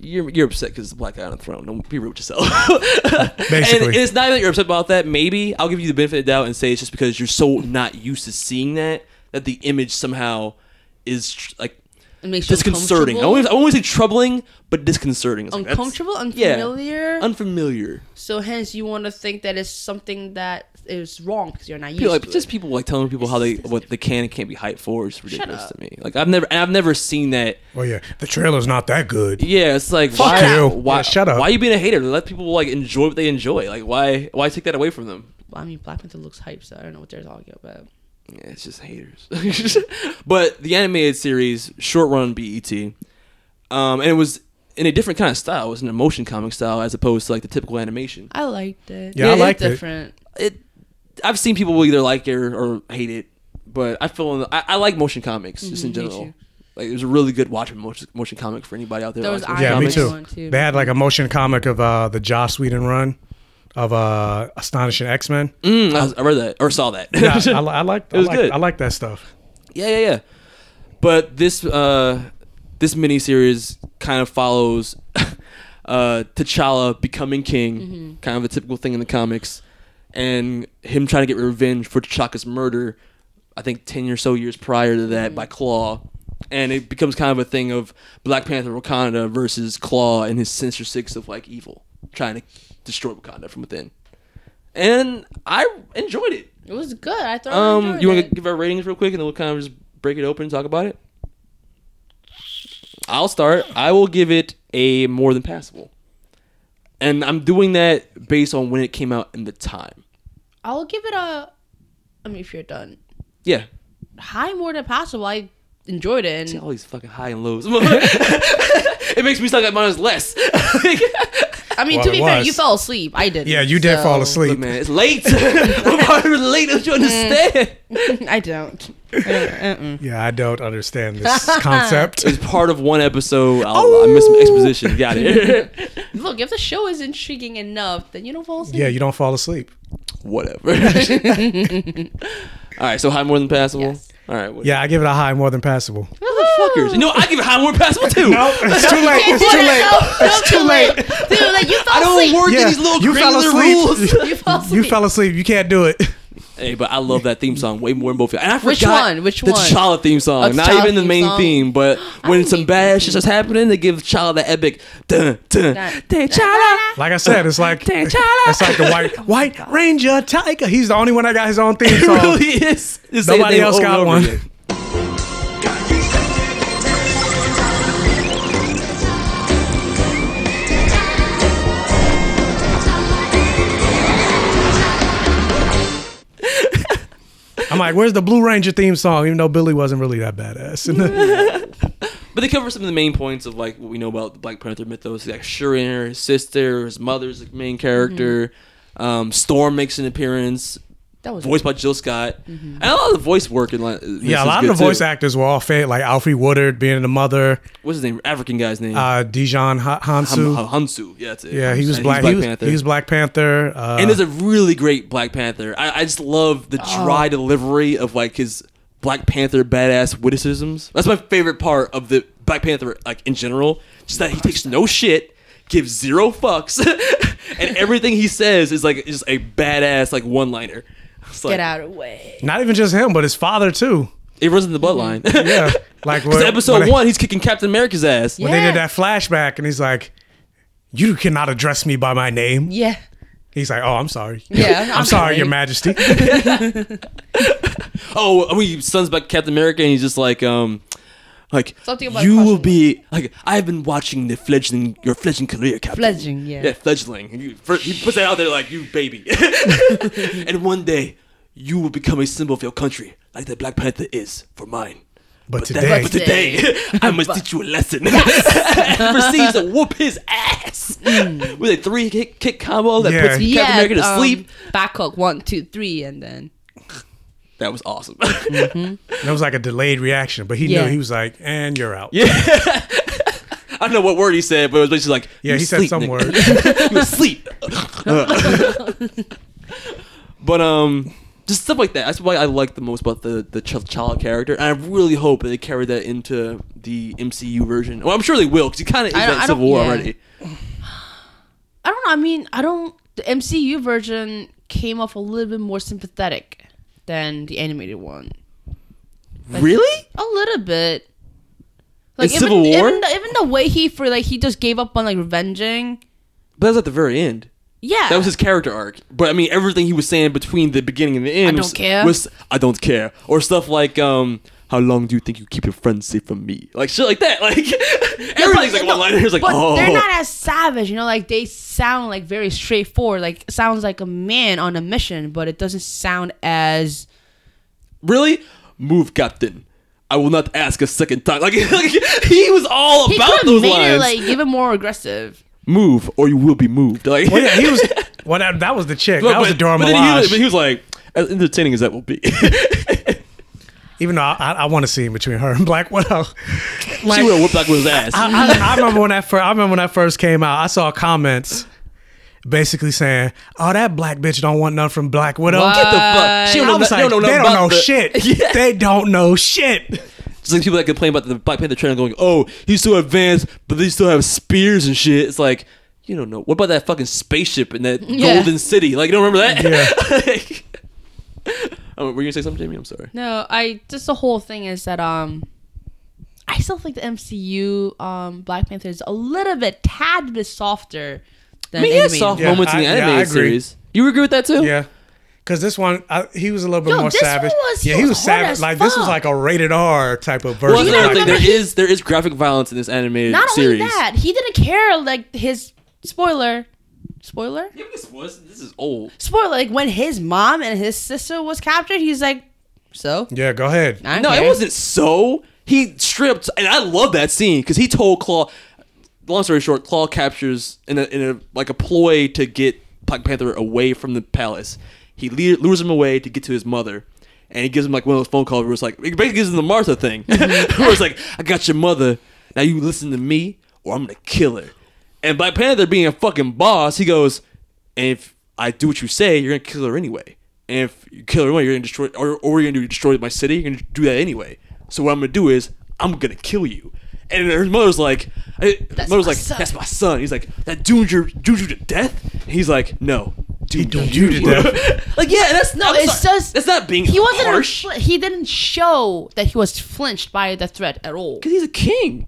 B: You're, you're upset because the black guy on the throne. Don't be rude with yourself. [laughs]
D: Basically.
B: and it's not that you're upset about that. Maybe I'll give you the benefit of the doubt and say it's just because you're so not used to seeing that that the image somehow is tr- like
C: It makes you
B: disconcerting. I always, I won't say troubling, but disconcerting. It's like, that's-
C: uncomfortable,
B: yeah.
C: unfamiliar.
B: unfamiliar.
C: so hence you want to think that it's something that is wrong because you're not used
B: People, like
C: to
B: just
C: it.
B: people like telling people how they what they can and can't be hyped for is ridiculous
C: up.
B: to me. Like I've never and I've never seen that.
D: oh yeah, the trailer's not that good.
B: Yeah, it's like
D: Fuck
B: why,
D: you.
B: why
D: Yeah, shut up.
B: Why are you being a hater? Let people like enjoy what they enjoy. Like why why take that away from them?
C: I mean, Black Panther looks hype, so I don't know what they're talking about.
B: Yeah, it's just haters. [laughs] but the animated series, short run BET, um, and it was in a different kind of style. It was an emotion comic style as opposed to like the typical animation.
C: I liked it.
D: Yeah, I
C: it's
D: liked it.
C: different.
B: It, I've seen people will either like it or, or hate it, but I feel I, I like motion comics just in
C: Mhm, me
B: general. Like it was a really good watching motion, motion comic for anybody out there.
C: There
B: that
C: was
B: likes
D: Yeah, me
C: Comics.
D: too.
C: too.
D: They had like a motion comic of uh, the Joss Whedon run of uh, Astonishing X Men.
B: Mm, I, I read that or saw that.
D: yeah, [laughs] I, li- I like.
B: It was
D: I like,
B: good.
D: I like that stuff.
B: Yeah, yeah, yeah. But this uh this miniseries kind of follows [laughs] uh T'Challa becoming king, kind of a typical thing in the comics, and him trying to get revenge for T'Chaka's murder. I think ten or so years prior to that by Klaw, and it becomes kind of a thing of Black Panther Wakanda versus Klaw and his Sinister Six of like evil, trying to destroy Wakanda from within. And I enjoyed it.
C: It was good. I thought.
B: Um,
C: I
B: you want to give our ratings real quick, and then we'll kind of just break it open and talk about it. I'll start. I will give it a more than passable, and I'm doing that based on when it came out in the time.
C: I'll give it a. I mean, if you're done,
B: Yeah,
C: high more than possible. I enjoyed it,
B: see
C: and
B: all these fucking high and lows. [laughs] it makes me sound like mine is less. [laughs]
C: I mean,
D: Well,
C: to be fair,
D: was.
C: you fell asleep. I did.
D: Yeah, you did fall
B: Look,
D: asleep.
B: man, it's late. [laughs] We're already late. Don't you mm. understand?
C: I [laughs] don't. I don't uh-uh.
D: Yeah, I don't understand this concept.
B: It's part of one episode. I'll, I missed some oh! exposition. Got it. [laughs]
C: Look, if the show is intriguing enough, then you don't fall asleep.
D: Yeah, you don't fall asleep.
B: Whatever. All right, so high more than passable.
C: Yes.
B: All right, what,
D: Yeah, I give it a high more than passable.
B: Motherfuckers. You know, I give it a high more than passable too.
D: No, it's too late. It's too late. It's too late.
C: Dude, like you fell
B: I don't
C: asleep.
B: work in
D: Yeah,
B: these little
D: you fell
B: granular
D: asleep.
B: rules.
C: You fell asleep.
D: You fell asleep. You can't do it.
B: Hey, but I love that theme song way more than both. of you. And I forgot
C: Which
B: forgot
C: one? Which
B: the
C: one?
B: T'Challa theme song,
C: Oh,
B: not
C: T'Challa
B: even the
C: theme
B: main
C: song?
B: theme, but [gasps] when
C: don't
B: some
C: think-
B: bad shit starts happening, they give T'Challa the epic dun dun.
C: That-
B: T'Challa.
D: Like I said, it's like
B: T'Challa.
D: it's like the white [laughs] white ranger tiger. He's the only one that got his own theme [laughs]
B: It
D: song.
B: really is. Just say
D: Nobody
B: name
D: else
B: over and
D: got
B: over
D: one.
B: again.
D: I'm like, where's the Blue Ranger theme song? Even though Billy wasn't really that badass. [laughs]
B: But they cover some of the main points of like what we know about the Black Panther mythos. Like Shuri and her sister, his mother's the main character. Um, Storm makes an appearance.
C: That was
B: voiced by Jill Scott, and a lot of the voice work in like
D: Yeah, a lot of the voice actors were all fake, like Alfre Woodard being the mother,
B: What's his name? African guy's name.
D: uh, Djimon Ha- Hounsou.
B: Hum- Hounsou. Yeah, that's it.
D: yeah, he was
B: And
D: black. he, was,
B: Panther.
D: he was Black Panther. Uh,
B: and there's a really great Black Panther. I, I just love the
C: Oh.
B: dry delivery of like his Black Panther badass witticisms. That's my favorite part of the Black Panther, like in general. Just that he takes no shit, gives zero fucks, [laughs] and everything he says is like just a badass like one liner.
C: Get out of the way.
D: not even just him, but his father too.
B: It runs in the bloodline. [laughs]
D: Yeah, like [laughs]
B: Because
D: when,
B: episode
D: when they-
B: one, he's kicking Captain America's ass.
D: when they
C: Yeah.
D: did that flashback, and he's like, "You cannot address me by my name."
C: Yeah.
D: He's like, "Oh, I'm sorry.
C: Yeah, [laughs]
D: I'm,
C: I'm
D: sorry,
C: sorry.
D: Your Majesty."
B: Oh, I mean, sons back Captain America, and he's just like, um, like
C: Something about
B: you will be like I've been watching the fledgling your fledgling career, Captain.
C: Fledgling, yeah.
B: yeah, fledgling. And you- fir- He puts that out there like you baby, and one day you will become a symbol of your country, like the Black Panther is for mine.
D: But
B: that-
D: today,
B: but today, [laughs] I must teach you a lesson. and [laughs] proceeds to whoop his ass with a three kick, kick combo that
D: Yeah.
B: puts Captain America to
C: um,
B: sleep.
C: Back hook one, two, three, and then [laughs]
B: That was awesome.
D: that was like a delayed reaction, but he
C: Yeah.
D: knew he was like, "And you're out."
B: Yeah. I don't know what word he said, but it was basically like,
D: Yeah,
B: "You
D: he said some
B: nigga."
D: word.
B: you asleep. but um, just stuff like that. That's why I like the most about the the Ch- child character, and I really hope that they carry that into the MCU version. Well, I'm sure they will because he kind of is
C: I don't-
B: that Civil
C: don't-
B: War
C: yeah.
B: already. [sighs]
C: I don't know. I mean, I don't. The MCU version came off a little bit more sympathetic than the animated one.
B: really?
C: A little bit. Like
B: In
C: even,
B: Civil War?
C: even the, even the way he for like he just gave up on like revenging.
B: But that was at the very end.
C: Yeah,
B: That was his character arc. But I mean, everything he was saying between the beginning and the end
C: don't
B: was,
C: care.
B: was I don't care, or stuff like um. How long do you think you keep your friends safe from me? Like shit like that. [laughs] Like everything's like
C: no,
B: one liner. It's like
C: but
B: oh,
C: they're not as savage, you know. Like they sound like very straightforward. Like sounds like a man on a mission, but it doesn't sound as
B: really move, Captain. I will not ask a second time. Like, [laughs] like he was all
C: he
B: about those
C: made
B: lines.
C: it like even more aggressive.
B: Move, or you will be moved. Like,
D: Well, yeah, he was. [laughs] Well, that, that was the chick.
B: But-
D: that was
B: but-
D: Adora
B: but he was, but he was like, as entertaining as that will be. [laughs]
D: Even though I, I, I want to see him between her and Black Widow. [laughs]
B: she would have whooped Black Widow's ass.
D: I, I, I remember when that first. I remember when that first came out. I saw comments basically saying, "Oh, that black bitch don't want nothing from Black Widow."
C: What?
B: Get the fuck. She don't know,
D: was
B: they
D: like,
B: don't know,
D: they don't know
B: the-
D: shit.
B: Yeah.
D: They don't know shit.
B: It's like people that complain about the Black Panther trailer going, oh, he's so advanced, but they still have spears and shit. It's like, you don't know. What about that fucking spaceship in that
C: Yeah.
B: golden city? Like, you don't remember that?
D: Yeah. [laughs]
B: Like- [laughs] oh, were you gonna say something, Jamie? I'm sorry.
C: No, I just the whole thing is that um I still think the MCU um Black Panther is a little bit tad bit softer than
B: I mean, he has
C: animated.
B: soft
D: Yeah,
B: moments in the
D: I- yeah, I
B: animated series. You agree with that too?
D: Yeah. Because this one, I, he was a little bit
C: Yo,
D: more
C: this
D: savage.
C: one was-
D: yeah,
C: he
D: he
C: was
D: was savage.
C: as
D: Like this was like a rated R type of
B: Well,
D: version.
B: that's another
D: of
B: thing.
D: it.
B: There is there is graphic violence in this animated
C: Not
B: series.
C: only that, he didn't care like his spoiler spoiler?
B: Yeah, this was this is old.
C: Spoiler like when his mom and his sister was captured, he's like so?
D: Yeah, go ahead.
C: I don't
B: No,
C: care.
B: it wasn't so. He stripped, and I love that scene because he told Klaw. Long story short, Klaw captures in a in a like a ploy to get Black Panther away from the palace. He le- lures him away to get to his mother, and he gives him like one of those phone calls where it's like he basically gives him the Martha thing, [laughs] where it's like, "I got your mother. Now you listen to me, or I'm gonna kill her." And Black Panther, being a fucking boss, he goes, "And if I do what you say, you're gonna kill her anyway. And if you kill her anyway, you're gonna destroy, or, or you're gonna destroy my city. You're gonna do that anyway. So what I'm gonna do is I'm gonna kill you." And her mother's like, uh,
C: That's
B: mother's
C: my
B: like,
C: son.
B: "That's my son." He's like, "That doomed you, doomed you to death." And he's like, "No, doomed,
D: doomed you to death.
B: like, yeah, that's
C: No,
B: I'm
C: it's
B: sorry.
C: just
B: that's not being
C: he wasn't
B: harsh
C: fl- he didn't show that he was flinched by the threat at all.
B: because he's a king.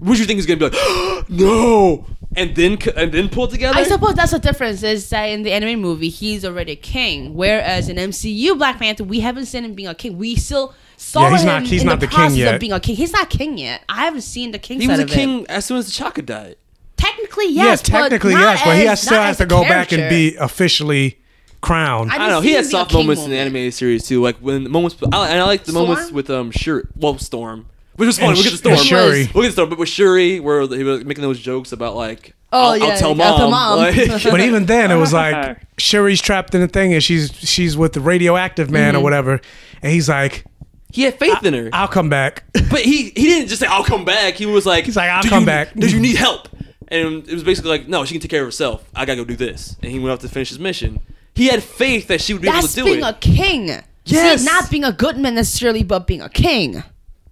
B: Would you think he's gonna be like, [gasps] no, and then and then pull together?
C: I suppose that's the difference is that in the anime movie he's already a king, whereas in MCU Black Panther we haven't seen him being a king. We still saw
D: Yeah, he's
C: him
D: not- he's
C: in
D: not
C: the,
D: the king
C: process
D: yet.
C: of being a king. He's not king yet. I haven't seen the king
B: he
C: side
B: was a
C: of it.
B: king as soon as T'Chaka died.
C: Technically, yes.
D: yeah, technically
C: but
D: yes, but he has, still has to
C: a
D: go back and be officially crowned.
C: I
B: I don't know. He
C: see
B: had
C: him being a
B: soft
C: king
B: moments in the
C: moment.
B: animated series too, like when the moments. I, and I like the moments with um sure, well Storm, which was funny.
D: And
B: We'll get to
D: Sh- and
B: Storm.
D: Shuri.
B: We'll get to Storm, but with Shuri, where he was making those jokes about like
C: Oh,
B: I'll,
C: yeah,
B: I'll tell
C: I'll
B: mom.
C: tell mom.
B: Like-
D: but even [laughs] then, it was like [laughs] Shuri's trapped in a thing, and she's she's with the radioactive man or
C: Mm-hmm.
D: whatever, and he's like,
B: he had faith in her.
D: "I'll come back."
B: But he he didn't just say I'll come back. He was like
D: He's like, "I'll
B: "Do
D: come
B: you-
D: back."
B: Do you need help? And it was basically like, no, she can take care of herself. I gotta go do this. And he went off to finish his mission. He had faith that she would be able to do it.
C: being a king.
B: Yes.
C: See, not being a good man necessarily, but being a king.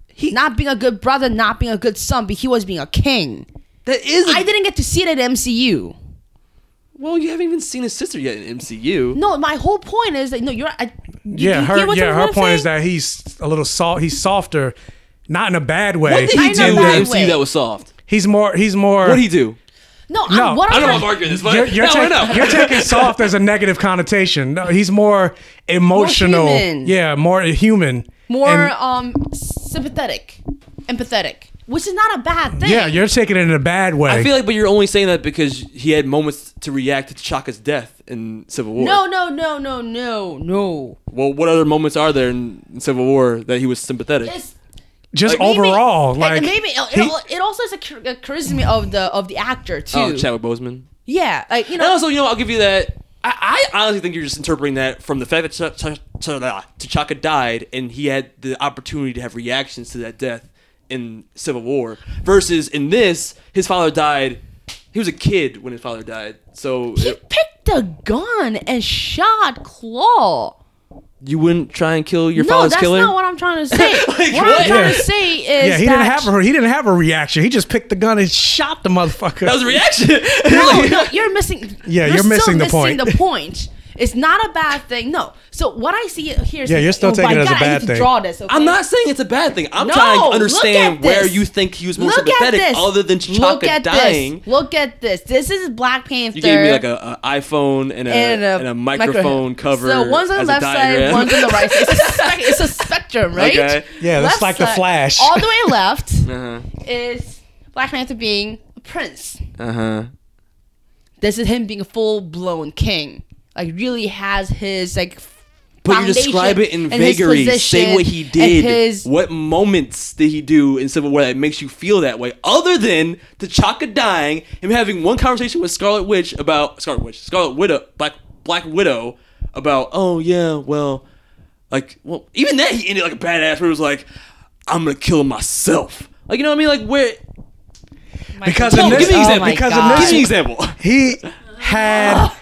C: He not being a good brother, not being a good son, but he was being a king.
B: that is. I
C: I didn't get to see it at MCU.
B: Well, you haven't even seen his sister yet in MCU.
C: No, my whole point is that no, you're. I, you-
D: Yeah,
C: you
D: her
C: get what
D: yeah
C: you're
D: her
C: trying to
D: point is
C: say?
D: that he's a little soft. He's softer, not in a bad way.
B: What did
C: I
B: he
C: know
B: do in
C: that
B: MCU that was soft?
D: He's more. He's more.
B: What did he do?
C: no,
D: No,
C: I'm, what
B: I don't know if I'm arguing this, but
D: You're, you're,
B: no,
D: take-
B: no.
D: you're taking [laughs] soft as a negative connotation. No, he's more emotional.
C: human.
D: yeah, more human.
C: more
D: And-
C: um sympathetic, empathetic, which is not a bad thing.
D: yeah, you're taking it in a bad way.
B: I feel like, but you're only saying that because he had moments to react to Chaka's death in Civil War.
C: No, no, no, no, no, no.
B: Well, what other moments are there in, in Civil War that he was sympathetic?
C: It's
D: just
C: maybe-
D: overall,
C: and
D: like
C: maybe it,
D: he-
C: it, it also is a, char- a charisma of the of the actor oh, too.
B: oh, Chadwick Boseman.
C: yeah, like you know.
B: And also, you know, I'll give you that. I, I honestly think you're just interpreting that from the fact that Ch- Ch- Ch- T'Chaka died and he had the opportunity to have reactions to that death in Civil War, versus in this, his father died. He was a kid when his father died, so
C: he
B: it-
C: picked a gun and shot Klaw.
B: You wouldn't try and kill your
C: No,
B: father's
C: that's
B: killer.
C: not what I'm trying to say. [laughs] what,
B: what?
C: I'm trying
D: Yeah.
C: to say is
D: yeah, he
C: that
D: didn't have her. He didn't have a reaction. He just picked the gun and shot the motherfucker.
B: that was a reaction.
C: no, [laughs] no, you're missing.
D: Yeah,
C: you're,
D: you're missing
C: still
D: the point.
C: missing the point. It's not a bad thing. No. So what I see here is
D: Yeah, you're still
C: oh
D: taking
C: my
D: it as a
C: God, I
D: bad
C: need to
D: thing.
C: Draw this. Okay?
B: I'm not saying it's a bad thing. I'm
C: No,
B: trying to
C: look
B: understand where
C: this.
B: you think he was more
C: Look at
B: sympathetic,
C: this.
B: other than
C: Look
B: T'Chaka
C: at
B: dying.
C: This. Look at this. This is Black Panther.
B: You gave me like a, a iPhone and a,
C: and
B: and
C: a,
B: a, microphone cover.
C: So one's on the
B: as a
C: left side,
B: diagram.
C: one's on the right side. It's a, [laughs] spec- it's a spectrum, right?
B: Okay.
D: Yeah, that's
C: Left
D: like the
C: side-
D: Flash.
C: All the way [laughs] left
B: Uh
C: is Black Panther being a prince.
B: huh. Uh huh.
C: This is him being a full blown king. Like really has his like.
B: But you describe it in
C: and his
B: vagary. Say what he did.
C: His,
B: What moments did he do in Civil War that makes you feel that way? Other than T'Chaka dying, him having one conversation with Scarlet Witch about Scarlet Witch, Scarlet Widow, Black Black Widow about. Oh yeah, well, like well, even that he ended like a badass where it was like, I'm gonna kill myself. Like you know what I mean? Like where?
D: because
B: No,
D: in this,
B: give me an
C: Oh
B: example.
C: my
D: because
C: God.
D: in
B: Give me an example.
D: he had [laughs]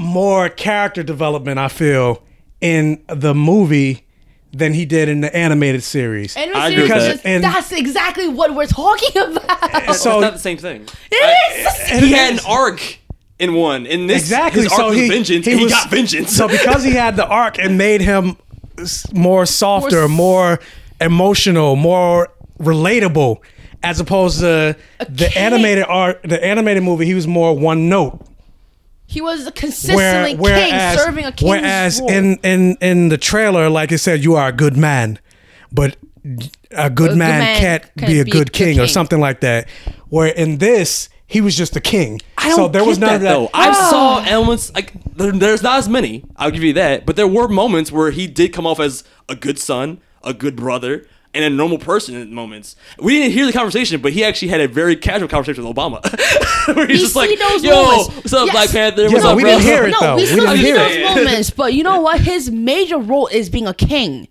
D: more character development. I feel in the movie than he did in the animated series.
C: And
B: I agree with that.
D: And-
C: that's exactly what we're talking about.
D: so
B: it's not the same thing.
C: It is.
B: he had an arc in one. In this,
D: Exactly.
B: his arc
D: so
B: was
D: he,
B: vengeance.
D: he
B: and he
D: was-
B: got vengeance.
D: So because he had the arc, and made him s- more softer,
C: More
D: more emotional, more relatable, as opposed to the
C: king.
D: animated art. The animated movie, he was more one note.
C: He was consistently king,
D: whereas,
C: serving a king's
D: whereas
C: role.
D: in in in the trailer, like it said, you are a good man, but a good,
C: good
D: man,
C: man
D: can't
C: can't
D: be a
C: be
D: good
C: a
D: king,
C: king.
D: or something like that. Where in this, he was just a king.
B: I don't
D: so there was
B: get
D: none of that.
B: though. I ah. saw elements like there, there's not as many. I'll give you that, but there were moments where he did come off as a good son, a good brother, and a normal person in moments. We didn't hear the conversation, but he actually had a very casual conversation with Obama, [laughs] where he's
C: We
B: just like,
C: those
B: "Yo,
C: moments.
B: what's up,
C: Yes.
B: Black Panther?
D: Yeah,
B: What's
D: but
B: up,
D: we
B: bro?"
D: didn't hear it,
C: no,
D: though.
C: we
D: We
C: still
D: didn't
C: see
D: hear
C: those
B: it.
C: moments, but you know what? His major role is being a king.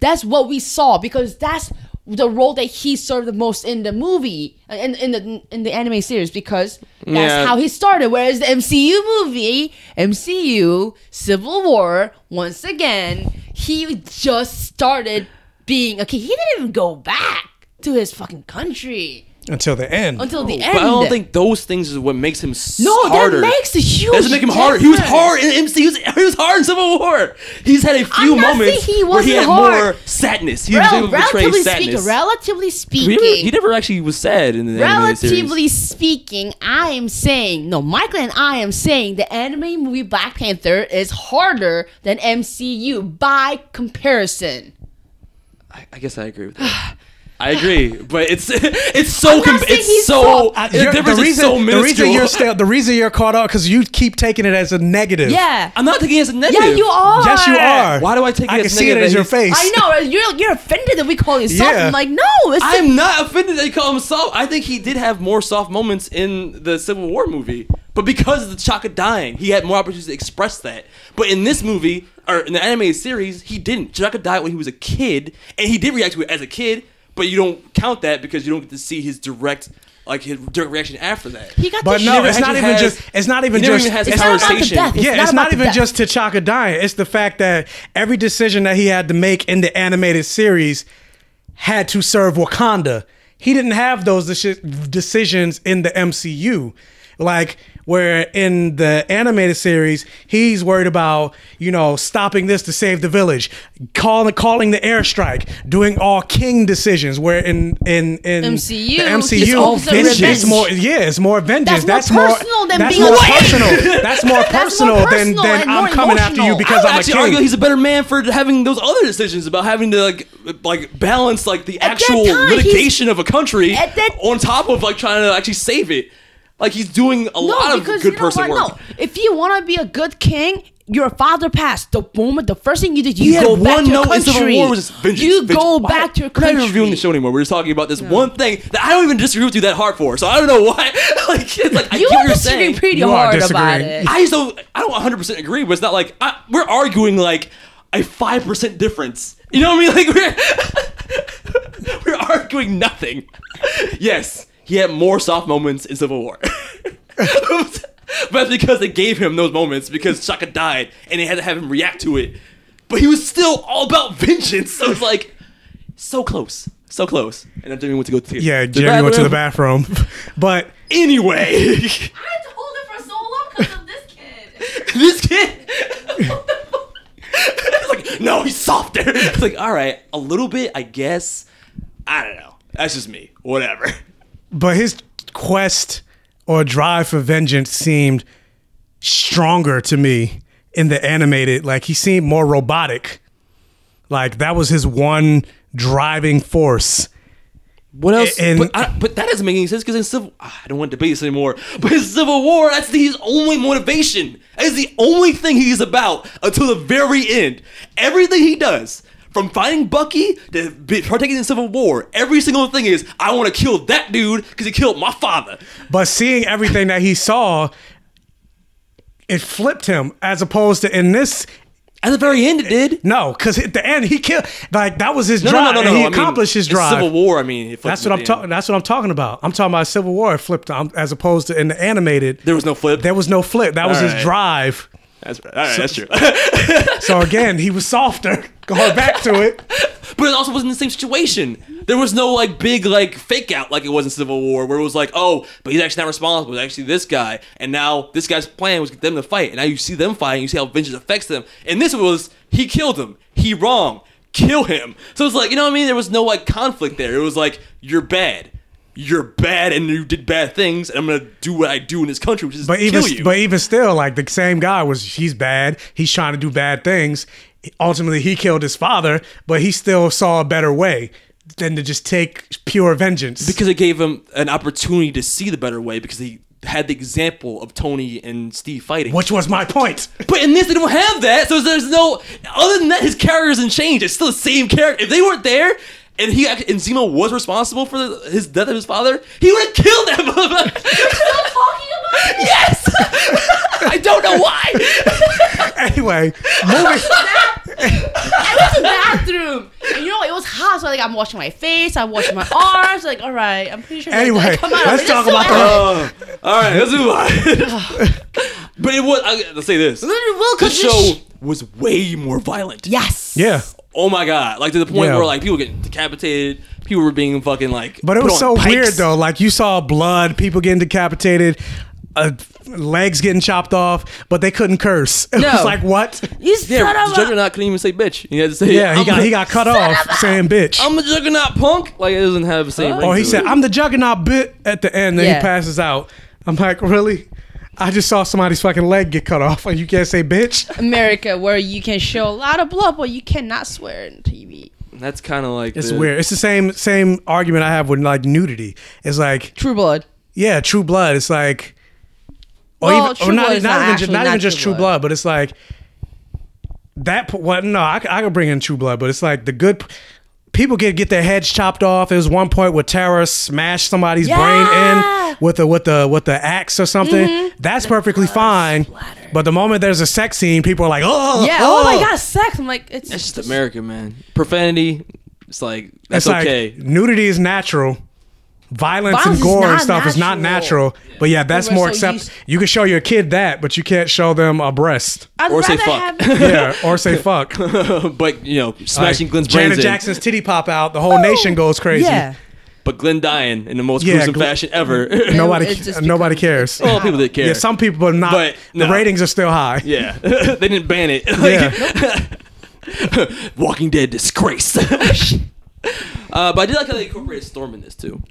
C: That's what we saw because that's the role that he served the most in the movie in, in the in the anime series because that's
B: Yeah.
C: how he started. Whereas the MCU movie, MCU Civil War, once again, he just started being okay. He didn't even go back to his fucking country
D: until the end.
C: until the oh,
B: But
C: end.
B: I don't think those things is what makes him s-
C: no,
B: harder.
C: that makes a huge.
B: That doesn't make him hard. He was hard in MC. He was, he was hard in Civil War. He's had a few
C: I'm not
B: moments
C: saying he
B: where he
C: wasn't
B: had
C: hard.
B: more sadness. He was
C: Rel-
B: able to portray
C: relatively
B: sadness.
C: speaking, relatively
B: he,
C: speaking,
B: never, he never actually was sad in the animated series.
C: relatively speaking, I am saying no. Michael and I am saying the anime movie Black Panther is harder than MCU by comparison.
B: I, I guess I agree with that. I agree, but it's [laughs] it's so
C: not
B: com-
C: saying
B: it's
C: he's
B: so
C: soft.
D: I-
B: the
D: you're-
B: difference
D: the
B: is
D: reason,
B: so
D: the reason you're still the reason you're caught up because you keep taking it as a negative.
C: Yeah.
B: I'm not taking it as a negative.
C: Yeah, you are.
D: Yes, you are.
B: Why do I take it
D: I
B: as
D: can see it as your face.
C: I know uh, you're you're offended that we call you soft.
D: Yeah.
C: I'm like, no, it's
B: I'm not offended that you call him soft. I think he did have more soft moments in the Civil War movie, but because of T'Chaka dying, he had more opportunities to express that. But in this movie or in the animated series, he didn't. Chaka died when he was a kid, and he did react to it as a kid. But you don't count that because you don't get to see his direct, like his direct reaction after that.
C: he got
D: But
C: the
D: no, it's not even
B: has-
D: just. It's not even just.
B: even has a
C: It's not about the death. It's
D: yeah,
C: not
D: it's not even
C: death.
D: just T'Chaka dying. It's the fact that every decision that he had to make in the animated series had to serve Wakanda. He didn't have those decisions in the MCU. Like where in the animated series, he's worried about you know stopping this to save the village, calling calling the airstrike, doing all king decisions. Where in in in
C: MCU,
D: the MCU,
C: focused on
D: it's, it's
C: revenge.
D: more yeah, it's more vengeance.
C: That's more personal than
D: that's
C: being
D: more
C: a king.
D: personal. [laughs] That's more
C: That's more
D: personal than than I'm
C: more
D: coming after you because
B: I would
D: I'm a king.
B: argue he's a better man for having those other decisions about having to like like balance like the
C: At
B: actual
C: time,
B: litigation of a country
C: At that-
B: on top of like trying to actually save it. Like he's doing a
C: no,
B: lot of
C: because
B: good
C: you know
B: person
C: what?
B: work.
C: No, if you want to be a good king. Your father passed. The moment, the first thing you did, you
B: He
C: go back
B: one
C: to your
B: note Civil
C: country.
B: War was vengeance.
C: you
B: vengeance.
C: go
B: Why-
C: back to your country.
B: We're not even reviewing the show anymore. We're just talking about this one thing that I don't even disagree with you that hard for. So I don't know why. [laughs] like, it's like I
C: You
B: get what you're
C: disagree
B: saying.
C: pretty
D: You are
C: hard about
D: disagreeing.
C: it.
B: I just don't. I don't 100 percent agree, but it's not like I, we're arguing like a five percent difference. You know what I mean? Like we're [laughs] we're arguing nothing. [laughs] Yes, he had more soft moments in Civil War, [laughs] but that's because they gave him those moments because Shaka died and they had to have him react to it. But he was still all about [laughs] vengeance. So it's like so close, so close. And then Jimmy went to go to the
D: yeah,
B: the
D: Jeremy went to the
B: bathroom.
D: bathroom, [laughs] but
B: Anyway.
C: I had to hold it for so long because of this kid.
B: this kid. it's like, no, he's softer. It's like, all right, a little bit, I guess. I don't know. That's just me. Whatever.
D: But his quest or drive for vengeance seemed stronger to me in the animated. Like he seemed more robotic. Like that was his one driving force.
B: What else?
D: And-
B: but, I, but that doesn't make any sense because in Civil, ah, I don't want to debate this anymore. But in Civil War, that's his only motivation. That is the only thing he's about until the very end. Everything he does, from finding Bucky to partaking in Civil War, every single thing is, I want to kill that dude because he killed my father.
D: But seeing everything that he saw, it flipped him as opposed to in this.
B: At the very end, it did.
D: No, because at the end he killed. Like that was his
B: No, no,
D: drive.
B: no, no,
D: and
B: no.
D: He
B: I mean,
D: accomplished his drive.
B: Civil War. I mean, it
D: That's what I'm talking. That's what I'm talking about. I'm talking about Civil War. It flipped um, as opposed to in the animated.
B: There was no flip.
D: There was no flip. That was
B: All
D: his drive.
B: That's right. All right, that's true. [laughs]
D: So again, he was softer. Going back to it.
B: but it also wasn't the same situation. There was no like big like fake out like it was in Civil War, where it was like, oh, but he's actually not responsible. It's actually this guy, and now this guy's plan was get them to fight, and now you see them fighting. You see how vengeance affects them. And this was he killed him. He wrong. Kill him. So it's like you know what I mean. There was no like conflict there. It was like you're bad. You're bad, and you did bad things, and I'm gonna do what I do in this country, which is
D: But even
B: kill you.
D: but even still, like the same guy was he's bad. He's trying to do bad things. Ultimately, he killed his father, but he still saw a better way than to just take pure vengeance.
B: because it gave him an opportunity to see the better way because he had the example of Tony and Steve fighting.
D: which was my point.
B: But in this, they don't have that, so there's no. Other than that, his character doesn't change. It's still the same character. If they weren't there, and he act- and Zemo was responsible for the, his death of his father, he would have killed that motherfucker.
C: You're still talking about [laughs] it?
B: yes. I don't know why.
D: anyway, moving.
C: I went to the bathroom. And you know, it was hot, so like I'm washing my face, I'm washing my arms. Like, all right, I'm pretty sure. like,
D: Anyway,
C: come out,
D: let's
C: it's
D: talk
C: so
D: about the-
C: early.
B: Uh, all right, let's move on. [laughs] but it was. I, let's say this.
C: Literally, Will,
B: The
C: 'cause
B: show
C: sh-
B: was way more violent.
C: Yes.
D: Yeah,
B: Oh my god! Like to the point
D: Yeah.
B: where like people were getting decapitated, people were being fucking like.
D: but it was so
B: pikes.
D: weird though. Like you saw blood, people getting decapitated. Uh, legs getting chopped off, but they couldn't curse. [laughs] It
C: No.
D: was like what?
C: You
B: Yeah,
C: son of a-
B: Juggernaut couldn't even say bitch. He had to say
D: Yeah, he
B: I'm
D: got
B: the-
D: he got cut off saying bitch.
B: I'm the Juggernaut punk. Like it doesn't have the same. ring
D: Oh, he
B: to
D: said,
B: it.
D: I'm the juggernaut bit at the end, then
C: Yeah.
D: he passes out. I'm like, really? I just saw somebody's fucking leg get cut off, and [laughs] you can't say bitch.
C: America, where you can show a lot of blood, but you cannot swear on TV.
B: That's kind of like
D: It's
B: the-
D: weird. It's the same same argument I have with like nudity. It's like
C: True Blood.
D: yeah, True Blood. It's like or
C: Well,
D: even,
C: True
D: or not,
C: Blood is
D: not
C: not
D: even just,
C: actually
D: not even just
C: True
D: True
C: Blood.
D: Blood, but it's like that. p- What? No, I, c- I could bring in True Blood, but it's like the good. p- People get get their heads chopped off. There was one point where Tara smashed somebody's brain in with the with the with the axe or something.
C: Mm-hmm.
D: That's perfectly fine. But the moment there's a sex scene, people are like, "Oh,
C: Yeah.
D: oh,
C: Oh, my god, sex. I'm like, it's
B: That's just America, man. Profanity. It's like that's
D: It's like
B: okay.
D: nudity is natural. Violence,
C: Violence
D: and gore and
C: not
D: stuff is not
C: natural.
D: natural. But yeah, that's more
C: so
D: accept.
C: used-
D: You can show your kid that, but you can't show them a breast.
C: I'd
B: Or say fuck.
C: have- [laughs] [laughs]
D: Yeah, or say [laughs] fuck.
B: but you know, smashing
D: Like,
B: Glenn's
D: Janet
B: brains in.
D: Jackson's titty pop out, the whole nation goes crazy.
C: Yeah.
B: But Glenn dying in the most
D: Yeah,
B: gruesome
D: Glenn-
B: fashion ever.
D: Nobody, nobody cares.
B: well, people that care.
D: Yeah, some people, but not.
B: But,
D: the ratings are still high.
B: Yeah, they didn't ban it.
D: Yeah.
B: Walking Dead disgrace. uh, but I did like how they incorporated Storm in this too.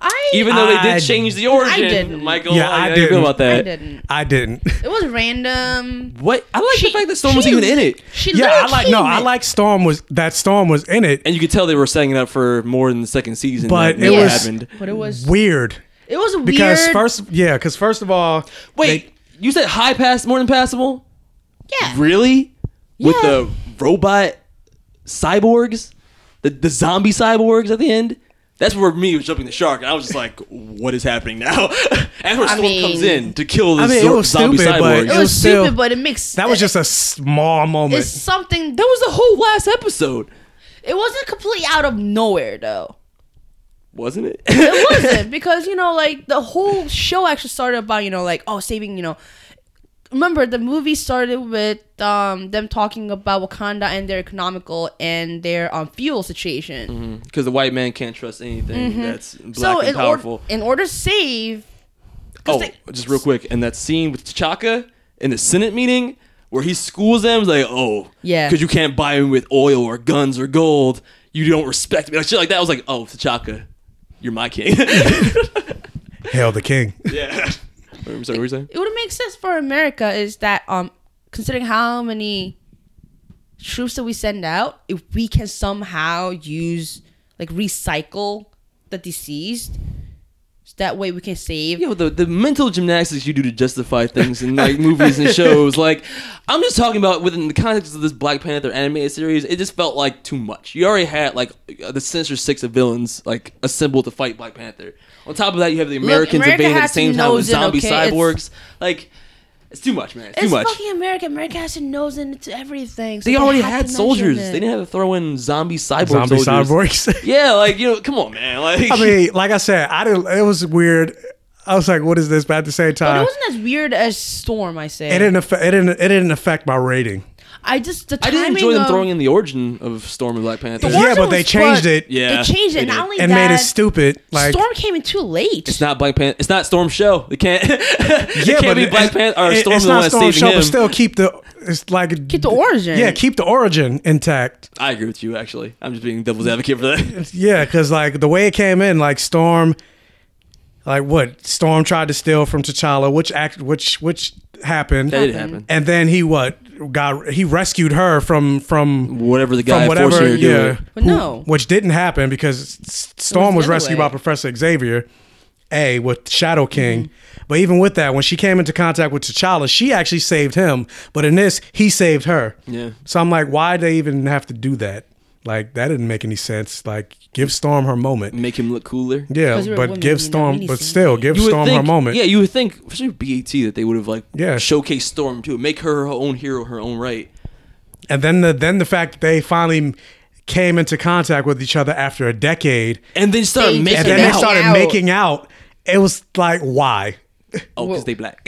C: I
B: Even though they
D: I-
B: did change the origin.
C: didn't.
B: Michael,
D: Yeah,
B: how
D: I
B: do you feel
D: didn't.
B: about
C: I
B: that?
C: didn't.
D: I didn't. [laughs]
C: It was random.
B: What? I like
C: She-
B: the fact that Storm was
C: she-
B: even in it.
C: She
D: Yeah, I
C: literally
D: like. No,
C: came
D: I
C: in-
D: like Storm was that Storm was in it.
B: And you could tell they were setting it up for more than the second season.
D: But
B: that
D: it
B: never
D: was-
B: happened.
C: But it was
D: Weird
C: it was weird.
D: because first, yeah, because first of all,
B: Wait, you said high pass more than passable?
C: yeah.
B: Really? With
C: Yeah.
B: the robot cyborgs, the the zombie cyborgs at the end. That's where me was jumping the shark, and I was just like, "What is happening now?" [laughs] That's where
C: I
B: Storm
C: mean-
B: comes in to kill the
D: I mean, it
B: zo-
D: was
B: zombie
D: stupid, but
B: cyborgs.
C: It
D: It
C: was,
D: was still-
C: stupid, but it makes
D: that was just a small moment.
C: it's something
B: that was the whole last episode,
C: It wasn't completely out of nowhere though.
B: wasn't it?
C: It [laughs] wasn't because you know, like the whole show actually started about you know, like oh, saving you know. Remember, the movie started with um, them talking about Wakanda and their economical and their um, fuel situation.
B: Because the white man can't trust anything that's black
C: Mm-hmm. So
B: and
C: in
B: powerful.
C: order in order to save.
B: oh,
C: they-
B: just real quick, and that scene with T'Chaka in the Senate meeting where he schools them, like, oh,
C: Yeah.
B: because you can't buy me with oil or guns or gold, you don't respect me, like shit like that. I was like, oh, T'Chaka, you're my king. [laughs]
D: Hail the king. [laughs]
B: yeah. Sorry, what were you saying?
C: it would make sense for America is that um considering how many troops that we send out, if we can somehow use like recycle the deceased, that way we can save.
B: Yo, the, the mental gymnastics you do to justify things in like movies and shows, [laughs] like I'm just talking about within the context of this Black Panther animated series, it just felt like too much. You already had like uh, the Sinister Six of villains like assembled to fight Black Panther. On top of that, you have the Americans
C: America
B: invading at the same time with zombie
C: okay? It's-
B: cyborgs. Like, it's too much, man. It's, too much.
C: fucking America. America has to nose into everything. so
B: they already had soldiers. They didn't have to throw in zombie cyborg
D: Zombie
B: soldiers.
D: cyborgs. [laughs]
B: Yeah, like you know, come on, man. Like,
D: I mean, like I said, I didn't. It was weird. I was like, "What is this?" But at the same time,
C: But it wasn't as weird as Storm. I say.
D: it didn't affect. It didn't. It didn't affect my rating.
C: I just the
B: I didn't enjoy them
C: of-
B: throwing in the origin of Storm and Black Panther.
C: The
D: Yeah, but they changed
C: what-
D: it.
B: Yeah,
C: they changed
B: they
C: it. Not
B: did.
C: only
D: and
C: that,
D: made it stupid. Like
C: Storm came in too late.
B: It's not Black Panther. It's not Storm Show. They can't. [laughs] it
D: yeah,
B: can't
D: but
B: be Black
D: it-
B: Panther or
D: it-
B: Storm
D: It's
B: the one
D: not
B: that's
D: Storm
B: saving
D: show,
B: him.
D: but still keep the. It's like
C: Keep the origin.
D: Yeah, keep the origin intact.
B: I agree with you. Actually, I'm just being devil's advocate for that. [laughs]
D: Yeah, because like the way it came in, like Storm, like what Storm tried to steal from T'Challa, which act, which which happened,
B: That did happen.
D: and then he what got he rescued her from from
B: Whatever the guy
D: from whatever,
B: forcing her to do
D: yeah,
B: it.
C: But no.
D: which didn't happen because Storm
C: the
D: was rescued
C: way.
D: by Professor Xavier, a with Shadow King.
C: Mm-hmm.
D: But even with that, when she came into contact with T'Challa, she actually saved him. But in this, he saved her.
B: Yeah.
D: So I'm like, why they even have to do that? Like that didn't make any sense. Like give Storm her moment.
B: Make him look cooler.
D: Yeah, but
C: women,
D: give Storm, but still give
B: You
D: Storm
B: think,
D: her moment.
B: Yeah, you would think, especially BET, that they would have like
D: Yeah.
B: showcased Storm too, make her her own hero, her own right.
D: And then the then the fact that they finally came into contact with each other after a decade,
B: And then start
C: They-
B: making
D: and then they started making out. It was like why?
B: Oh, because they black. [laughs]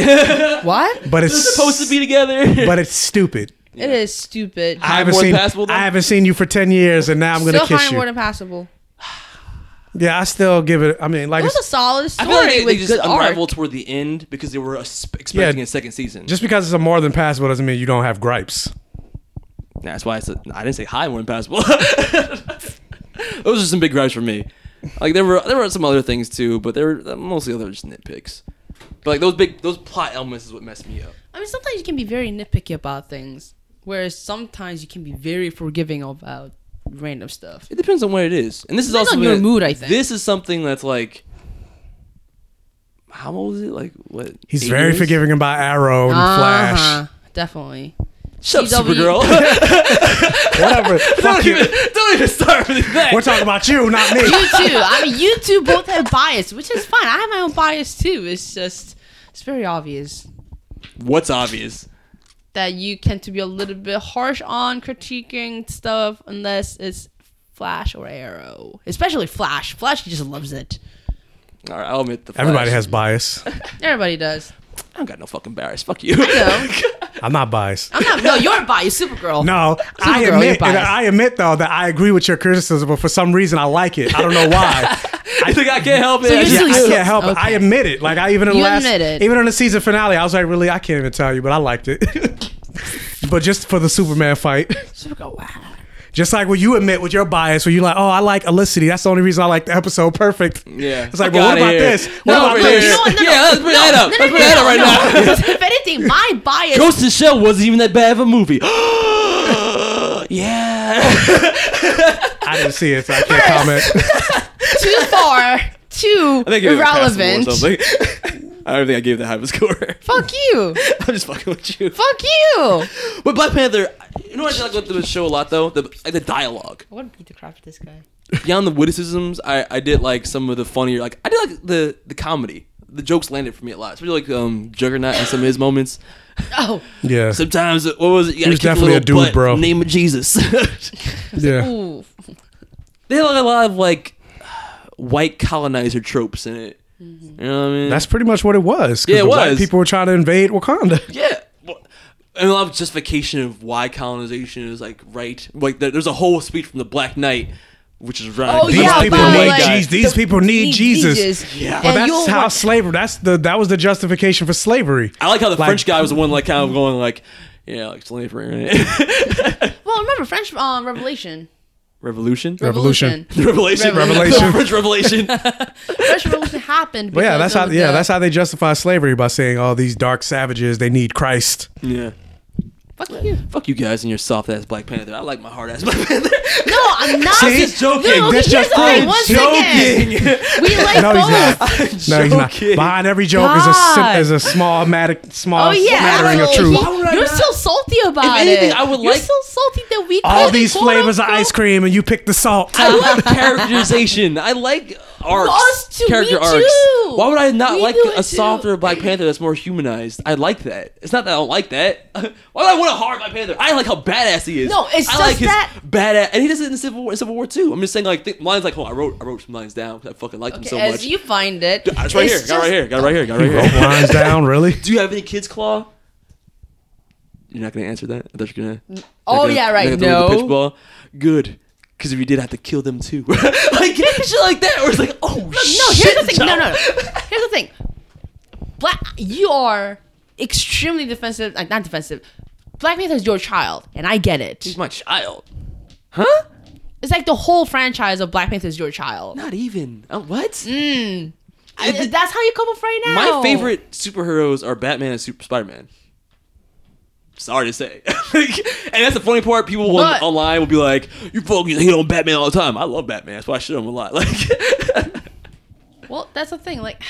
C: what?
D: But
B: They're
D: it's
B: supposed to be together.
D: but it's stupid.
C: It is stupid.
D: I haven't seen
B: passable.
D: I haven't seen you for ten years, and now I'm gonna
C: Still
D: kiss
C: higher
D: you.
C: more than passable. [sighs]
D: yeah, I still give it. I mean, like
C: It was a solid
B: I
C: story
B: feel like they, they just
C: good art.
B: unraveled toward the end because they were es- expecting a second season.
D: just because it's a more than passable doesn't mean you don't have gripes.
B: That's why I said I didn't say high more than passable. [laughs] Those are some big gripes for me. Like there were there were some other things too, but they were mostly other just nitpicks. But like those big those plot elements is what messed me up.
C: I mean, sometimes you can be very nitpicky about things, whereas sometimes you can be very forgiving about random stuff.
B: It depends on what it is, and this is also
C: on your
B: that-
C: mood, I think.
B: This is something that's like, how old is it? Like what?
D: He's
B: eight
D: very
B: years?
D: forgiving about Arrow and Flash.
C: Uh-huh, definitely.
B: Shut up,
C: CW.
B: Supergirl. [laughs]
D: Whatever. [laughs] Fuck
B: don't,
D: you.
B: even, don't even start with that.
D: We're talking about you, not me.
C: You too. I mean, you two both have bias, which is fine. I have my own bias too. It's just, it's very obvious
B: What's obvious?
C: That you tend to be a little bit harsh on critiquing stuff unless it's Flash or Arrow. Especially Flash. Flash just loves it.
B: All right, I'll admit the. Flash.
D: Everybody has bias. [laughs]
C: Everybody does.
B: I don't got no fucking bias. Fuck you.
C: No, [laughs]
D: I'm not biased.
C: I'm not. No, you're biased, Supergirl.
D: No, I
C: Supergirl, you're
D: admit, and
C: biased.
D: I admit though that I agree with your criticism, but for some reason I like it. I don't know why. [laughs]
B: I think I can't help it.
C: So you're
B: I just-
D: I can't help it. I
C: okay.
D: admit it. Like I even in the
C: You
D: last,
C: admit it.
D: even in the season finale, I was like, really, I can't even tell you, but I liked it. [laughs] but just for the Superman fight,
C: Supergirl. Wow.
D: Just like when you admit with your bias, where you like, oh, I like Olicity. That's the only reason I like the episode. Perfect.
B: Yeah.
D: It's like,
B: Fuck
D: but what about
B: here.
D: this? What
B: No,
D: about this?
C: No, no, no.
B: Yeah, let's bring that up.
C: No, no,
B: Let's
C: no,
B: bring that
C: no,
B: up right
C: no.
B: now. [laughs]
C: If anything, my bias.
B: Ghost in the Shell wasn't even that bad of a movie. [gasps] yeah. [laughs]
D: I didn't see it, so I can't comment. [laughs]
C: too far, too
B: I think it was
C: irrelevant.
B: or something. [laughs] I don't think I gave that high of a score.
C: Fuck you. [laughs]
B: I'm just fucking with you.
C: Fuck you.
B: But Black Panther, you know what I did like about the show a lot though? The like the dialogue.
C: I want to beat the crap out of this guy.
B: Beyond the witticisms, I, I did like some of the funnier like I did like the the comedy. The jokes landed for me a lot. Especially like um Juggernaut and some of his moments. [laughs]
C: Oh,
D: Yeah,
B: Sometimes what was it? You gotta
D: was
B: kick a
D: definitely
B: little
D: a dude,
B: butt,
D: bro.
B: Name of Jesus.
D: yeah.
C: ooh.
B: they had like a lot of like white colonizer tropes in it. You know what I mean?
D: That's pretty much what it was. 'cause
B: Yeah, it
D: the white
B: was.
D: people were trying to invade Wakanda.
B: Yeah. Well, And a lot of justification of why colonization is like right. Like there's a whole speech from the Black Knight, which is right.
C: Oh,
D: These
C: yeah,
D: people need
C: like,
D: Jesus. These
C: the-
D: people need
C: need
D: Jesus.
C: Jesus.
B: Yeah.
D: But
C: And
D: that's how
C: want-
D: slavery. That's the that was the justification for slavery.
B: I like how the
D: Like-
B: French guy was the one like kind of going like, yeah, like slavery, right?
C: Well, remember French um, Revelation.
B: Revolution.
D: Revolution. [laughs]
B: Revelation.
D: Revelation.
B: The French Revelation. [laughs]
C: French Revolution happened.
D: But yeah, that's how
C: of
D: yeah
C: the-
D: that's how they justify slavery by saying all these dark savages they need Christ.
B: yeah.
C: Fuck you.
B: Fuck you guys and your soft ass Black Panther. I like my hard ass Black Panther. [laughs]
C: No, I'm not.
D: See?
B: Just joking.
C: No,
D: This
C: here's
D: just
C: the thing.
B: joking.
C: we [laughs] like
D: No, he's not.
B: I'm
D: No, he's not.
B: joking.
D: Behind every joke is a
C: God.
D: sim- is a small matic, small
C: Oh yeah,
D: smattering of
C: he-
D: truth.
B: Why would I
C: you're
B: not?
C: still salty about
B: If anything,
C: it.
B: I would
C: you're
B: like-
C: still salty that we
D: all these flavors of ice cream, and you pick the salt.
B: I like characterization. I like arcs.
C: Us too,
B: character
C: me
B: arcs.
C: too.
B: Why would I not
C: We
B: like
C: do it
B: a
C: too.
B: softer Black Panther that's more humanized? I like that. It's not that I don't like that. [laughs] Why would I want a hard Black Panther? I like how badass he is.
C: No, it's
B: I
C: just
B: like his
C: that-
B: badass, and he does it in Civil War. In Civil War too. I'm just saying like th- lines like, oh, I wrote I wrote some lines down because I fucking liked him so much.
C: As
B: much.
C: you find it,
B: it's right here.
C: it's
B: Got it right here. Got it right here. Got it right
D: Wrote
B: here.
D: lines down, really? [laughs]
B: Do you have any kids, Klaw? You're not gonna answer that. I thought you were gonna.
C: Oh,
B: gonna-
C: yeah, right,
B: you're gonna throw the
C: no.
B: pitch ball. Good. Because if you did, I have to kill them too. [laughs] like [laughs] shit like that, or it's like, oh
C: No,
B: shit.
C: here's the thing. No, no, no. Here's the thing. Black, you are extremely defensive. Like not defensive. Black Panther is your child, and I get it.
B: He's my child. Huh?
C: It's like the whole franchise of Black Panther is your child.
B: Not even. Uh, what?
C: Mm. I- that's how you come up right now.
B: My favorite superheroes are Batman and Super Spider Man. Sorry to say, [laughs] and that's the funny part. People will,
C: But-
B: online will be like, "You fucking hate on Batman all the time." I love Batman. That's why I shit on him a lot. Like, [laughs]
C: Well, that's the thing. Like,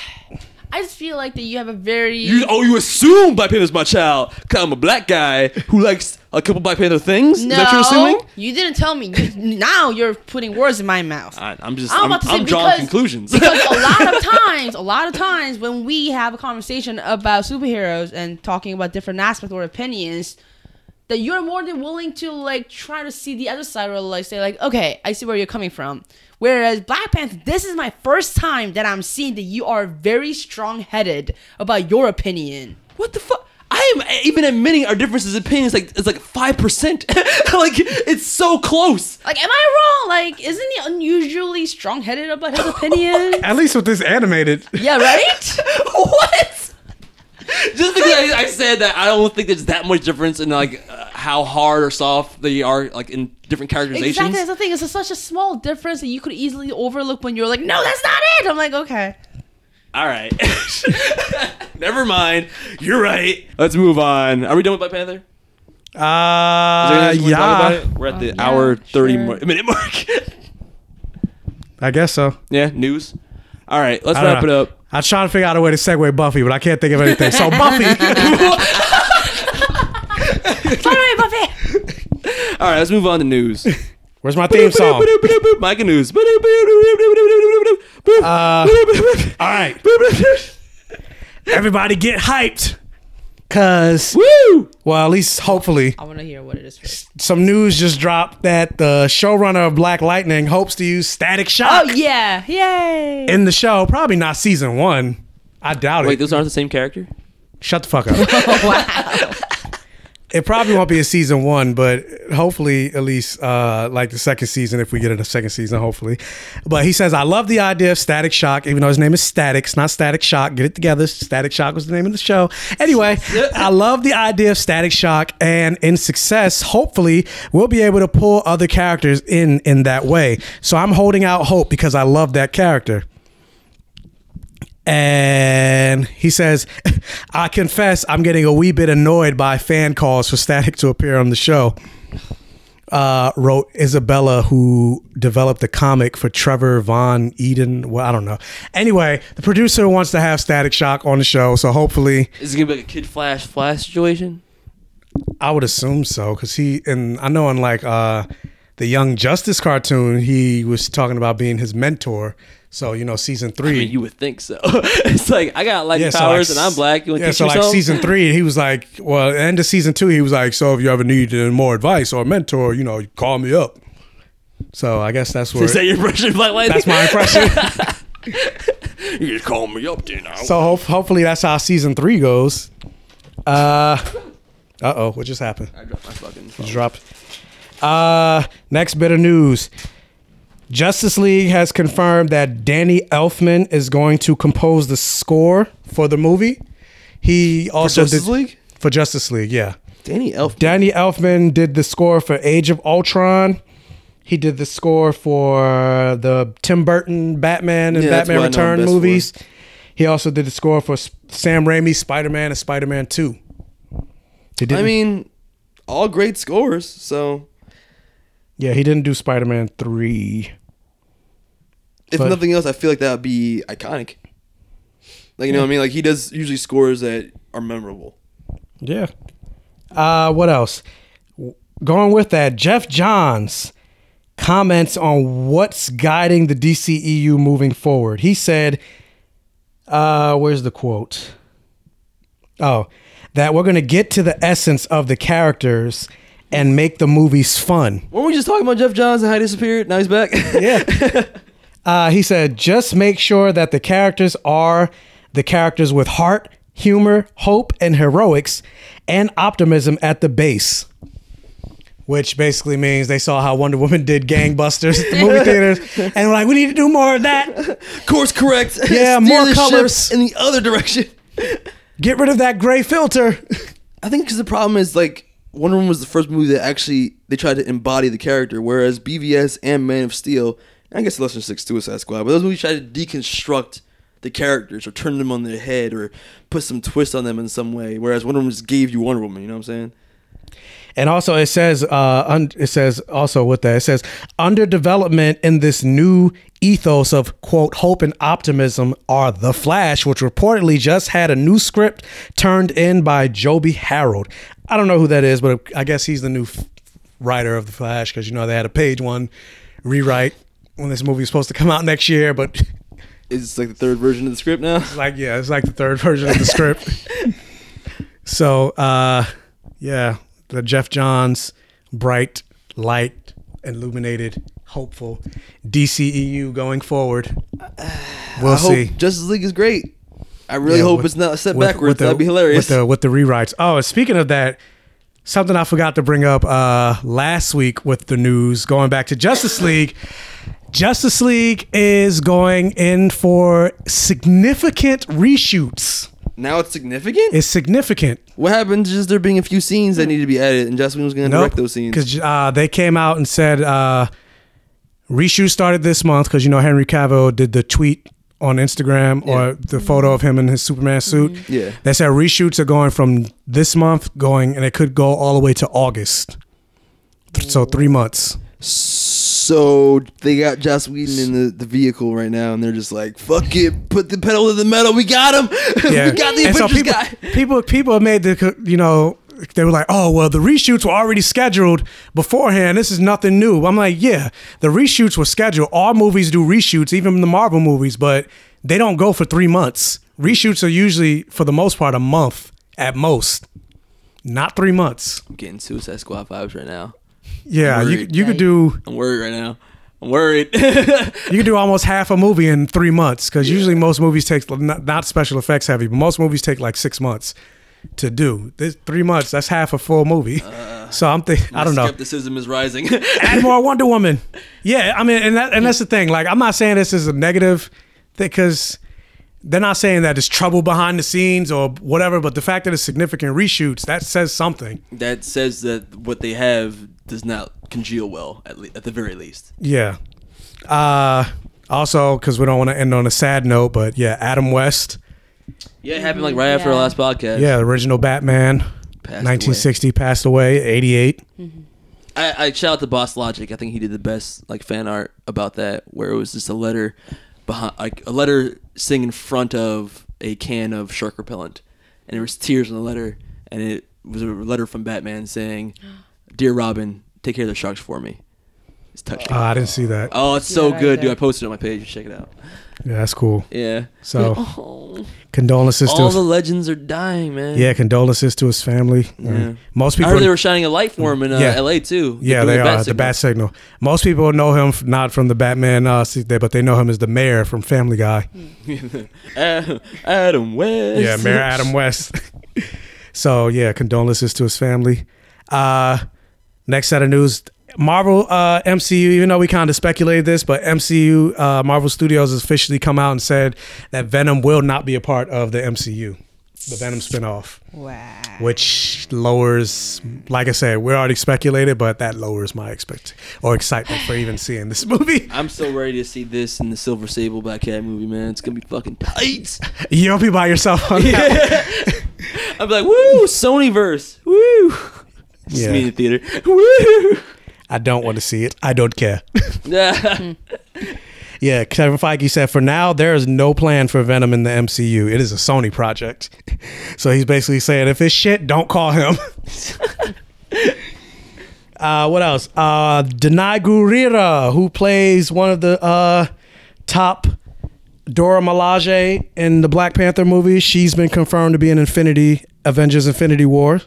C: I just feel like that you have a very
B: you, oh, you assume Black Panther's my child? Cause I'm a black guy who likes a couple Black Panther things.
C: no.
B: Is that you're assuming?
C: You didn't tell me. You, now you're putting words in my mouth.
B: I, I'm just.
C: I'm
B: I'm,
C: about to say
B: I'm drawing
C: because-
B: conclusions.
C: because a [laughs] lot of times, a lot of times when we have a conversation about superheroes and talking about different aspects or opinions, that you're more than willing to like try to see the other side or like say like, okay, I see where you're coming from. Whereas Black Panther, this is my first time that I'm seeing that you are very strong-headed about your opinion.
B: what the fuck? I am even admitting our differences in opinions. Like it's like five percent. [laughs] like it's so close.
C: Like, am I wrong? Like, isn't he unusually strong-headed about his opinion? [laughs]
D: At least with this animated.
C: yeah, right. [laughs]
B: what? [laughs] Just because I, I said that, I don't think there's that much difference in like uh, how hard or soft they are, like in different characterizations.
C: Exactly. That's the thing. It's a, such a small difference that you could easily overlook when you're like, no, that's not it. I'm like, okay.
B: All right, [laughs] never mind. You're right. Let's move on. Are we done with Black Panther? Is there
D: Uh,
B: anything else you wanna talk about
D: yeah,
B: it? We're at the
C: yeah,
B: hour thirty
C: sure.
B: mar- minute mark. [laughs]
D: I guess so.
B: yeah, news. All right, let's
D: I don't
B: wrap it up.
D: I was trying to figure out a way to segue Buffy, but I can't think of anything. So Buffy, [laughs]
C: Sorry, Buffy.
B: All right, let's move on to news.
D: where's my theme song?
B: Micah news.
D: Uh, All right, everybody get hyped, cause
B: Woo!
D: well, at least hopefully,
C: I want to hear what it is first.
D: some news just dropped that the showrunner of Black Lightning hopes to use Static Shock
C: Oh yeah, yay!
D: in the show. Probably not season one. I doubt
B: Wait,
D: it.
B: Wait, those aren't the same character?
D: Shut the fuck up. [laughs] Oh, It probably won't be a season one, but hopefully at least uh, like the second season if we get it a second season, hopefully. But he says, I love the idea of Static Shock, even though his name is Static. It's not Static Shock. Get it together. Static Shock was the name of the show. Anyway, [laughs] I love the idea of Static Shock, and in success, hopefully, we'll be able to pull other characters in in that way. So I'm holding out hope because I love that character. And he says, I confess I'm getting a wee bit annoyed by fan calls for Static to appear on the show. Uh, wrote Isabella, who developed the comic for Trevor Von Eeden. Well, I don't know. Anyway, the producer wants to have Static Shock on the show, so hopefully,
B: Is it gonna be like a Kid Flash Flash situation?
D: I would assume so. Because he, and I know in like uh, the Young Justice cartoon, he was talking about being his mentor. So, you know, season
B: I
D: three.
B: mean, you would think so. [laughs] it's like I got light
D: Yeah, so,
B: powers
D: like,
B: and I'm black. You
D: yeah, so like season three, he was like, well, end of season two, he was like, so if you ever need more advice or a mentor, you know, call me up. So I guess that's where
B: Is that your impression Black Lightning?
D: that's my impression. [laughs]
B: you just call me up, then.
D: So hope, hopefully that's how season three goes. Uh, uh oh, what just happened?
B: I dropped my fucking phone.
D: Dropped. Uh, next bit of news. Justice League has confirmed that Danny Elfman is going to compose the score for the movie. He also
B: Justice
D: did
B: League?
D: for Justice League, yeah.
B: Danny Elfman.
D: Danny Elfman did the score for Age of Ultron. He did the score for the Tim Burton Batman and
B: Yeah, that's
D: Batman
B: what I know him
D: Return
B: best for.
D: movies. He also did the score for S- Sam Raimi's Spider-Man and Spider-Man 2. He didn't,
B: I mean, all great scores. So
D: yeah, he didn't do Spider-Man 3.
B: if
D: But-
B: nothing else, I feel like that would be iconic. Like you know what I mean? Like he does usually scores that are memorable.
D: Yeah. Uh, what else? Going with that, Geoff Johns comments on what's guiding the DCEU moving forward. He said, uh, where's the quote? Oh, that we're going to get to the essence of the characters and make the movies fun.
B: Weren't we just talking about Geoff Johns and how he disappeared? Now he's back. [laughs]
D: Yeah. [laughs] uh, he said, just make sure that the characters are the characters with heart, humor, hope, and heroics, and optimism at the base. Which basically means they saw how Wonder Woman did gangbusters at the movie [laughs] theaters, and were like, we need to do more of that.
B: Course correct.
D: Yeah, more colors.
B: in the other direction.
D: Get rid of that gray filter.
B: I think because the problem is like Wonder Woman was the first movie that actually they tried to embody the character, whereas BVS and Man of Steel, I guess less than six Suicide Squad, but those movies tried to deconstruct the characters or turn them on their head or put some twist on them in some way. Whereas Wonder Woman just gave you Wonder Woman. You know what I'm saying?
D: And also, it says, uh, un- it says also with that, it says under development in this new ethos of quote hope and optimism are the Flash, which reportedly just had a new script turned in by Joby Harold. I don't know who that is, but I guess he's the new f- writer of the Flash because you know they had a page one rewrite when this movie is supposed to come out next year, but [laughs]
B: It's like the third version of the script now.
D: it's like yeah, it's like the third version of the script. [laughs] so uh yeah, the Geoff Johns bright, light, illuminated, hopeful DCEU going forward. We'll
B: I
D: see.
B: Justice League is great. I really
D: Yeah,
B: hope
D: with-
B: it's not set
D: with-
B: backwards.
D: with the-
B: That'd be hilarious.
D: With the with the rewrites. Oh, speaking of that, something I forgot to bring up uh last week with the news going back to Justice League. Justice League is going in for significant reshoots.
B: now it's significant.
D: It's significant.
B: what happened? is there being a few scenes that need to be added, and Joss Whedon was going to direct those scenes.
D: Because uh, they came out and said uh, reshoot started this month because you know Henry Cavill did the tweet on Instagram or the photo of him in his Superman suit. Mm-hmm.
B: Yeah.
D: They said reshoots are going from this month going, and it could go all the way to August. So three months.
B: So they got Joss Whedon in the, the vehicle right now, and they're just like, "Fuck it, put the pedal to the metal. We got him. [laughs]
D: Yeah.
B: we got the
D: and so
B: Avengers
D: people,
B: guy."
D: people, people have made the, you know, they were like, oh, well, the reshoots were already scheduled beforehand. This is nothing new. I'm like, yeah, the reshoots were scheduled. All movies do reshoots, even the Marvel movies, but they don't go for three months. Reshoots are usually, for the most part, a month at most, not three months.
B: I'm getting Suicide Squad vibes right now.
D: Yeah, you, you could do
B: I'm worried right now. I'm worried. [laughs]
D: you could do almost half a movie in three months because usually most movies take not, not special effects heavy, but most movies take like six months to do. This three months, that's half a full movie. so I'm thinking, I don't know.
B: Skepticism is rising. [laughs]
D: Add more Wonder Woman. Yeah, I mean, and that, and that's the thing. Like, I'm not saying this is a negative thing because they're not saying that it's trouble behind the scenes or whatever. But the fact that it's significant reshoots that says something.
B: that says that what they have does not congeal well, at, le- at the very least.
D: Yeah. Uh, also, because we don't want to end on a sad note, but yeah, Adam West.
B: Yeah, it happened like right after our last podcast.
D: Yeah, the original Batman.
B: Passed
D: 1960 passed away. 88.
B: I, I shout out to Boss Logic. I think he did the best like fan art about that, where it was just a letter behind, like a letter sitting in front of a can of shark repellent, and there was tears in the letter, and it was a letter from Batman saying, [gasps] "Dear Robin, take care of the sharks for me." It's touching.
D: Oh, I didn't see that.
B: oh, it's so
C: right
B: good, dude! I posted it on my page. Check it out.
D: Yeah, that's cool.
B: Yeah.
D: So,
B: Oh,
D: condolences to
B: all
D: his,
B: the legends are dying, man.
D: yeah, condolences to his family.
B: Yeah.
D: Most
B: I
D: people
B: heard they were shining a light for him in uh,
D: Yeah.
B: L.A. too.
D: Yeah, they
B: the
D: are the. Bat Signal. Most people know him not from the Batman, uh, but they know him as the mayor from Family Guy. [laughs]
B: Adam- Adam West.
D: Yeah, Mayor Adam [laughs] West. [laughs] so yeah, condolences to his family. Uh, next set of news: Marvel uh, MCU. Even though we kind of speculated this, but MCU uh, Marvel Studios has officially come out and said that Venom will not be a part of the MCU, the Venom spinoff.
C: Wow.
D: which lowers like i said we're already speculated but that lowers my expect or excitement for even seeing this [laughs] movie
B: I'm so ready to see this in the Silver Sable Black Cat movie, man. It's gonna be fucking tight.
D: you don't be by yourself on that [laughs]
B: I'm like, woo, Sony verse, woo. Just
D: Yeah.
B: me in the theater, [laughs] woo.
D: I don't want to see it. I don't care.
B: Yeah. [laughs] [laughs]
D: yeah kevin feige said for now there is no plan for venom in the mcu it is a sony project. [laughs] So he's basically saying if it's shit don't call him. Uh what else? Uh danai gurira who plays one of the uh top Dora Milaje in the Black Panther movie, she's been confirmed to be in Infinity Avengers Infinity War.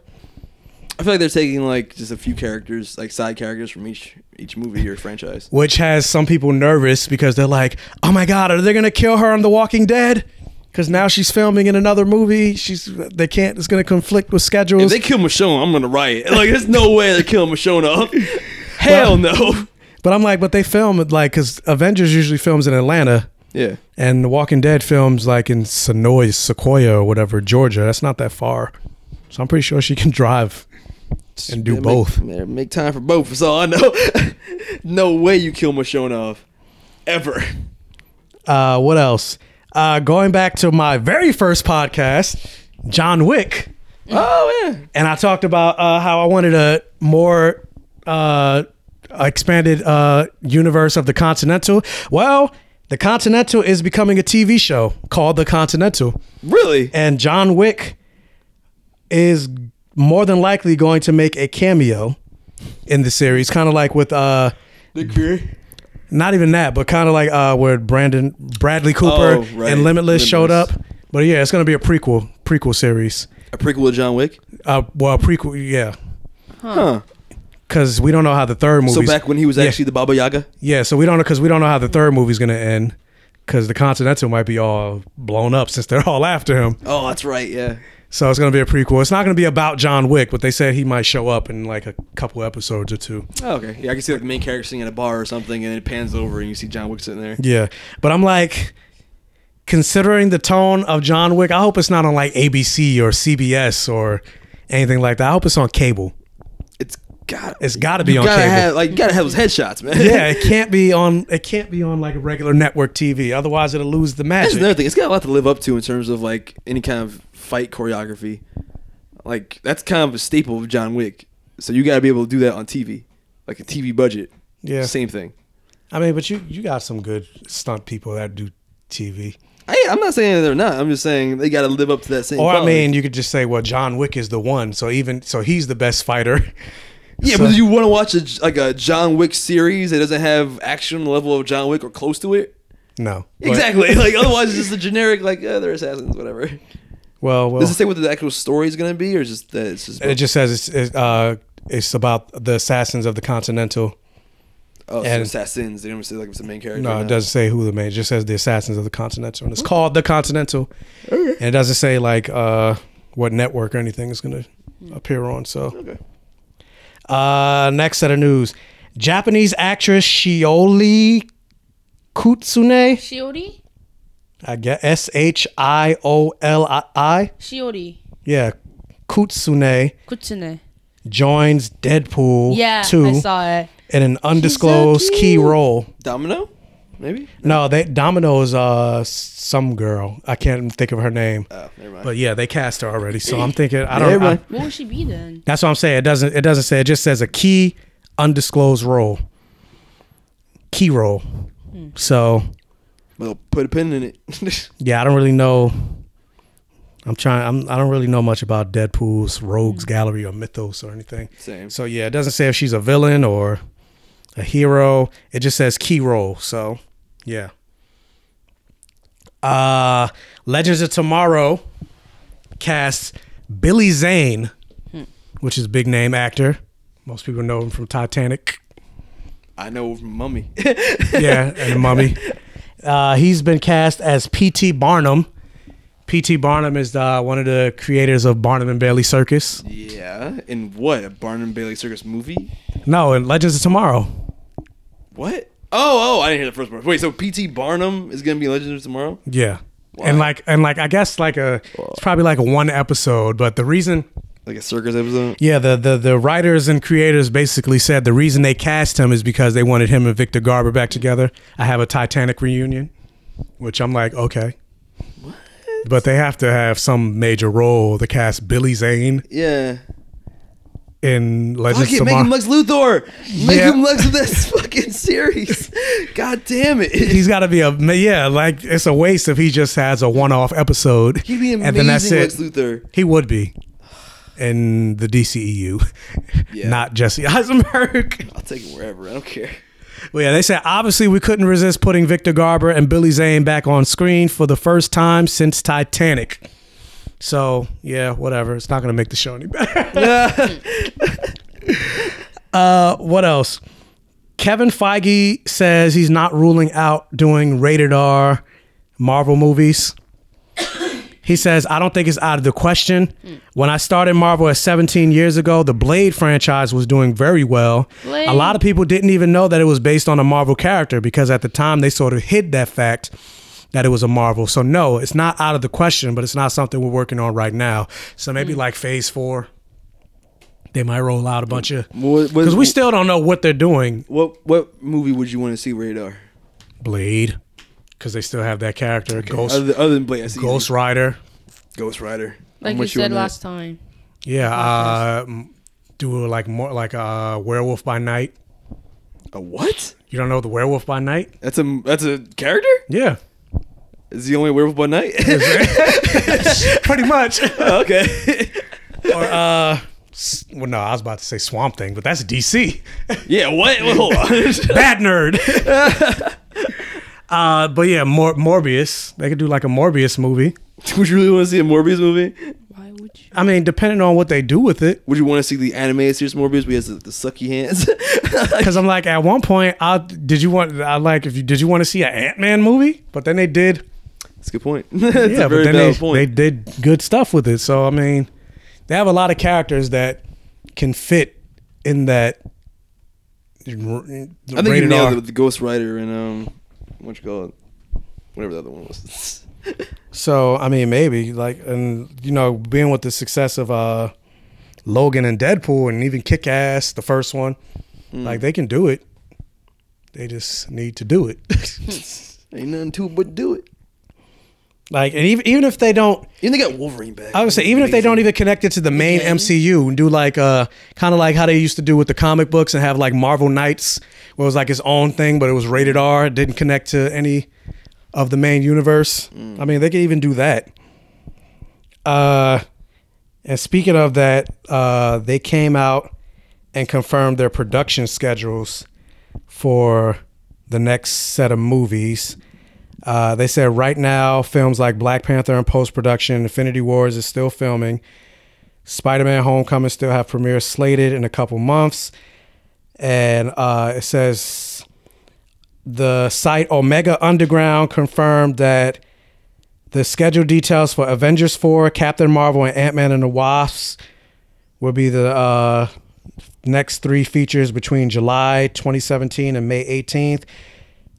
B: I feel like they're taking like just a few characters, like side characters from each each movie or franchise.
D: which has some people nervous because they're like, "Oh my god, are they gonna kill her on The Walking Dead?" Because now she's filming in another movie. She's they can't. It's gonna conflict with schedules.
B: If they kill Michonne, I'm gonna riot. [laughs] Like, there's no way they're killing Michonne up. [laughs] Hell no.
D: but I'm like, but they film it like because Avengers usually films in Atlanta,
B: Yeah.
D: and The Walking Dead films like in Sonoy, Sequoia, or whatever, Georgia. That's not that far, so I'm pretty sure she can [laughs] drive and do both.
B: Make, yeah, make time for both. That's all I know. [laughs] no way you kill off. Ever.
D: Uh, what else? Uh, going back to my very first podcast, John Wick.
B: Oh yeah.
D: and I talked about uh, how I wanted a more uh, expanded uh, universe of the Continental. Well, the Continental is becoming a TV show called The Continental,
B: Really?
D: and John Wick is more than likely going to make a cameo in the series, kind of like with uh,
B: The Cure.
D: not even that, but kind of like uh, where Brandon Bradley Cooper
B: Oh, right.
D: and Limitless, showed up. But yeah, it's going to be a prequel prequel series.
B: A prequel of John Wick.
D: Uh, well, a prequel, yeah.
B: Huh.
D: because we don't know how the third movie.
B: So back when he was
D: yeah,
B: actually the Baba Yaga.
D: yeah, so we don't know because we don't know how the third movie's gonna end because the Continental might be all blown up since they're [laughs] all after him.
B: Oh, that's right. Yeah.
D: So it's gonna be a prequel. It's not gonna be about John Wick, but they said he might show up in like a couple episodes or two.
B: Oh, okay. Yeah, I can see like the main character sitting at a bar or something, and it pans over and you see John Wick sitting there.
D: Yeah, but I'm like, considering the tone of John Wick, I hope it's not on like ABC or CBS or anything like that. I hope it's on cable.
B: It's God,
D: It's got to be on
B: gotta
D: cable.
B: have like you gotta have those headshots, man.
D: yeah, it [laughs] can't be on. It can't be on like a regular network TV. Otherwise, it'll lose the
B: That's
D: magic.
B: another thing. It's got a lot to live up to in terms of like any kind of fight choreography. Like that's kind of a staple of John Wick. So you got to be able to do that on TV, like a TV budget.
D: Yeah.
B: same thing.
D: I mean, but you you got some good stunt people that do TV.
B: I, I'm not saying they're not. I'm just saying they got to live up to that same.
D: Or I mean, you could just say, well, John Wick is the one. So even so, he's the best fighter. [laughs]
B: yeah,
D: so-
B: but you want to watch a, like a John Wick series that doesn't have action level of John Wick or close to it?
D: No,
B: Exactly. [laughs] like otherwise, it's just a generic like uh, they're assassins, whatever.
D: Well, well,
B: Does it say what the actual story is going to be, or is just that it's just
D: it just says it's it's, uh, it's about the assassins of the Continental.
B: oh, so
D: and-
B: assassins? They don't say like it's the main character.
D: No, it doesn't say who the main. It just says the assassins of the Continental, and it's called the Continental. And it doesn't say like uh, what network or anything is going to appear on. So,
B: Okay.
D: Uh, next set of news: Japanese actress Shioli Kutsune.
C: Shiori?
D: I guess S H I O L I.
C: Shiori.
D: Yeah, Kutsune
C: Kutsune.
D: joins Deadpool
C: Yeah,
D: 2
C: I saw it.
D: in an undisclosed key role.
B: Domino, maybe.
D: No, they Domino's uh some girl. I can't think of her name.
B: Oh, never mind.
D: But yeah, they cast her already. So I'm thinking I don't
B: Never
D: I-
B: mind.
C: What would she be then?
D: that's what I'm saying. It doesn't it doesn't say it just says a key undisclosed role. Key role. So
B: Well, put a pin in it. [laughs]
D: yeah, I don't really know. I'm trying. I'm. I don't really know much about Deadpool's rogues gallery or mythos or anything.
B: Same.
D: So yeah, it doesn't say if she's a villain or a hero. It just says key role. So yeah. Uh Legends of Tomorrow casts Billy Zane, which is a big name actor. Most people know him from Titanic.
B: I know from Mummy. [laughs]
D: Yeah, and Mummy. Uh, he's been cast as P.T. Barnum. P.T. Barnum is uh, one of the creators of Barnum and Bailey Circus.
B: yeah. In what? A Barnum Bailey Circus movie?
D: No, in Legends of Tomorrow.
B: What? Oh, oh! I didn't hear the first part. Wait, so P.T. Barnum is gonna be Legends of Tomorrow?
D: Yeah. And like and like I guess like a it's probably like a one episode, but the reason
B: Like a circus episode?
D: yeah, the, the the writers and creators basically said the reason they cast him is because they wanted him and Victor Garber back together. I have a Titanic reunion, which I'm like, okay. What? But they have to have some major role to cast Billy Zane
B: Yeah.
D: In Legends
B: Fuck it,
D: of
B: make him
D: Tomorrow.
B: Lex Luthor. Make
D: Yeah.
B: him Lex of this [laughs] fucking series. God damn it.
D: He's got to be a yeah, like it's a waste if he just has a one-off episode
B: He'd be amazing
D: and then that's
B: Lex
D: it.
B: Luthor.
D: He would be in the DCEU, [sighs]
B: Yeah.
D: not Jesse Eisenberg.
B: I'll take him wherever. I don't care.
D: well, yeah, they said obviously we couldn't resist putting Victor Garber and Billy Zane back on screen for the first time since Titanic. So yeah, whatever. It's not gonna make the show any better. [laughs] [laughs] uh, what else? Kevin Feige says he's not ruling out doing rated R Marvel movies. [coughs] He says, I don't think it's out of the question. When I started Marvel at 17 years ago, the Blade franchise was doing very well.
C: Blade.
D: A lot of people didn't even know that it was based on a Marvel character because at the time they sort of hid that fact that it was a Marvel. So, no, it's not out of the question, but it's not something we're working on right now. So, maybe like phase four, they might roll out a bunch of.
B: What, what,
D: Because we still don't know what they're doing.
B: what what movie would you want to see rated R?
D: Blade, because they still have that character. Ghost,
B: Other, other than Blade, I see
D: Ghost Rider.
B: Ghost Rider.
C: Like
B: I'm
C: you said
B: on that.
C: last time.
D: Yeah, uh, do like more like a Werewolf by Night.
B: A what?
D: You don't know the Werewolf by Night?
B: That's a that's a character?
D: Yeah,
B: Is he only a werewolf by night? [laughs] [laughs]
D: pretty much.
B: Oh, okay. [laughs]
D: or uh, well, no, I was about to say Swamp Thing, but that's DC.
B: yeah. What? Well, hold on.
D: Bad nerd. uh, but yeah, Mor- Morbius. They could do like a Morbius movie.
B: would you really want to see a Morbius movie?
C: Why would you?
D: I mean, depending on what they do with it.
B: Would you want to see the animated series Morbius? We has the, the sucky hands.
D: Because I'm like, at one point, I did you want? I like if you did you want to see an Ant Man movie? But then they did.
B: That's a good point.
D: Yeah, [laughs] but then they,
B: point.
D: they did good stuff with it. So I mean, they have a lot of characters that can fit in that.
B: I think you nailed with the Ghost Rider and um, what you call it, whatever the other one was. [laughs]
D: So I mean, maybe like, and you know, being with the success of uh, Logan and Deadpool and even Kick Ass, the first one. Like they can do it. They just need to do it. [laughs]
B: Ain't nothing to but do it.
D: Like and even even if they don't
B: And they got Wolverine back.
D: I would say even if they don't even connect it to the main MCU and do like uh kind of like how they used to do with the comic books and have like Marvel Knights where it was like its own thing but it was rated R, it didn't connect to any of the main universe. I mean, they could even do that. Uh and speaking of that, uh they came out and confirmed their production schedules for the next set of movies. Uh, they said right now, films like Black Panther in post production, Infinity Wars is still filming, Spider Man Homecoming still have premieres slated in a couple months. And uh, it says the site Omega Underground confirmed that the schedule details for Avengers 4, Captain Marvel, and Ant Man and the Wasps will be the uh, next three features between July 2017 and May 18th.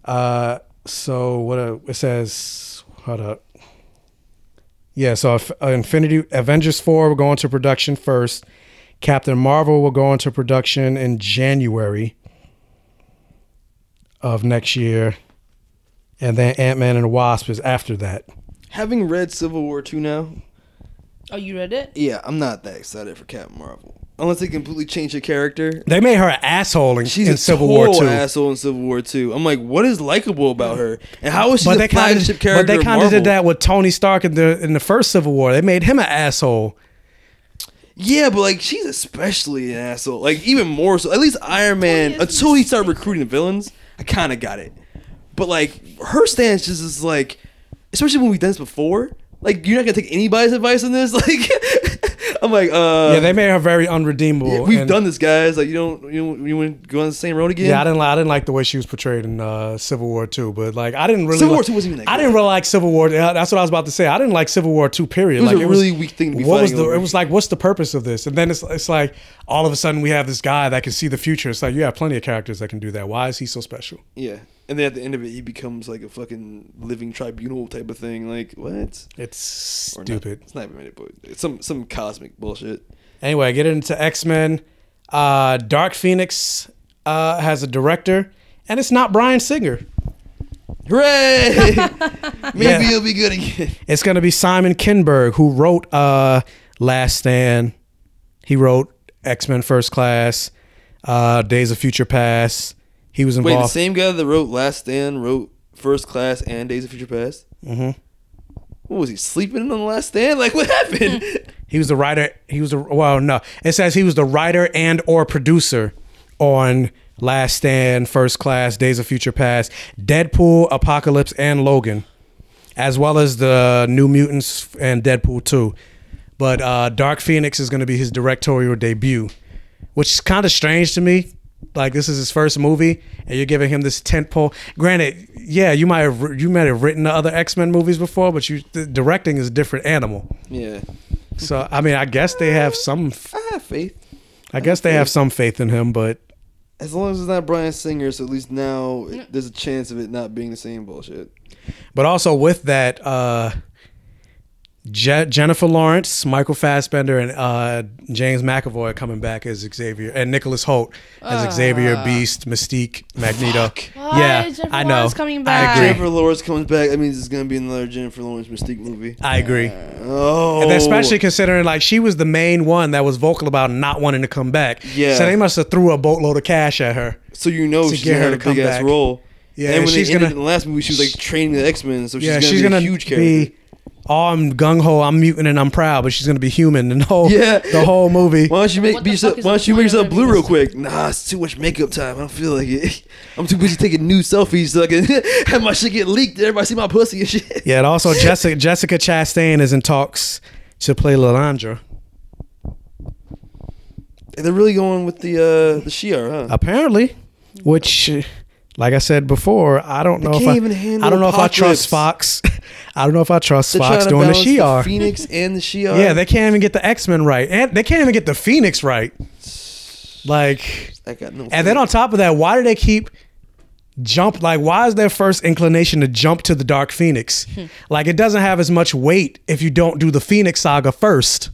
D: Uh, so what uh, it says? Hold up. Yeah, so if, uh, Infinity Avengers 4 will go into production first. Captain Marvel will go into production in January of next year. And then Ant Man and the Wasp is after that.
B: Having read Civil War 2 now,
C: Oh, you read it?
B: yeah, I'm not that excited for Captain Marvel. Unless they completely change her character.
D: They made her an asshole in,
B: She's
D: in
B: a
D: Civil War
B: total
D: 2.
B: asshole in Civil War 2. I'm like, what is likable about her? And how is she
D: But
B: the
D: they kind
B: flagship
D: of,
B: character
D: but they kind of did that with Tony Stark in the in the first Civil War. They made him an asshole.
B: Yeah, but like she's especially an asshole. Like even more so. At least Iron Man until he started recruiting the villains, I kind of got it. But like her stance just is like, especially when we've done this before. Like you're not gonna take anybody's advice on this. [laughs] Like I'm like, uh,
D: yeah, they made her very unredeemable.
B: yeah, we've
D: and-
B: done this, guys. Like you don't, you don't, you want to go on the same road again?
D: Yeah, I didn't. I didn't like the way she was portrayed in uh, Civil War Two, but like I didn't really.
B: Civil War
D: like-
B: 2 wasn't even
D: I didn't really like Civil War. That's what I was about to say. I didn't like Civil War Two. Period.
B: Like, it was
D: like,
B: a really weak thing
D: What was the?
B: over.
D: It was like, what's the purpose of this? And then it's it's like all of a sudden we have this guy that can see the future. It's like you have plenty of characters that can do that. Why is he so special?
B: Yeah, and then at the end of it, he becomes like a fucking living tribunal type of thing. Like what?
D: It's
B: Or not-
D: stupid.
B: it's not even it, but it's some some cosmic bullshit.
D: Anyway, get into X Men. Uh, Dark Phoenix uh, has a director, and it's not Bryan Singer.
B: Hooray! [laughs] Maybe
D: Yeah.
B: he'll be good again.
D: It's going to be Simon Kinberg, who wrote uh, Last Stand. He wrote X Men First Class, uh, Days of Future Past. He was involved.
B: Wait, the same guy that wrote Last Stand wrote First Class and Days of Future Past.
D: hmm
B: What was he sleeping on the Last Stand? Like what happened? [laughs]
D: He was the writer. He was the well, no. It says he was the writer and or producer on Last Stand, First Class, Days of Future Past, Deadpool, Apocalypse, and Logan, as well as the New Mutants and Deadpool two. But uh, Dark Phoenix is going to be his directorial debut, which is kind of strange to me. Like this is his first movie, and you're giving him this tentpole. Granted, yeah, you might have you might have written the other X Men movies before, but you the directing is a different animal.
B: yeah,
D: So I mean, I guess they have some.
B: I have faith.
D: I guess they have some faith in him, but
B: As long as it's not Bryan Singer, so at least now it- there's a chance of it not being the same bullshit.
D: but also with that, uh, Je- Jennifer Lawrence, Michael Fassbender, and uh, James McAvoy are coming back as Xavier, and Nicholas Hoult as Xavier, Beast, Mystique, Magneto.
C: Why
D: Yeah,
C: is Jennifer
D: I know.
C: Lawrence coming
D: I
C: back?
D: agree.
B: Jennifer Lawrence comes back. That means it's gonna be another Jennifer Lawrence Mystique movie.
D: I agree.
B: Oh,
D: And especially considering like she was the main one that was vocal about not wanting to come back.
B: Yeah.
D: So they must have threw a boatload of cash at her.
B: so you know
D: to
B: she's
D: get
B: gonna
D: her
B: have
D: to
B: a big
D: come
B: ass
D: back.
B: role.
D: Yeah,
B: and when
D: she's
B: they ended
D: gonna-
B: in the last movie, she was like training the X Men, so she's
D: yeah,
B: gonna
D: she's
B: be
D: gonna
B: a huge character.
D: be. Oh, I'm gung ho. I'm mutant and I'm proud, but she's gonna be human and [laughs] the whole
B: Yeah.
D: the whole movie.
B: Why don't you make be yourself, Why don't you make yourself blue real quick? Nah, it's too much makeup time. I don't feel like it. [laughs] I'm too busy taking new selfies so I can [laughs] have my shit get leaked. Everybody see my pussy and shit.
D: Yeah, and also Jessica Jessica Chastain is in talks to play Lilandra.
B: They're really going with the uh the Shi'ar, huh?
D: Apparently, which, like I said before, I don't know if
B: can't
D: I,
B: even handle
D: I don't know if I trust Fox. I don't know if I trust
B: They're
D: Fox doing the Shi'ar.
B: Phoenix and the Shi'ar.
D: Yeah, they can't even get the X Men right, and they can't even get the Phoenix right. Like,
B: I got no.
D: and then on top of that, why do they keep jump? Like, why is their first inclination to jump to the Dark Phoenix? Hmm. like, it doesn't have as much weight if you don't do the Phoenix saga first.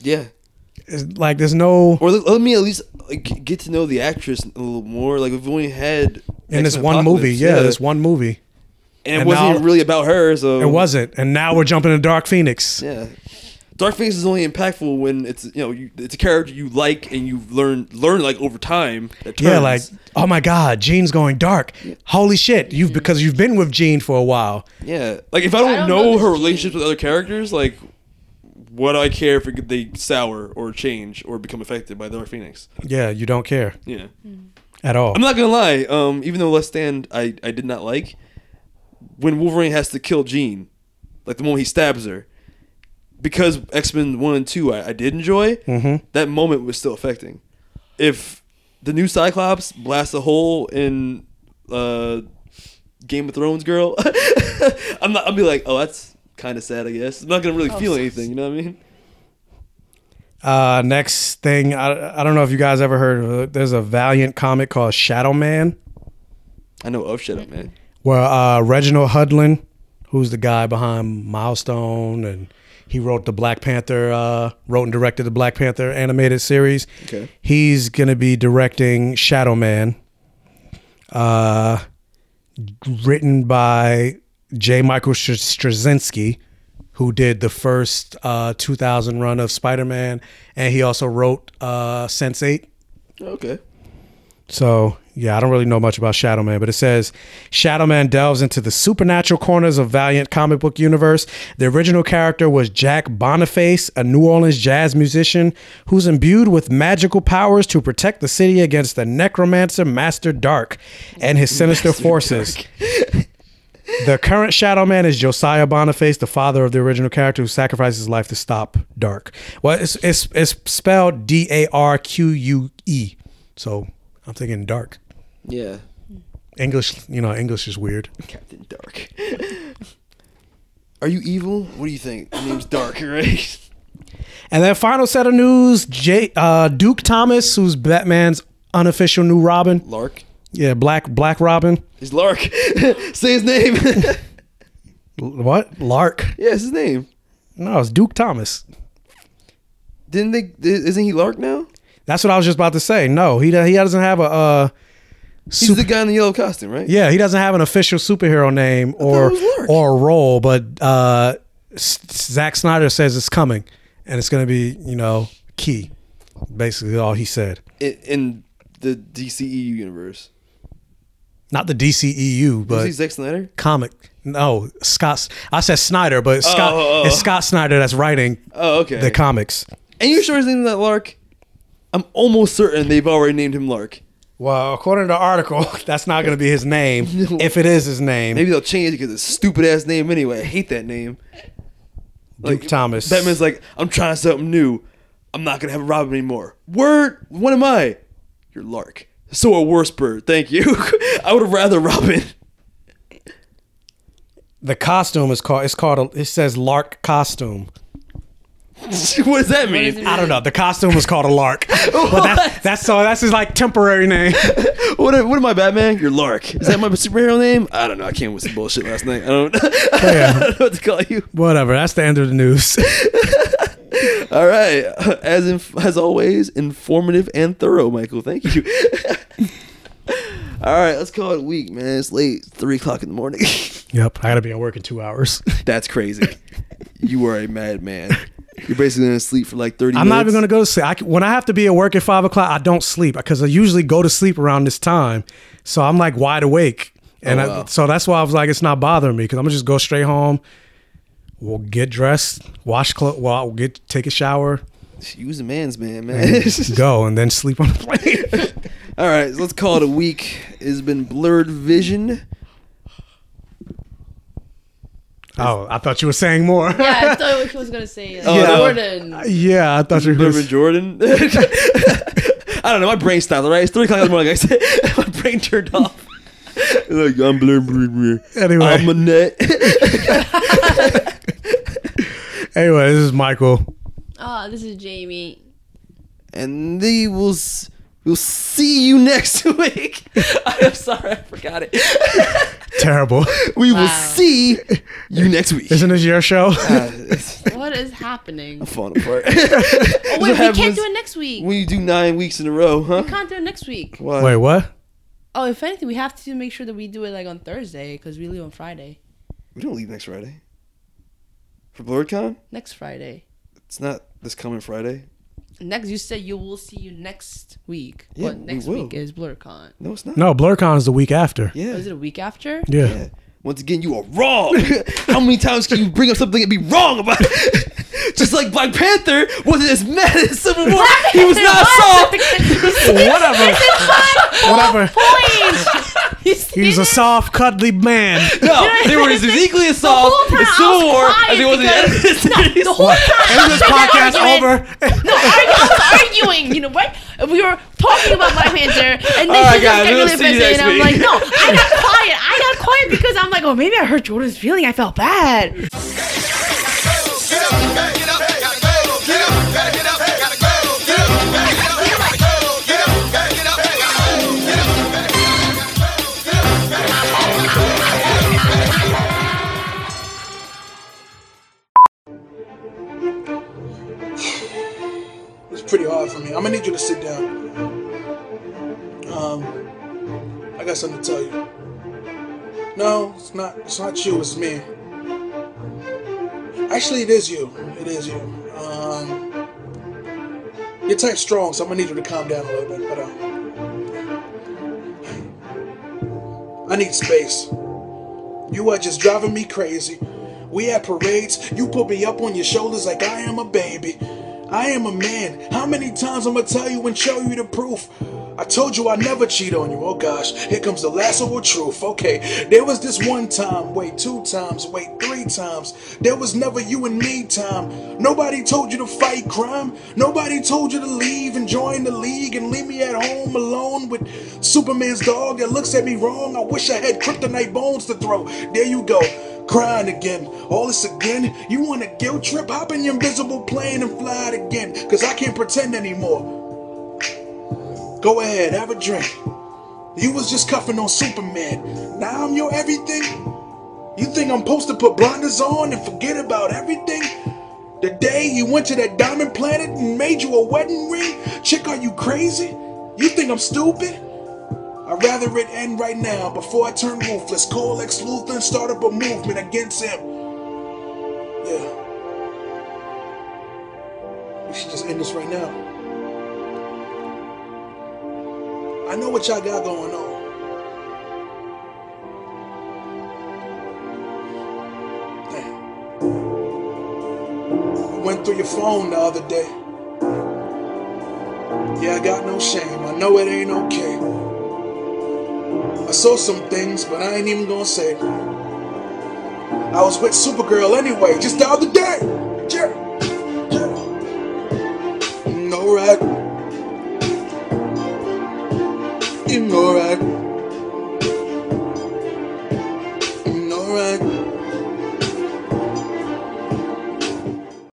B: yeah,
D: It's like there's no
B: Or let, let me at least like, get to know the actress a little more. Like we've only had
D: in this
B: X-Men
D: one movie.
B: Apocalypse,
D: Yeah, this one movie.
B: And it
D: and
B: wasn't
D: now-
B: even really about her. So
D: It wasn't, and now we're jumping to Dark Phoenix.
B: Yeah. Dark Phoenix is only impactful when it's you know you, it's a character you like and you learn learn like over time. That
D: Yeah, like oh my God, Jean's going dark. Holy shit! You've because you've been with Jean for a while.
B: yeah, like if I don't,
C: don't
B: know,
C: know this
B: her relationships with other characters, like what do I care if they sour or change or become affected by Dark Phoenix?
D: Yeah, you don't care
B: Yeah,
D: at all.
B: I'm not gonna lie. Um, even though Last Stand, I I did not like when Wolverine has to kill Jean, like the moment he stabs her. Because X Men One and Two, I, I did enjoy.
D: Mhm.
B: That moment was still affecting. If the new Cyclops blasts a hole in uh, Game of Thrones girl, [laughs] I'm not. I'll be like, oh, that's kind of sad. I guess I'm not gonna really feel anything. You know what I mean?
D: Uh, next thing, I, I don't know if you guys ever heard of. There's a Valiant comic called Shadow Man,
B: I know of Shadow man.
D: Where uh, Reginald Hudlin, who's the guy behind Milestone, and he wrote the Black Panther, uh, wrote and directed the Black Panther animated series.
B: Okay.
D: He's gonna be directing Shadow Man, uh, written by J. Michael Str- Straczynski, who did the first uh, 2000 run of Spider-Man, and he also wrote uh, Sense8.
B: Okay.
D: So yeah, I don't really know much about Shadow Man, but it says Shadow Man delves into the supernatural corners of Valiant comic book universe. The original character was Jack Boniface, a New Orleans jazz musician who's imbued with magical powers to protect the city against the necromancer Master Dark and his sinister forces. [laughs] The current Shadow Man is Josiah Boniface, the father of the original character who sacrificed his life to stop Dark. Well, it's it's, it's spelled D A R Q U E, so I'm thinking Dark.
B: Yeah.
D: English, you know, English is weird.
B: Captain Dark. [laughs] Are you evil? What do you think? Your name's Dark, [laughs] right?
D: And then final set of news: J, uh, Duke Thomas, who's Batman's unofficial new Robin.
B: Lark.
D: Yeah, Black Black Robin.
B: He's Lark. [laughs] Say his name.
D: L- What? Lark?
B: yeah, it's his name.
D: No, it's Duke Thomas.
B: Didn't they? Isn't he Lark now?
D: That's what I was just about to say. No, he he doesn't have a. Uh,
B: He's
D: super-
B: the guy in the yellow costume, right?
D: yeah, he doesn't have an official superhero name or
B: it was Lark.
D: or a role, but uh, Zack Snyder says it's coming, and it's going to be you know key. Basically, all he said.
B: In, in the DCEU universe.
D: Not the DCEU, but
B: he Zack Snyder?
D: comic. No, Scott. I said Snyder, but it's Scott.
B: oh, oh.
D: It's Scott Snyder that's writing
B: Oh, okay.
D: the comics.
B: and you sure his name's not Lark? I'm almost certain they've already named him Lark.
D: Well, according to the article, [laughs] that's not going to be his name. [laughs] if it is his name,
B: Maybe they'll change it because it's a stupid ass name anyway. I hate that name.
D: Duke Thomas.
B: Batman's like, I'm trying something new. I'm not gonna have a Robin anymore. Word, what am I? You're Lark. So a worse bird. Thank you. [laughs] I would have rather Robin.
D: the costume is called. It's called. A, it says Lark costume. [laughs]
B: what does that mean?
D: I don't know. The costume was called a Lark. [laughs] but that, that's so. That's his like temporary name. [laughs]
B: What, what am I, Batman? You're Lark. Is that my superhero name? I don't know. I came with some bullshit last night. I don't, I don't know what to call you.
D: Whatever. That's the end of the news.
B: All right. As inf- as always, informative and thorough, Michael. Thank you. All right, let's call it a week, man. It's late, three o'clock in the morning.
D: yep. I got to be at work in two hours.
B: That's crazy. you are a madman. You're basically gonna sleep for like thirty.
D: I'm not even gonna go to sleep. I, when I have to be at work at five o'clock, I don't sleep because I usually go to sleep around this time. So I'm like wide awake, oh, and
B: Oh,
D: I, so that's why I was like, it's not bothering me because I'm gonna just go straight home. We'll get dressed, wash clothes, well, I'll get take a shower,
B: Use a man's man, man. [laughs]
D: go, and then sleep on the plane.
B: All right, so let's call it a week. It's been blurred vision.
D: Oh, I thought you were saying more.
C: Yeah, I thought [laughs] he was gonna say uh,
B: Yeah.
C: Jordan.
D: yeah, I thought you were.
B: Blurred Jordan. [laughs] I don't know. My brain stopped. All right, it's three o'clock in the morning. Like I said, [laughs] my brain turned off. like I'm blurred. blurred, blurred.
D: Anyway.
B: I'm a net.
D: Anyway, this is Michael.
C: Oh, this is Jamie.
B: and they will. s- We'll see you next week. I'm sorry, I forgot it.
D: Terrible. [laughs]
B: We will
C: Wow.
B: see you next week.
D: Isn't this your show?
B: Uh, [laughs] it's
C: What is happening?
B: I'm falling apart. [laughs]
C: Oh, wait, we
B: happens
C: can't do it next week.
B: when you do nine weeks in a row, huh?
C: We can't do it next week.
B: Why?
D: Wait, what?
C: Oh, if anything, we have to make sure that we do it like on Thursday because we leave on Friday.
B: We don't leave next Friday. For BlurredCon?
C: Next Friday.
B: It's not this coming Friday.
C: Next, you said you will see you next week.
B: Yeah,
C: but
B: we
C: next
B: will.
C: week is BlurCon.
B: No, it's not.
D: No, BlurCon is the week after.
B: Yeah.
C: Oh, is it a week after?
D: Yeah.
B: Yeah. Once again, you are wrong. [laughs] How many times can you bring up something and be wrong about it? [laughs] Just like Black Panther wasn't as mad as Civil War. he was not soft. [laughs]
D: Whatever. Whatever.
C: Point. You [laughs] see
D: He's a soft, cuddly man.
B: No, they were as equally as soft
C: whole time
B: in
C: I
B: Civil
C: was
B: War
C: quiet
B: as it was in the
C: because-
B: Edited
C: The whole time.
D: And this podcast
C: argument-
D: over.
C: No, argu- I was arguing. You know what? We were talking about Black Panther, and then
B: All right,
C: she just
B: guys,
C: got
B: we'll
C: really
B: see you
C: offended,
B: next
C: and I'm
B: week.
C: like, no, I got quiet. I got quiet because I'm like, oh, maybe I hurt Jordan's feeling. I felt bad.
A: It's pretty hard for me. I'm gonna need you to sit down. Um, I got something to tell you. No, it's not. It's not you. It's me. Actually, it is you. It is you. Um, you're type strong, so I'm gonna need you to calm down a little bit. But uh, I need space. You are just driving me crazy. We at parades, you put me up on your shoulders like I am a baby. I am a man. How many times I'm gonna tell you and show you the proof? I told you I never cheat on you. Oh gosh, here comes the lasso of truth. Okay, there was this one time, wait, two times, wait, three times. There was never you and me time. Nobody told you to fight crime. Nobody told you to leave and join the league and leave me at home alone with Superman's dog that looks at me wrong. I wish I had kryptonite bones to throw. There you go crying again. All this again? You want a guilt trip? Hop in your invisible plane and fly it again. Cause I can't pretend anymore. Go ahead, have a drink. You was just cuffing on Superman. Now I'm your everything? You think I'm supposed to put blinders on and forget about everything? The day you went to that diamond planet and made you a wedding ring? Chick, are you crazy? You think I'm stupid? I'd rather it end right now before I turn ruthless. Call Lex Luthor and start up a movement against him. Yeah. We should just end this right now. I know what y'all got going on. Damn. I went through your phone the other day. Yeah, I got no shame. I know it ain't okay. I saw some things, but I ain't even gonna say. I was with Supergirl anyway, just the other day. Yeah. Yeah. No right. Alright. Alright.